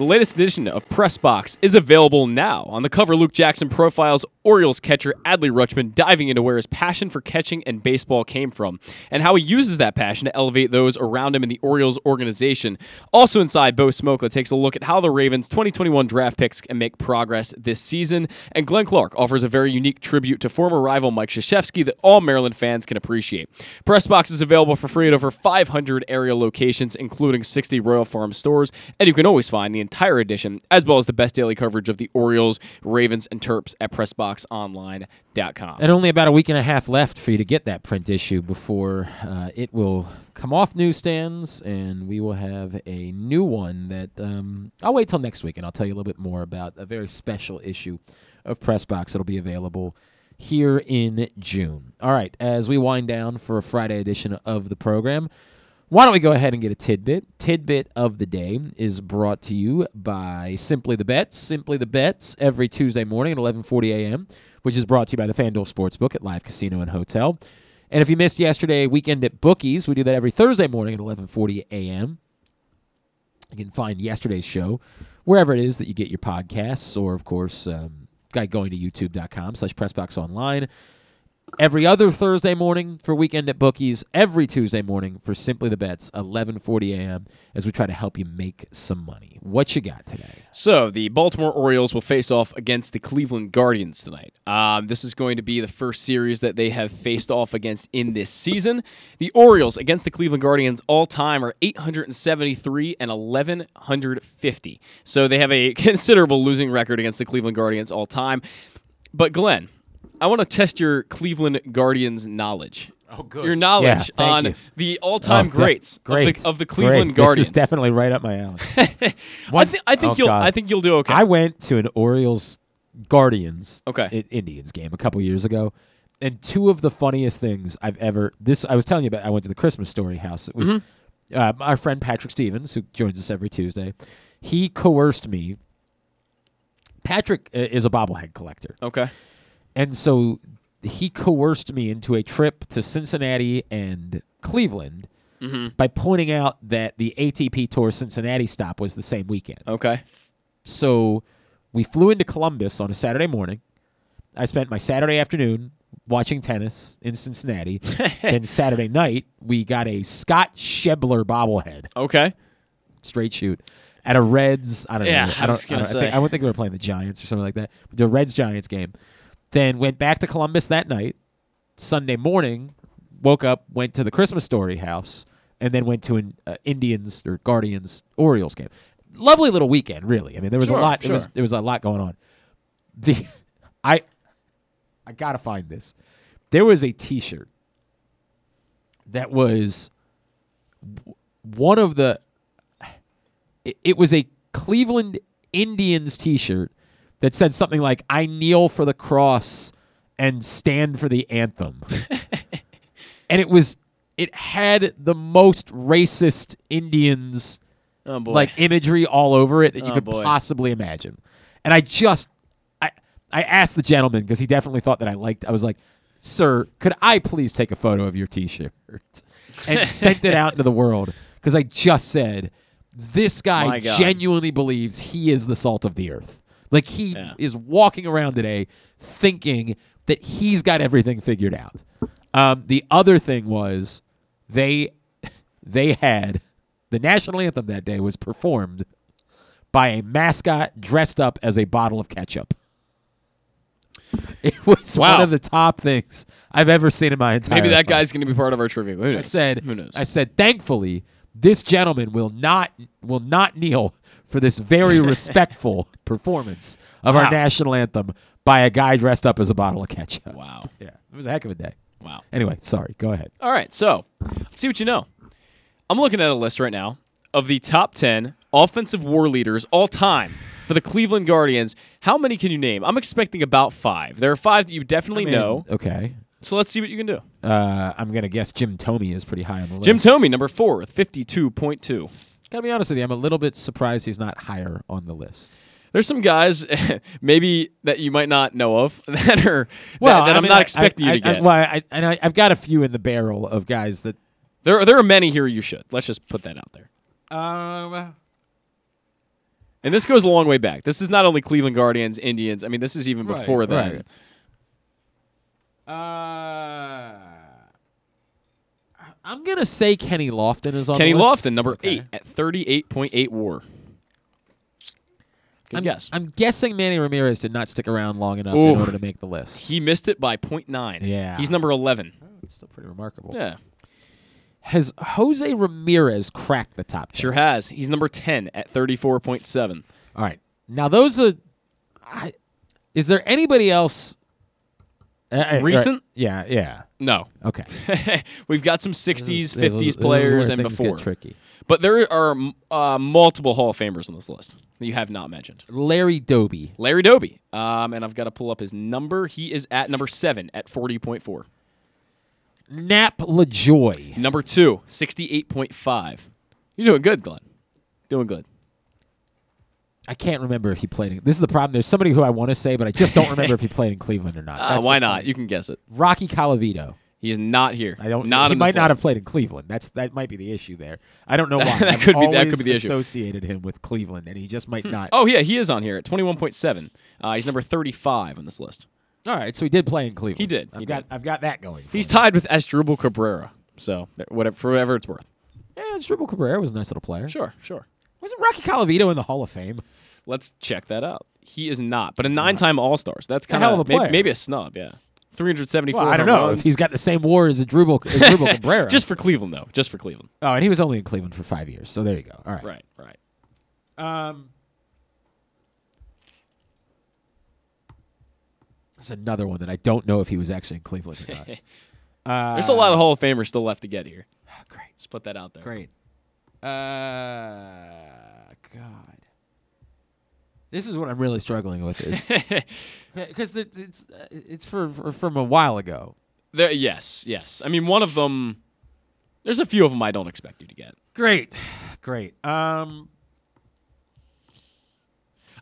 The latest edition of Press Box is available now. On the cover, Luke Jackson profiles Orioles catcher Adley Rutschman, diving into where his passion for catching and baseball came from, and how he uses that passion to elevate those around him in the Orioles organization. Also inside, Bo Smolka takes a look at how the Ravens' 2021 draft picks can make progress this season, and Glenn Clark offers a very unique tribute to former rival Mike Krzyzewski that all Maryland fans can appreciate. Press Box is available for free at over 500 area locations, including 60 Royal Farm stores, and you can always find the entire edition, as well as the best daily coverage of the Orioles, Ravens, and Terps at PressBoxOnline.com. And only about a week and a half left for you to get that print issue before uh, it will come off newsstands, and we will have a new one that um, I'll wait till next week, and I'll tell you a little bit more about a very special issue of Pressbox that'll be available here in June. All right, as we wind down for a Friday edition of the program. Why don't we go ahead and get a tidbit? Tidbit of the day is brought to you by Simply the Bets. Simply the Bets every Tuesday morning at 11:40 a.m., which is brought to you by the FanDuel Sportsbook at Live Casino and Hotel. And if you missed yesterday, weekend at Bookies, we do that every Thursday morning at 11:40 a.m. You can find yesterday's show wherever it is that you get your podcasts, or of course, um, by going to YouTube.com/slash PressBoxOnline every other Thursday morning for Weekend at Bookies, every Tuesday morning for Simply the Bets, 11:40 a.m. as we try to help you make some money. What you got today? So the Baltimore Orioles will face off against the Cleveland Guardians tonight. Um, this is going to be the first series that they have faced off against in this season. The Orioles against the Cleveland Guardians all time are 873 and 1150. So they have a considerable losing record against the Cleveland Guardians all time. But Glenn, I want to test your Cleveland Guardians knowledge. Oh, good. Your knowledge Yeah, on you. the all-time Oh, de- greats great. of the, of the Cleveland Great. Guardians. This is definitely right up my alley. I, One- thi- I think oh, you'll. God. I think you'll do okay. I went to an Orioles Guardians Okay. I- Indians game a couple years ago, and two of the funniest things I've ever this I was telling you about. I went to the Christmas Story house. It was Mhm. uh, our friend Patrick Stevens who joins us every Tuesday. He coerced me. Patrick uh, is a bobblehead collector. Okay. And so he coerced me into a trip to Cincinnati and Cleveland Mhm. by pointing out that the ATP Tour Cincinnati stop was the same weekend. Okay. So we flew into Columbus on a Saturday morning. I spent my Saturday afternoon watching tennis in Cincinnati. then Saturday night, we got a Scott Schebler bobblehead. Okay. Straight shoot. At a Reds, I don't Yeah, know. I I don't, I, don't I, think. I would think they were playing the Giants or something like that. The Reds Giants game. Then went back to Columbus that night. Sunday morning, woke up, went to the Christmas Story house, and then went to an uh, Indians or Guardians Orioles game. Lovely little weekend, really. I mean, there was Sure, a lot. sure. There was there was a lot going on. The I I gotta find this. There was a T-shirt that was one of the. It, it was a Cleveland Indians T-shirt that said something like "I kneel for the cross and stand for the anthem," and it was it had the most racist Indians Oh, like imagery all over it that you Oh, could boy. possibly imagine. And I just I I asked the gentleman because he definitely thought that I liked. I was like, "Sir, could I please take a photo of your T-shirt and sent it out into the world?" Because I just said this guy genuinely believes he is the salt of the earth. Like he is walking around today thinking that he's got everything figured out. Um, the other thing was they they had the national anthem that day was performed by a mascot dressed up as a bottle of ketchup. It was Wow. one of the top things I've ever seen in my entire Maybe that life. guy's going to be part of our trivia. Who I said, Who knows? I said, thankfully, this gentleman will not will not kneel for this very respectful performance of Wow. our national anthem by a guy dressed up as a bottle of ketchup. Wow. Yeah, it was a heck of a day. Wow. Anyway, sorry. Go ahead. All right, so let's see what you know. I'm looking at a list right now of the top 10 offensive war leaders all time for the Cleveland Guardians. How many can you name? I'm expecting about five. There are five that you definitely I mean, know. Okay. So let's see what you can do. Uh, I'm gonna guess Jim Thome is pretty high on the list. Jim Thome, number four, with 52.2. Gotta be honest with you, I'm a little bit surprised he's not higher on the list. There's some guys maybe that you might not know of that are Well, that, that I I'm mean, not I- expecting I, you to I, get. Well, I, and I, I've got a few in the barrel of guys that. there, there are many here you should. Let's just put that out there. Um, And this goes a long way back. This is not only Cleveland Guardians, Indians. I mean, this is even Right, before that. right. Uh, I'm gonna say Kenny Lofton is on. Kenny. Lofton, number Okay. eight at 38.8 WAR. Good I'm, guess. I'm guessing Manny Ramirez did not stick around long enough Oof. in order to make the list. He missed it by 0.9. Yeah. He's number 11. It's still pretty remarkable. Yeah. Has Jose Ramirez cracked the top 10? Sure has. He's number 10 at 34.7. All right. Now those are. I, is there anybody else? uh, uh, Recent? right. Yeah. Yeah. No. Okay. We've got some 60s, 50s players and things get before. tricky. But there are uh, multiple Hall of Famers on this list that you have not mentioned. Larry Doby. Larry Doby. Um, and I've got to pull up his number. He is at number 7 at 40.4. Nap Lajoie. Number 2, 68.5. You're doing good, Glenn. Doing good. I can't remember if he played. In, this is the problem. There's somebody who I want to say, but I just don't remember if he played in Cleveland or not. Uh, why not? You can guess it. Rocky Colavito. He is not here. I don't. Not he might not have played in Cleveland. That's that might be the issue there. I don't know why. That I've could be- that could be the issue. Associated him with Cleveland, and he just might not. Oh yeah, he is on here at 21.7. Uh, he's number 35 on this list. All right, so he did play in Cleveland. He did. I've he got. did. I've got that going. for He's me. tied with Asdrubal Cabrera. So whatever, for whatever it's worth. Yeah, Dribble Cabrera was a nice little player. Sure, sure. Wasn't Rocky Colavito in the Hall of Fame? Let's check that out. He is not, but a nine-time All-Star. So that's A kind hell of a maybe, maybe a snub. Yeah, 374. Well, I don't know runs. if he's got the same WAR as a Dribble as Cabrera. Just for Cleveland though. Just for Cleveland. oh, and he was only in Cleveland for five years. So there you go. All right. Right, right. Um, there's another one that I don't know if he was actually in Cleveland or not. Uh, There's a lot of Hall of Famers still left to get here. Great. Just put that out there. Great. Uh, God. This is what I'm really struggling with is because it's it's, uh, it's for, for from a while ago. There, yes, yes. I mean, one of them. There's a few of them I don't expect you to get. Great, great. Um,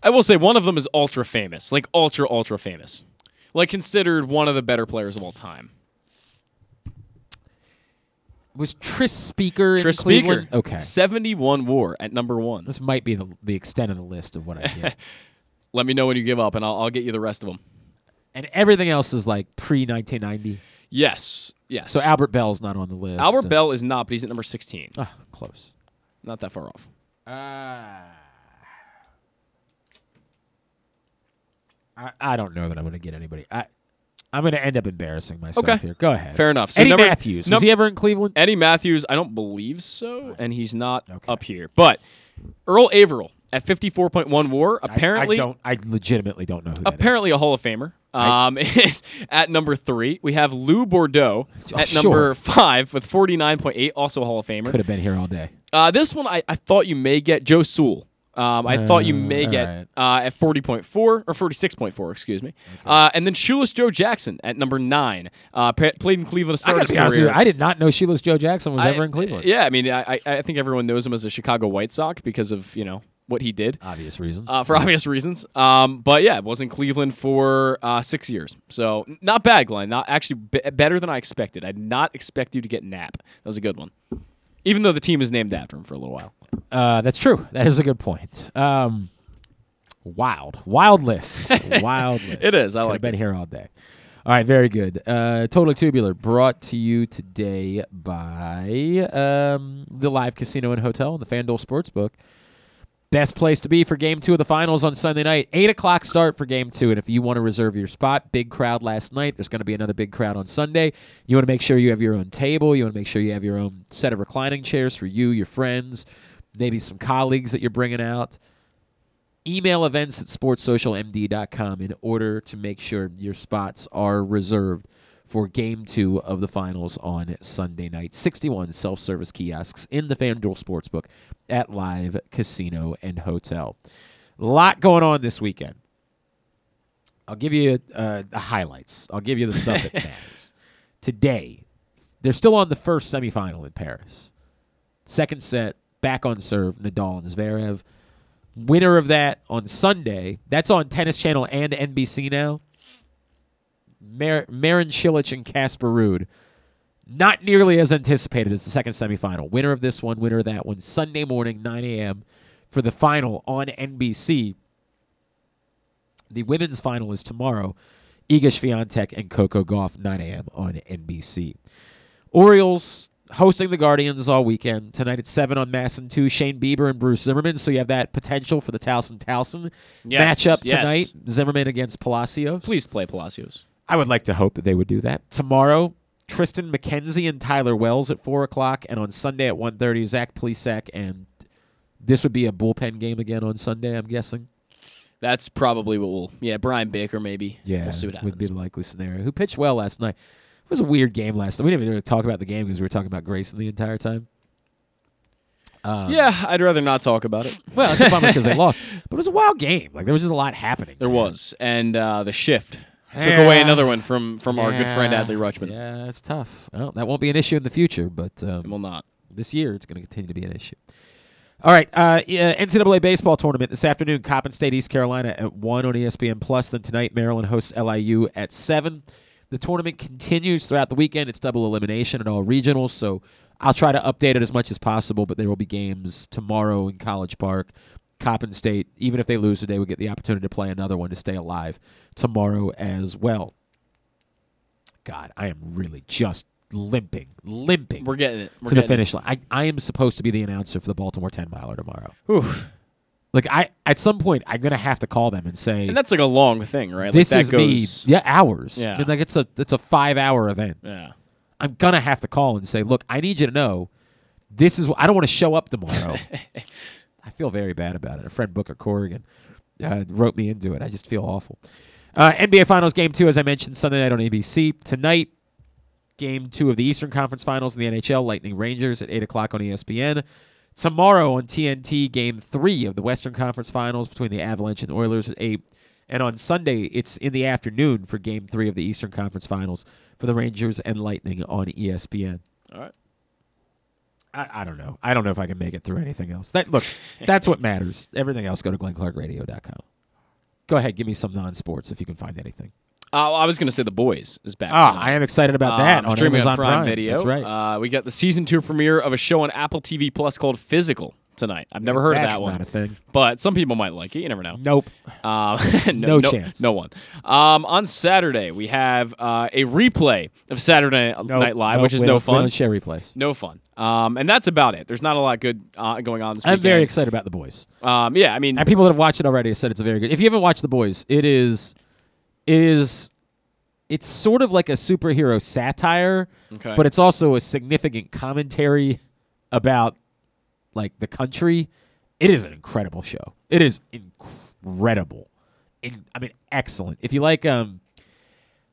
I will say one of them is ultra famous, like ultra ultra famous, like considered one of the better players of all time. Was Tris Speaker in Tris Cleveland? Speaker, Okay, 71 WAR at number one. this might be the the extent of the list of what I get, Let me know when you give up, and I'll, I'll get you the rest of them. and everything else is like pre 1990. Yes, yes. So Albert Belle's not on the list. Albert Belle is not, but he's at number 16. Ah, close. Not that far off. Uh, I, I don't know that I'm going to get anybody. I I'm going to end up embarrassing myself Okay. here. Go ahead. Fair enough. So Eddie Mathews. was he ever in Cleveland? Eddie Mathews, I don't believe so, and he's not up here. But Earl Averill at 54.1 WAR, apparently I, I don't. I legitimately don't know who that is. apparently a Hall of Famer. Um, is at number three. We have Lou Boudreau Oh, at sure. number five with 49.8, also a Hall of Famer. Could have been here all day. Uh, this one I, I thought you may get Joe Sewell. Um, I thought you Uh, may get right. uh, at 40.4 or 46.4, excuse me. Uh, and then Shoeless Joe Jackson at number nine. Uh, pa- played in Cleveland to I start gotta his be honest with career. you. I did not know Shoeless Joe Jackson was I- ever in Cleveland. Yeah, I mean, I, I- think everyone knows him as a Chicago White Sox because of you know what he did. Obvious reasons. Uh, for obvious reasons. Um, but yeah, was in Cleveland for uh, six years. So not bad, Glenn. Not actually b- better than I expected. I did not expect you to get Nap. That was a good one. Even though the team is named after him for a little while. Uh, that's true. That is a good point. Um, wild, wild list. wild list. It is. I Could like have been it. here all day. All right, very good. Uh, totally tubular, brought to you today by um, the Live Casino and Hotel and the FanDuel Sportsbook. Best place to be for game two of the finals on Sunday night. Eight o'clock start for game two. And if you want to reserve your spot, big crowd last night. There's going to be another big crowd on Sunday. You want to make sure you have your own table. You want to make sure you have your own set of reclining chairs for you, your friends, maybe some colleagues that you're bringing out. Email events at sportssocialmd.com in order to make sure your spots are reserved for game two of the finals on Sunday night. 61 self service kiosks in the FanDuel Sportsbook at Live Casino and Hotel. A lot going on this weekend. I'll give you uh, the highlights. I'll give you the stuff that matters. Today, they're still on the first semifinal in Paris. Second set, back on serve, Nadal and Zverev. Winner of that on Sunday. That's on Tennis Channel and NBC now. Mar- Marin Cilic and Casper Ruud. Not nearly as anticipated as the second semifinal. Winner of this one, winner of that one. Sunday morning, 9 a.m. for the final on NBC. The women's final is tomorrow. Iga Swiatek and Coco Gauff, 9 a.m. on NBC. Orioles hosting the Guardians all weekend. Tonight at 7 on MASN 2, Shane Bieber and Bruce Zimmermann. So you have that potential for the Towson Towson Yes, matchup yes. tonight. Zimmermann against Palacios. Please play Palacios. I would like to hope that they would do that. Tomorrow, Triston McKenzie and Tyler Wells at 4 o'clock. And on Sunday at 1.30, Zach Plesac. And this would be a bullpen game again on Sunday, I'm guessing. That's probably what we'll. Yeah, Bryan Baker maybe. Yeah, we'll see what happens. would be the likely scenario. Who pitched well last night? It was a weird game last night. We didn't even really talk about the game because we were talking about Grayson the entire time. Um, yeah, I'd rather not talk about it. Well, it's a bummer because they lost, but it was a wild game. Like there was just a lot happening. There was, and uh, the shift took Yeah. away another one from from our good friend Adley Rutschman. Yeah, it's tough. Well, that won't be an issue in the future, but um, It will not. This year, it's going to continue to be an issue. All right, uh, NCAA baseball tournament this afternoon. Coppin State, East Carolina at one on ESPN Plus. Then tonight, Maryland hosts LIU at seven. The tournament continues throughout the weekend. It's double elimination at all regionals, so I'll try to update it as much as possible. But there will be games tomorrow in College Park. Coppin State, even if they lose today, will get the opportunity to play another one to stay alive tomorrow as well. God, I am really just limping, limping. We're getting it. We're to the finish line. I, I am supposed to be the announcer for the Baltimore 10 miler tomorrow. Oof. Like I at some point I'm gonna have to call them and say And that's like a long thing, right? this like that is goes, me. Yeah, hours. Yeah. I mean, like it's a it's a five hour event. Yeah. I'm gonna have to call and say, look, I need you to know this is. wh- I don't want to show up tomorrow. I feel very bad about it. A friend Booker Corrigan uh, wrote me into it. I just feel awful. Uh, NBA Finals Game Two, as I mentioned, Sunday night on ABC tonight. Game two of the Eastern Conference Finals in the NHL, Lightning Rangers at eight o'clock on ESPN. Tomorrow on TNT, Game three of the Western Conference Finals between the Avalanche and Oilers at eight. And on Sunday, it's in the afternoon for Game three of the Eastern Conference Finals for the Rangers and Lightning on ESPN. All right. I, I don't know. I don't know if I can make it through anything else. That look, that's what matters. Everything else, go to glennclarkradio.com. Go ahead, give me some non-sports if you can find anything. Uh, I was going to say The Boys is back. Ah, tonight. I am excited about that Um, on streaming Amazon on Prime, Prime. Video. That's right. Uh, we got the season two premiere of a show on Apple TV Plus called Physical tonight. I've never heard That's of that one. not a thing. But some people might like it. You never know. Nope. Um, No chance. No one. Um, on Saturday, we have uh, a replay of Saturday Night Live, nope, which is we no we fun. don't share replays. No fun. Um, and that's about it. There's not a lot good uh, going on this I'm very excited about the boys. Um, yeah, I mean, And people that have watched it already have said it's a very good. If you haven't watched the boys, it is, it is it's sort of like a superhero satire, Okay. but it's also a significant commentary about like the country. It is an incredible show. It is incredible. In, I mean, excellent. If you like, um,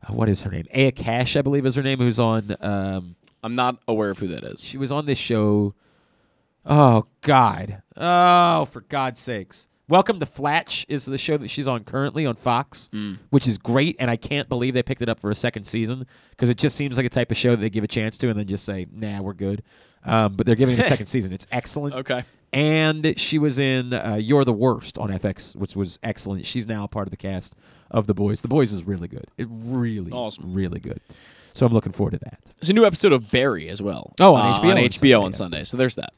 what is her name? Aya Cash, I believe, is her name. Who's on? Um, I'm not aware of who that is. she was on this show. Oh God! Oh, for God's sakes! Welcome to Flatch is the show that she's on currently on Fox, Mm. which is great, and I can't believe they picked it up for a second season because it just seems like a type of show that they give a chance to and then just say, "Nah, we're good." Um, but they're giving it a second season. It's excellent. Okay. And she was in uh, "You're the Worst" on FX, which was excellent. She's now part of the cast of The Boys. The Boys is really good. It really, Awesome. really good. So I'm looking forward to that. There's a new episode of Barry as well. Oh, on uh, HBO On on HBO Sunday, on Sunday. So there's that.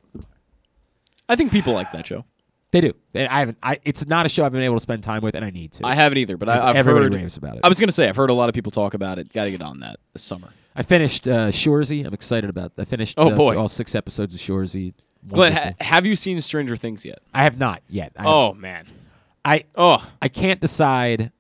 I think people like that show. They do. They- I haven't. I, it's not a show I've been able to spend time with, and I need to. I haven't either, but I, I've everybody heard raves about it. I was gonna say I've heard a lot of people talk about it. Got to get on that this summer. I finished uh, Shoresy. I'm excited about. I finished. Oh, uh, boy. all six episodes of Shoresy. Glenn, ha- have you seen Stranger Things yet? I have not yet. I oh man, I oh I can't decide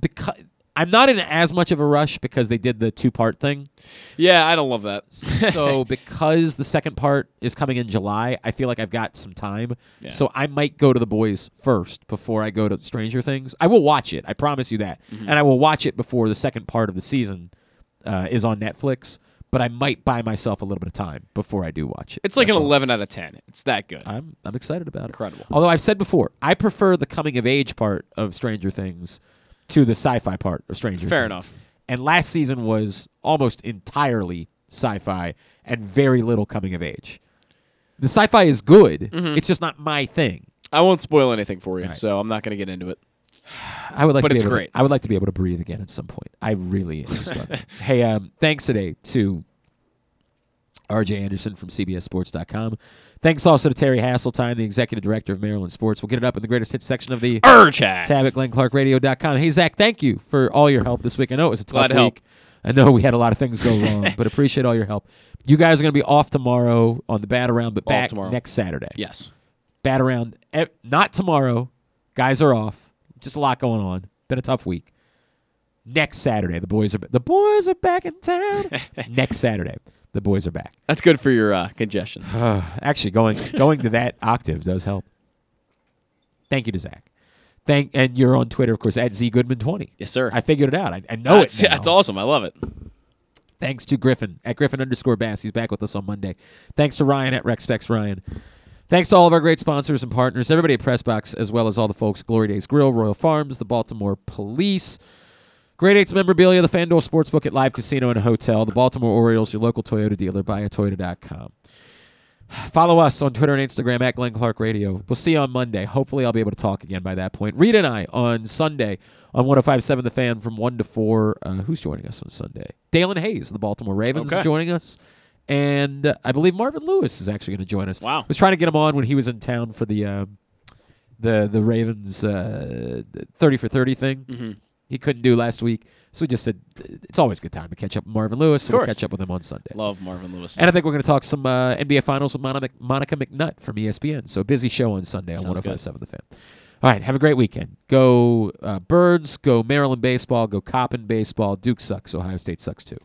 because I'm not in as much of a rush because they did the two part thing. yeah, I don't love that. so because the second part is coming in July, I feel like I've got some time. Yeah. So I might go to the boys first before I go to Stranger Things. I will watch it. I promise you that, Mhm. and I will watch it before the second part of the season uh, is on Netflix. But I might buy myself a little bit of time before I do watch it. it's like That's an all. 11 out of 10. It's that good. I'm I'm excited about it. Incredible. Although I've said before, I prefer the coming of age part of Stranger Things to the sci-fi part of Stranger Things. Fair Things. enough. And last season was almost entirely sci-fi and very little coming of age. The sci-fi is good. Mhm. It's just not my thing. I won't spoil anything for you, Right. so I'm not going to get into it. I would like But to be it's able to- great. I would like to be able to breathe again at some point. I really am struggling. hey, um, thanks today to RJ Anderson from CBSSports.com. Thanks also to Terry Hasseltine, the executive director of Maryland Sports. We'll get it up in the greatest hits section of the Urge tab at GlennClarkRadio.com. Hey, Zach, thank you for all your help this week. I know it was a Glad tough to help. week. I know we had a lot of things go wrong, but appreciate all your help. You guys are going to be off tomorrow on the bat around, but Off back tomorrow. next Saturday. Yes. Bat around, eh, not tomorrow. Guys are off. Just a lot going on. Been a tough week. Next Saturday, the boys are the boys are back in town. next Saturday, the boys are back. That's good for your uh, congestion. Actually, going going to that octave does help. Thank you to Zach. Thank and you're on Twitter, of course, at Z Goodman twenty. Yes, sir. I figured it out. I, I know that's, it. Now. That's awesome. I love it. Thanks to Griffin at Griffin underscore Bass. He's back with us on Monday. Thanks to Ryan at RexSpecs Ryan. Thanks to all of our great sponsors and partners, everybody at Pressbox, as well as all the folks at Glory Days Grill, Royal Farms, the Baltimore Police, Great Eights memorabilia, the FanDuel Sportsbook at Live Casino and Hotel, the Baltimore Orioles, your local Toyota dealer, buyatoyota.com. Follow us on Twitter and Instagram at Glenn Clark Radio. We'll see you on Monday. Hopefully, I'll be able to talk again by that point. Reed and I on Sunday on 1057 The Fan from 1 to 4. Uh, who's joining us on Sunday? Daelin Hayes, the Baltimore Ravens, Okay. is joining us. And uh, I believe Marvin Lewis is actually going to join us. Wow. I was trying to get him on when he was in town for the um, the the Ravens uh, 30 for 30 thing. Mhm. He couldn't do last week. So we just said it's always a good time to catch up with Marvin Lewis. So we'll catch up with him on Sunday. Love Marvin Lewis. And I think we're going to talk some uh, NBA Finals with Monica, Monica McNutt from ESPN. So busy show on Sunday on Sounds good. 105.7 The Fan. All right, have a great weekend. Go uh, Birds, go Maryland baseball, go Coppin baseball. Duke sucks. Ohio State sucks too.